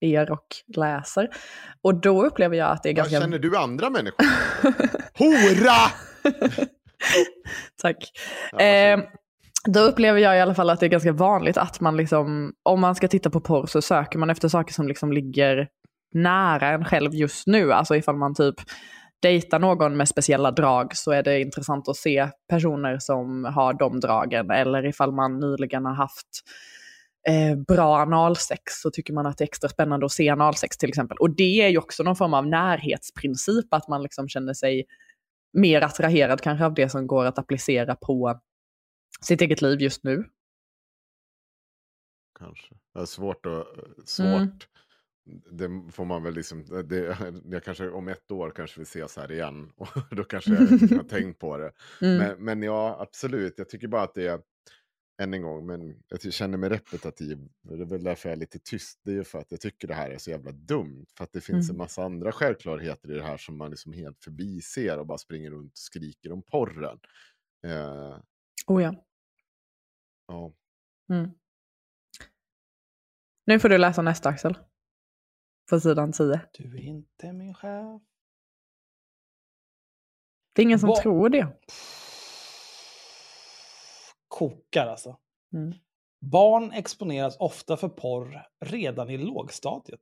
er och läser. Och då upplever jag att det är Vad ganska... känner du andra människor? Hora! Tack. Ja, eh, då upplever jag i alla fall att det är ganska vanligt att man liksom, om man ska titta på porr så söker man efter saker som liksom ligger nära en själv just nu. Alltså ifall man typ dejtar någon med speciella drag så är det intressant att se personer som har de dragen. Eller ifall man nyligen har haft eh, bra analsex så tycker man att det är extra spännande att se analsex till exempel. Och det är ju också någon form av närhetsprincip, att man liksom känner sig mer attraherad kanske av det som går att applicera på sitt eget liv just nu. Kanske. Det är svårt att... Svårt. Mm. Det får man väl liksom... Det, jag kanske om ett år kanske vi ses här igen. Och då kanske jag inte har tänkt på det. Mm. Men, men ja, absolut. Jag tycker bara att det är... Än en gång, men jag känner mig repetitiv. Det är väl därför jag är lite tyst. Det är ju för att jag tycker det här är så jävla dumt. För att det finns Mm. en massa andra självklarheter i det här som man liksom helt förbiser och bara springer runt och skriker om porren. Eh, Oh ja. ja. Mm. Nu får du läsa nästa Axel. På sidan 10. Du är inte min chef. Det är ingen som Vad- tror det. Kokar alltså. Mm. Barn exponeras ofta för porr redan i lågstadiet.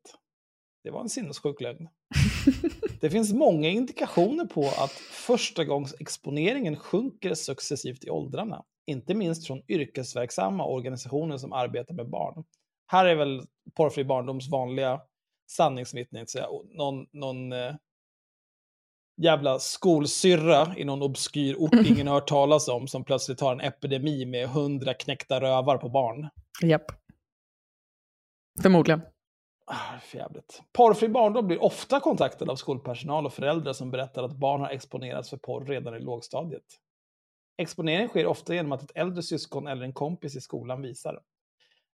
Det var en sinnessjuk lögn. Det finns många indikationer på att förstagångsexponeringen sjunker successivt i åldrarna. Inte minst från yrkesverksamma organisationer som arbetar med barn. Här är väl porrfri barndoms vanliga sanningsvittne. Någon, någon eh, jävla skolsyrra i någon obskyr ort ingen har hört talas om som plötsligt har en epidemi med hundra knäckta rövar på barn. Japp. Förmodligen. Ah, för jävligt. Porrfri barndom blir ofta kontaktad av skolpersonal och föräldrar som berättar att barn har exponerats för porr redan i lågstadiet. Exponering sker ofta genom att ett äldre syskon eller en kompis i skolan visar.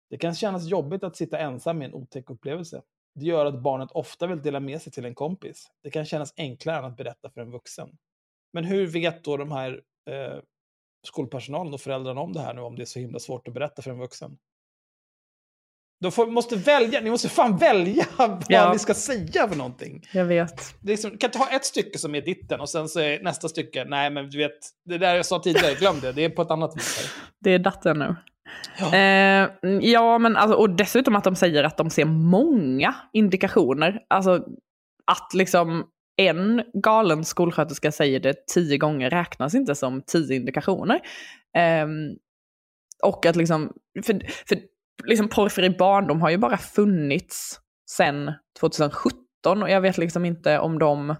Det kan kännas jobbigt att sitta ensam med en otäck upplevelse. Det gör att barnet ofta vill dela med sig till en kompis. Det kan kännas enklare än att berätta för en vuxen. Men hur vet då de här eh, skolpersonalen och föräldrarna om det här nu, om det är så himla svårt att berätta för en vuxen? De får, måste välja, ni måste fan välja vad Ja. ni ska säga för någonting. Jag vet. Det liksom, du kan ha ett stycke som är ditten och sen så är nästa stycke, nej men du vet, det där jag sa tidigare, glöm det, det är på ett annat vis. Här. Det är datten nu. Ja, eh, ja men alltså, och dessutom att de säger att de ser många indikationer. Alltså att liksom en galen skolsköterska säger det tio gånger räknas inte som tio indikationer. Eh, och att liksom, för, för liksom porrfri barndom har ju bara funnits sedan 2017 och jag vet liksom inte om de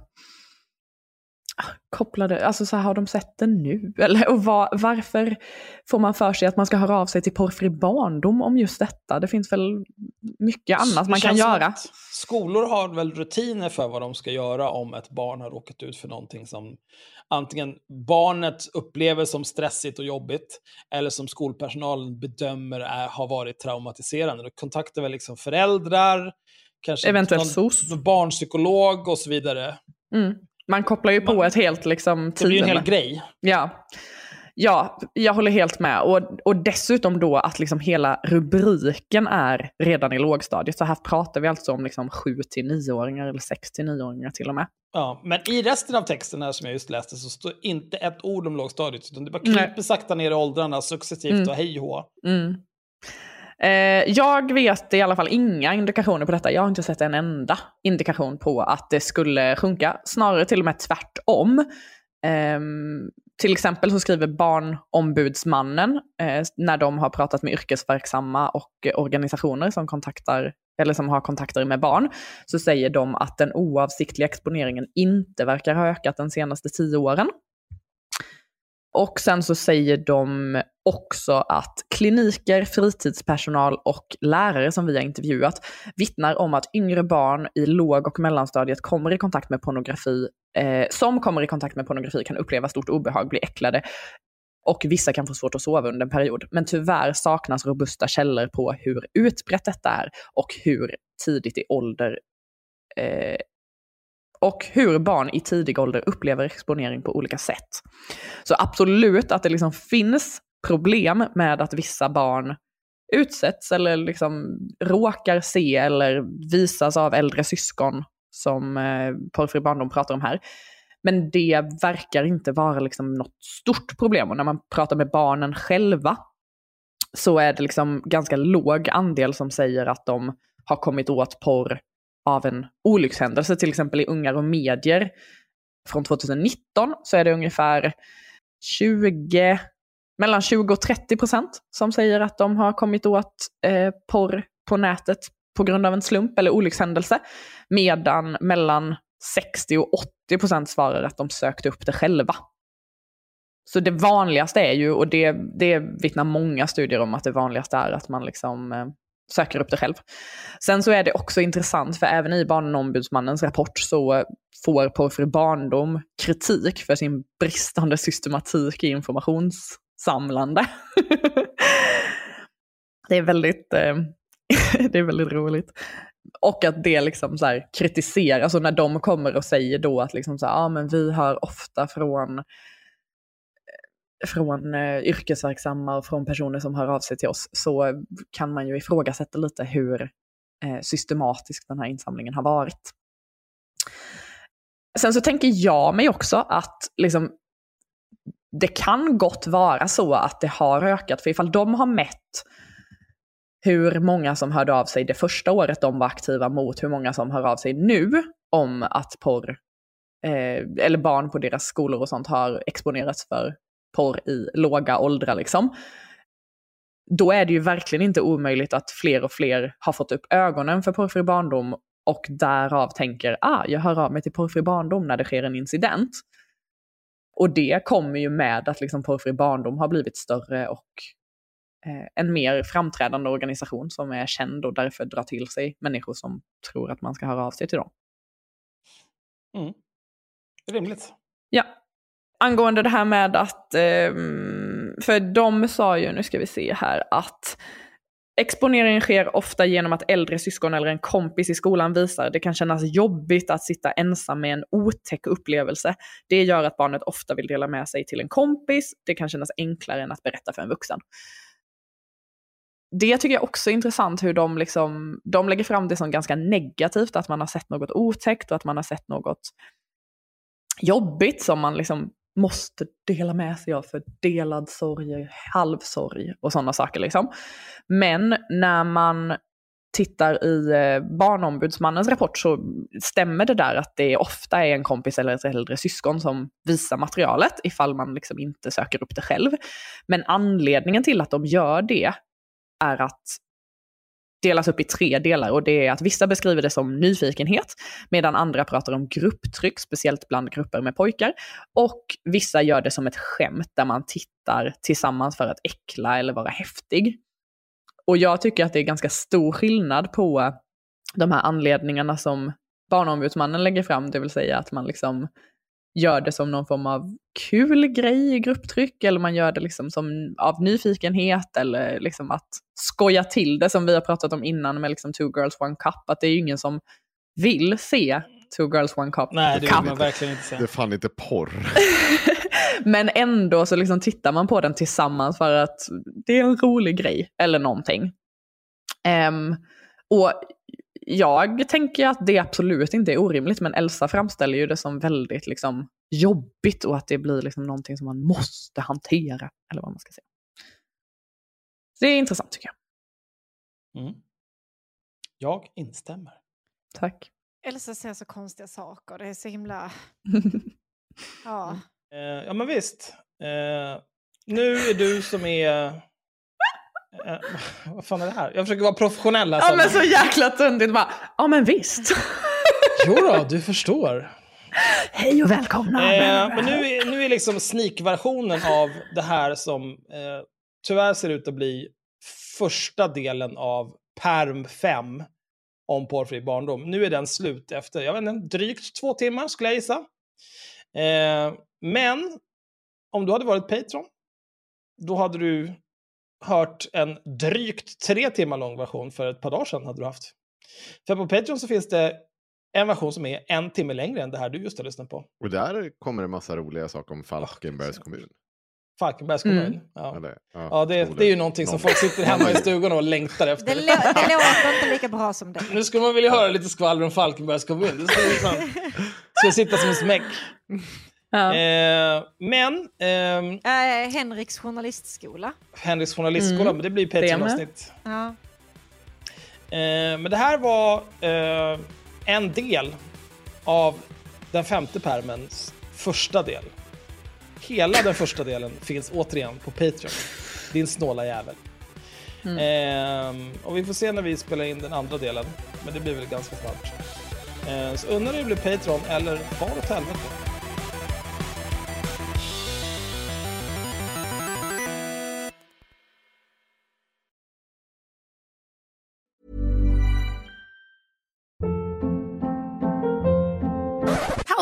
kopplade, alltså så här, har de sett det nu? Eller och var, varför får man för sig att man ska höra av sig till porrfri barndom om just detta? Det finns väl mycket annat Det man kan göra. Skolor har väl rutiner för vad de ska göra om ett barn har råkat ut för någonting som antingen barnet upplever som stressigt och jobbigt eller som skolpersonalen bedömer är, har varit traumatiserande. De kontaktar väl liksom föräldrar, kanske Eventuellt någon barnpsykolog och så vidare. Mm. Man kopplar ju på ett helt liksom, Det blir ju en hel grej. Ja. ja, jag håller helt med. Och, och dessutom då att liksom hela rubriken är redan i lågstadiet. Så här pratar vi alltså om liksom 7-9-åringar eller 6-9-åringar till och med. Ja, men i resten av texten här som jag just läste så står inte ett ord om lågstadiet, utan det bara kryper sakta ner i åldrarna successivt Mm. och hej och. Mm. Eh, jag vet i alla fall inga indikationer på detta. Jag har inte sett en enda indikation på att det skulle sjunka. Snarare till och med tvärtom. Ehm, till exempel så skriver Barnombudsmannen, eh, när de har pratat med yrkesverksamma och organisationer som, kontaktar, eller som har kontakter med barn, så säger de att den oavsiktliga exponeringen inte verkar ha ökat de senaste tio åren. Och sen så säger de också att kliniker, fritidspersonal och lärare som vi har intervjuat vittnar om att yngre barn i låg och mellanstadiet kommer i kontakt med pornografi, eh, som kommer i kontakt med pornografi kan uppleva stort obehag, bli äcklade och vissa kan få svårt att sova under en period. Men tyvärr saknas robusta källor på hur utbrett detta är och hur tidigt i ålder eh, och hur barn i tidig ålder upplever exponering på olika sätt. Så absolut att det liksom finns problem med att vissa barn utsätts eller liksom råkar se eller visas av äldre syskon som eh, Porrfri barndom pratar om här. Men det verkar inte vara liksom något stort problem. Och när man pratar med barnen själva så är det liksom ganska låg andel som säger att de har kommit åt porr av en olyckshändelse, till exempel i Ungar och medier. Från 2019 så är det ungefär 20, mellan 20 och 30 procent som säger att de har kommit åt eh, porr på nätet på grund av en slump eller olyckshändelse. Medan mellan 60 och 80 procent svarar att de sökte upp det själva. Så det vanligaste är ju, och det, det vittnar många studier om, att det vanligaste är att man liksom eh, söker upp det själv. Sen så är det också intressant, för även i Barnombudsmannens rapport så får Porrfri barndom kritik för sin bristande systematik i informationssamlande. det är väldigt, eh, det är väldigt roligt. Och att det liksom så här kritiseras, alltså när de kommer och säger då att liksom så här, ah, men vi hör ofta från från eh, yrkesverksamma och från personer som hör av sig till oss så kan man ju ifrågasätta lite hur eh, systematisk den här insamlingen har varit. Sen så tänker jag mig också att liksom, det kan gott vara så att det har ökat, för ifall de har mätt hur många som hörde av sig det första året de var aktiva mot hur många som hör av sig nu om att porr, eh, eller barn på deras skolor och sånt har exponerats för porr i låga åldrar liksom. Då är det ju verkligen inte omöjligt att fler och fler har fått upp ögonen för porrfri barndom och därav tänker, ah, jag hör av mig till porrfri barndom när det sker en incident. Och det kommer ju med att liksom porrfri barndom har blivit större och eh, en mer framträdande organisation som är känd och därför drar till sig människor som tror att man ska höra av sig till dem. Mm. Rimligt. Ja. Angående det här med att, ehm, för de sa ju, nu ska vi se här, att Exponeringen sker ofta genom att äldre syskon eller en kompis i skolan visar. Det kan kännas jobbigt att sitta ensam med en otäck upplevelse. Det gör att barnet ofta vill dela med sig till en kompis. Det kan kännas enklare än att berätta för en vuxen. Det tycker jag också är intressant hur de, liksom, de lägger fram det som ganska negativt, att man har sett något otäckt och att man har sett något jobbigt som man liksom måste dela med sig av för delad sorg, halvsorg och sådana saker. Liksom. Men när man tittar i eh, Barnombudsmannens rapport så stämmer det där att det ofta är en kompis eller ett äldre syskon som visar materialet ifall man liksom inte söker upp det själv. Men anledningen till att de gör det är att delas upp i tre delar och det är att vissa beskriver det som nyfikenhet medan andra pratar om grupptryck, speciellt bland grupper med pojkar. Och vissa gör det som ett skämt där man tittar tillsammans för att äckla eller vara häftig. Och jag tycker att det är ganska stor skillnad på de här anledningarna som Barnombudsmannen lägger fram, det vill säga att man liksom gör det som någon form av kul grej i grupptryck eller man gör det liksom som av nyfikenhet eller liksom att skoja till det som vi har pratat om innan med liksom Two Girls One Cup. Att det är ju ingen som vill se Two Girls One Cup. Nej, det vill man verkligen inte se. Det är fan inte porr. Men ändå så liksom tittar man på den tillsammans för att det är en rolig grej eller någonting. Um, och jag tänker att det absolut inte är orimligt, men Elsa framställer ju det som väldigt liksom, jobbigt och att det blir liksom någonting som man måste hantera, eller vad man ska säga. Det är intressant tycker jag. Mm. Jag instämmer. Tack. Elsa säger så konstiga saker, det är så himla... ja. Eh, ja, men visst. Eh, nu är du som är Eh, vad fan är det här? Jag försöker vara professionell. Alltså. Ja men så jäkla töntigt bara. Ja men visst. jo då, du förstår. Hej och välkomna. Eh, men nu är, nu är liksom sneak-versionen av det här som eh, tyvärr ser ut att bli första delen av Perm 5 om porrfri barndom. Nu är den slut efter, jag vet inte, drygt två timmar skulle jag gissa. Eh, men om du hade varit Patreon, då hade du hört en drygt tre timmar lång version för ett par dagar sedan hade du haft. För på Patreon så finns det en version som är en timme längre än det här du just har lyssnat på. Och där kommer det massa roliga saker om Falkenbergs kommun. Falkenbergs kommun. Mm. Ja, Eller, ja, ja det, det, är ju någonting som folk sitter hemma i stugan och längtar efter. Det, det låter inte lika bra som det. Nu skulle man vilja höra lite skvaller om Falkenbergs kommun. Det skulle, liksom, skulle sitta som en smäck. Ja. Eh, men... Ehm, äh, Henriks journalistskola. Henriks journalistskola, mm. men det blir Patreon-avsnitt. Ja. Eh, men det här var eh, en del av den femte permens första del. Hela den första delen finns återigen på Patreon. Din snåla jävel. Mm. Eh, och vi får se när vi spelar in den andra delen. Men det blir väl ganska snart. Eh, så undrar du blir Patreon eller far åt helvete.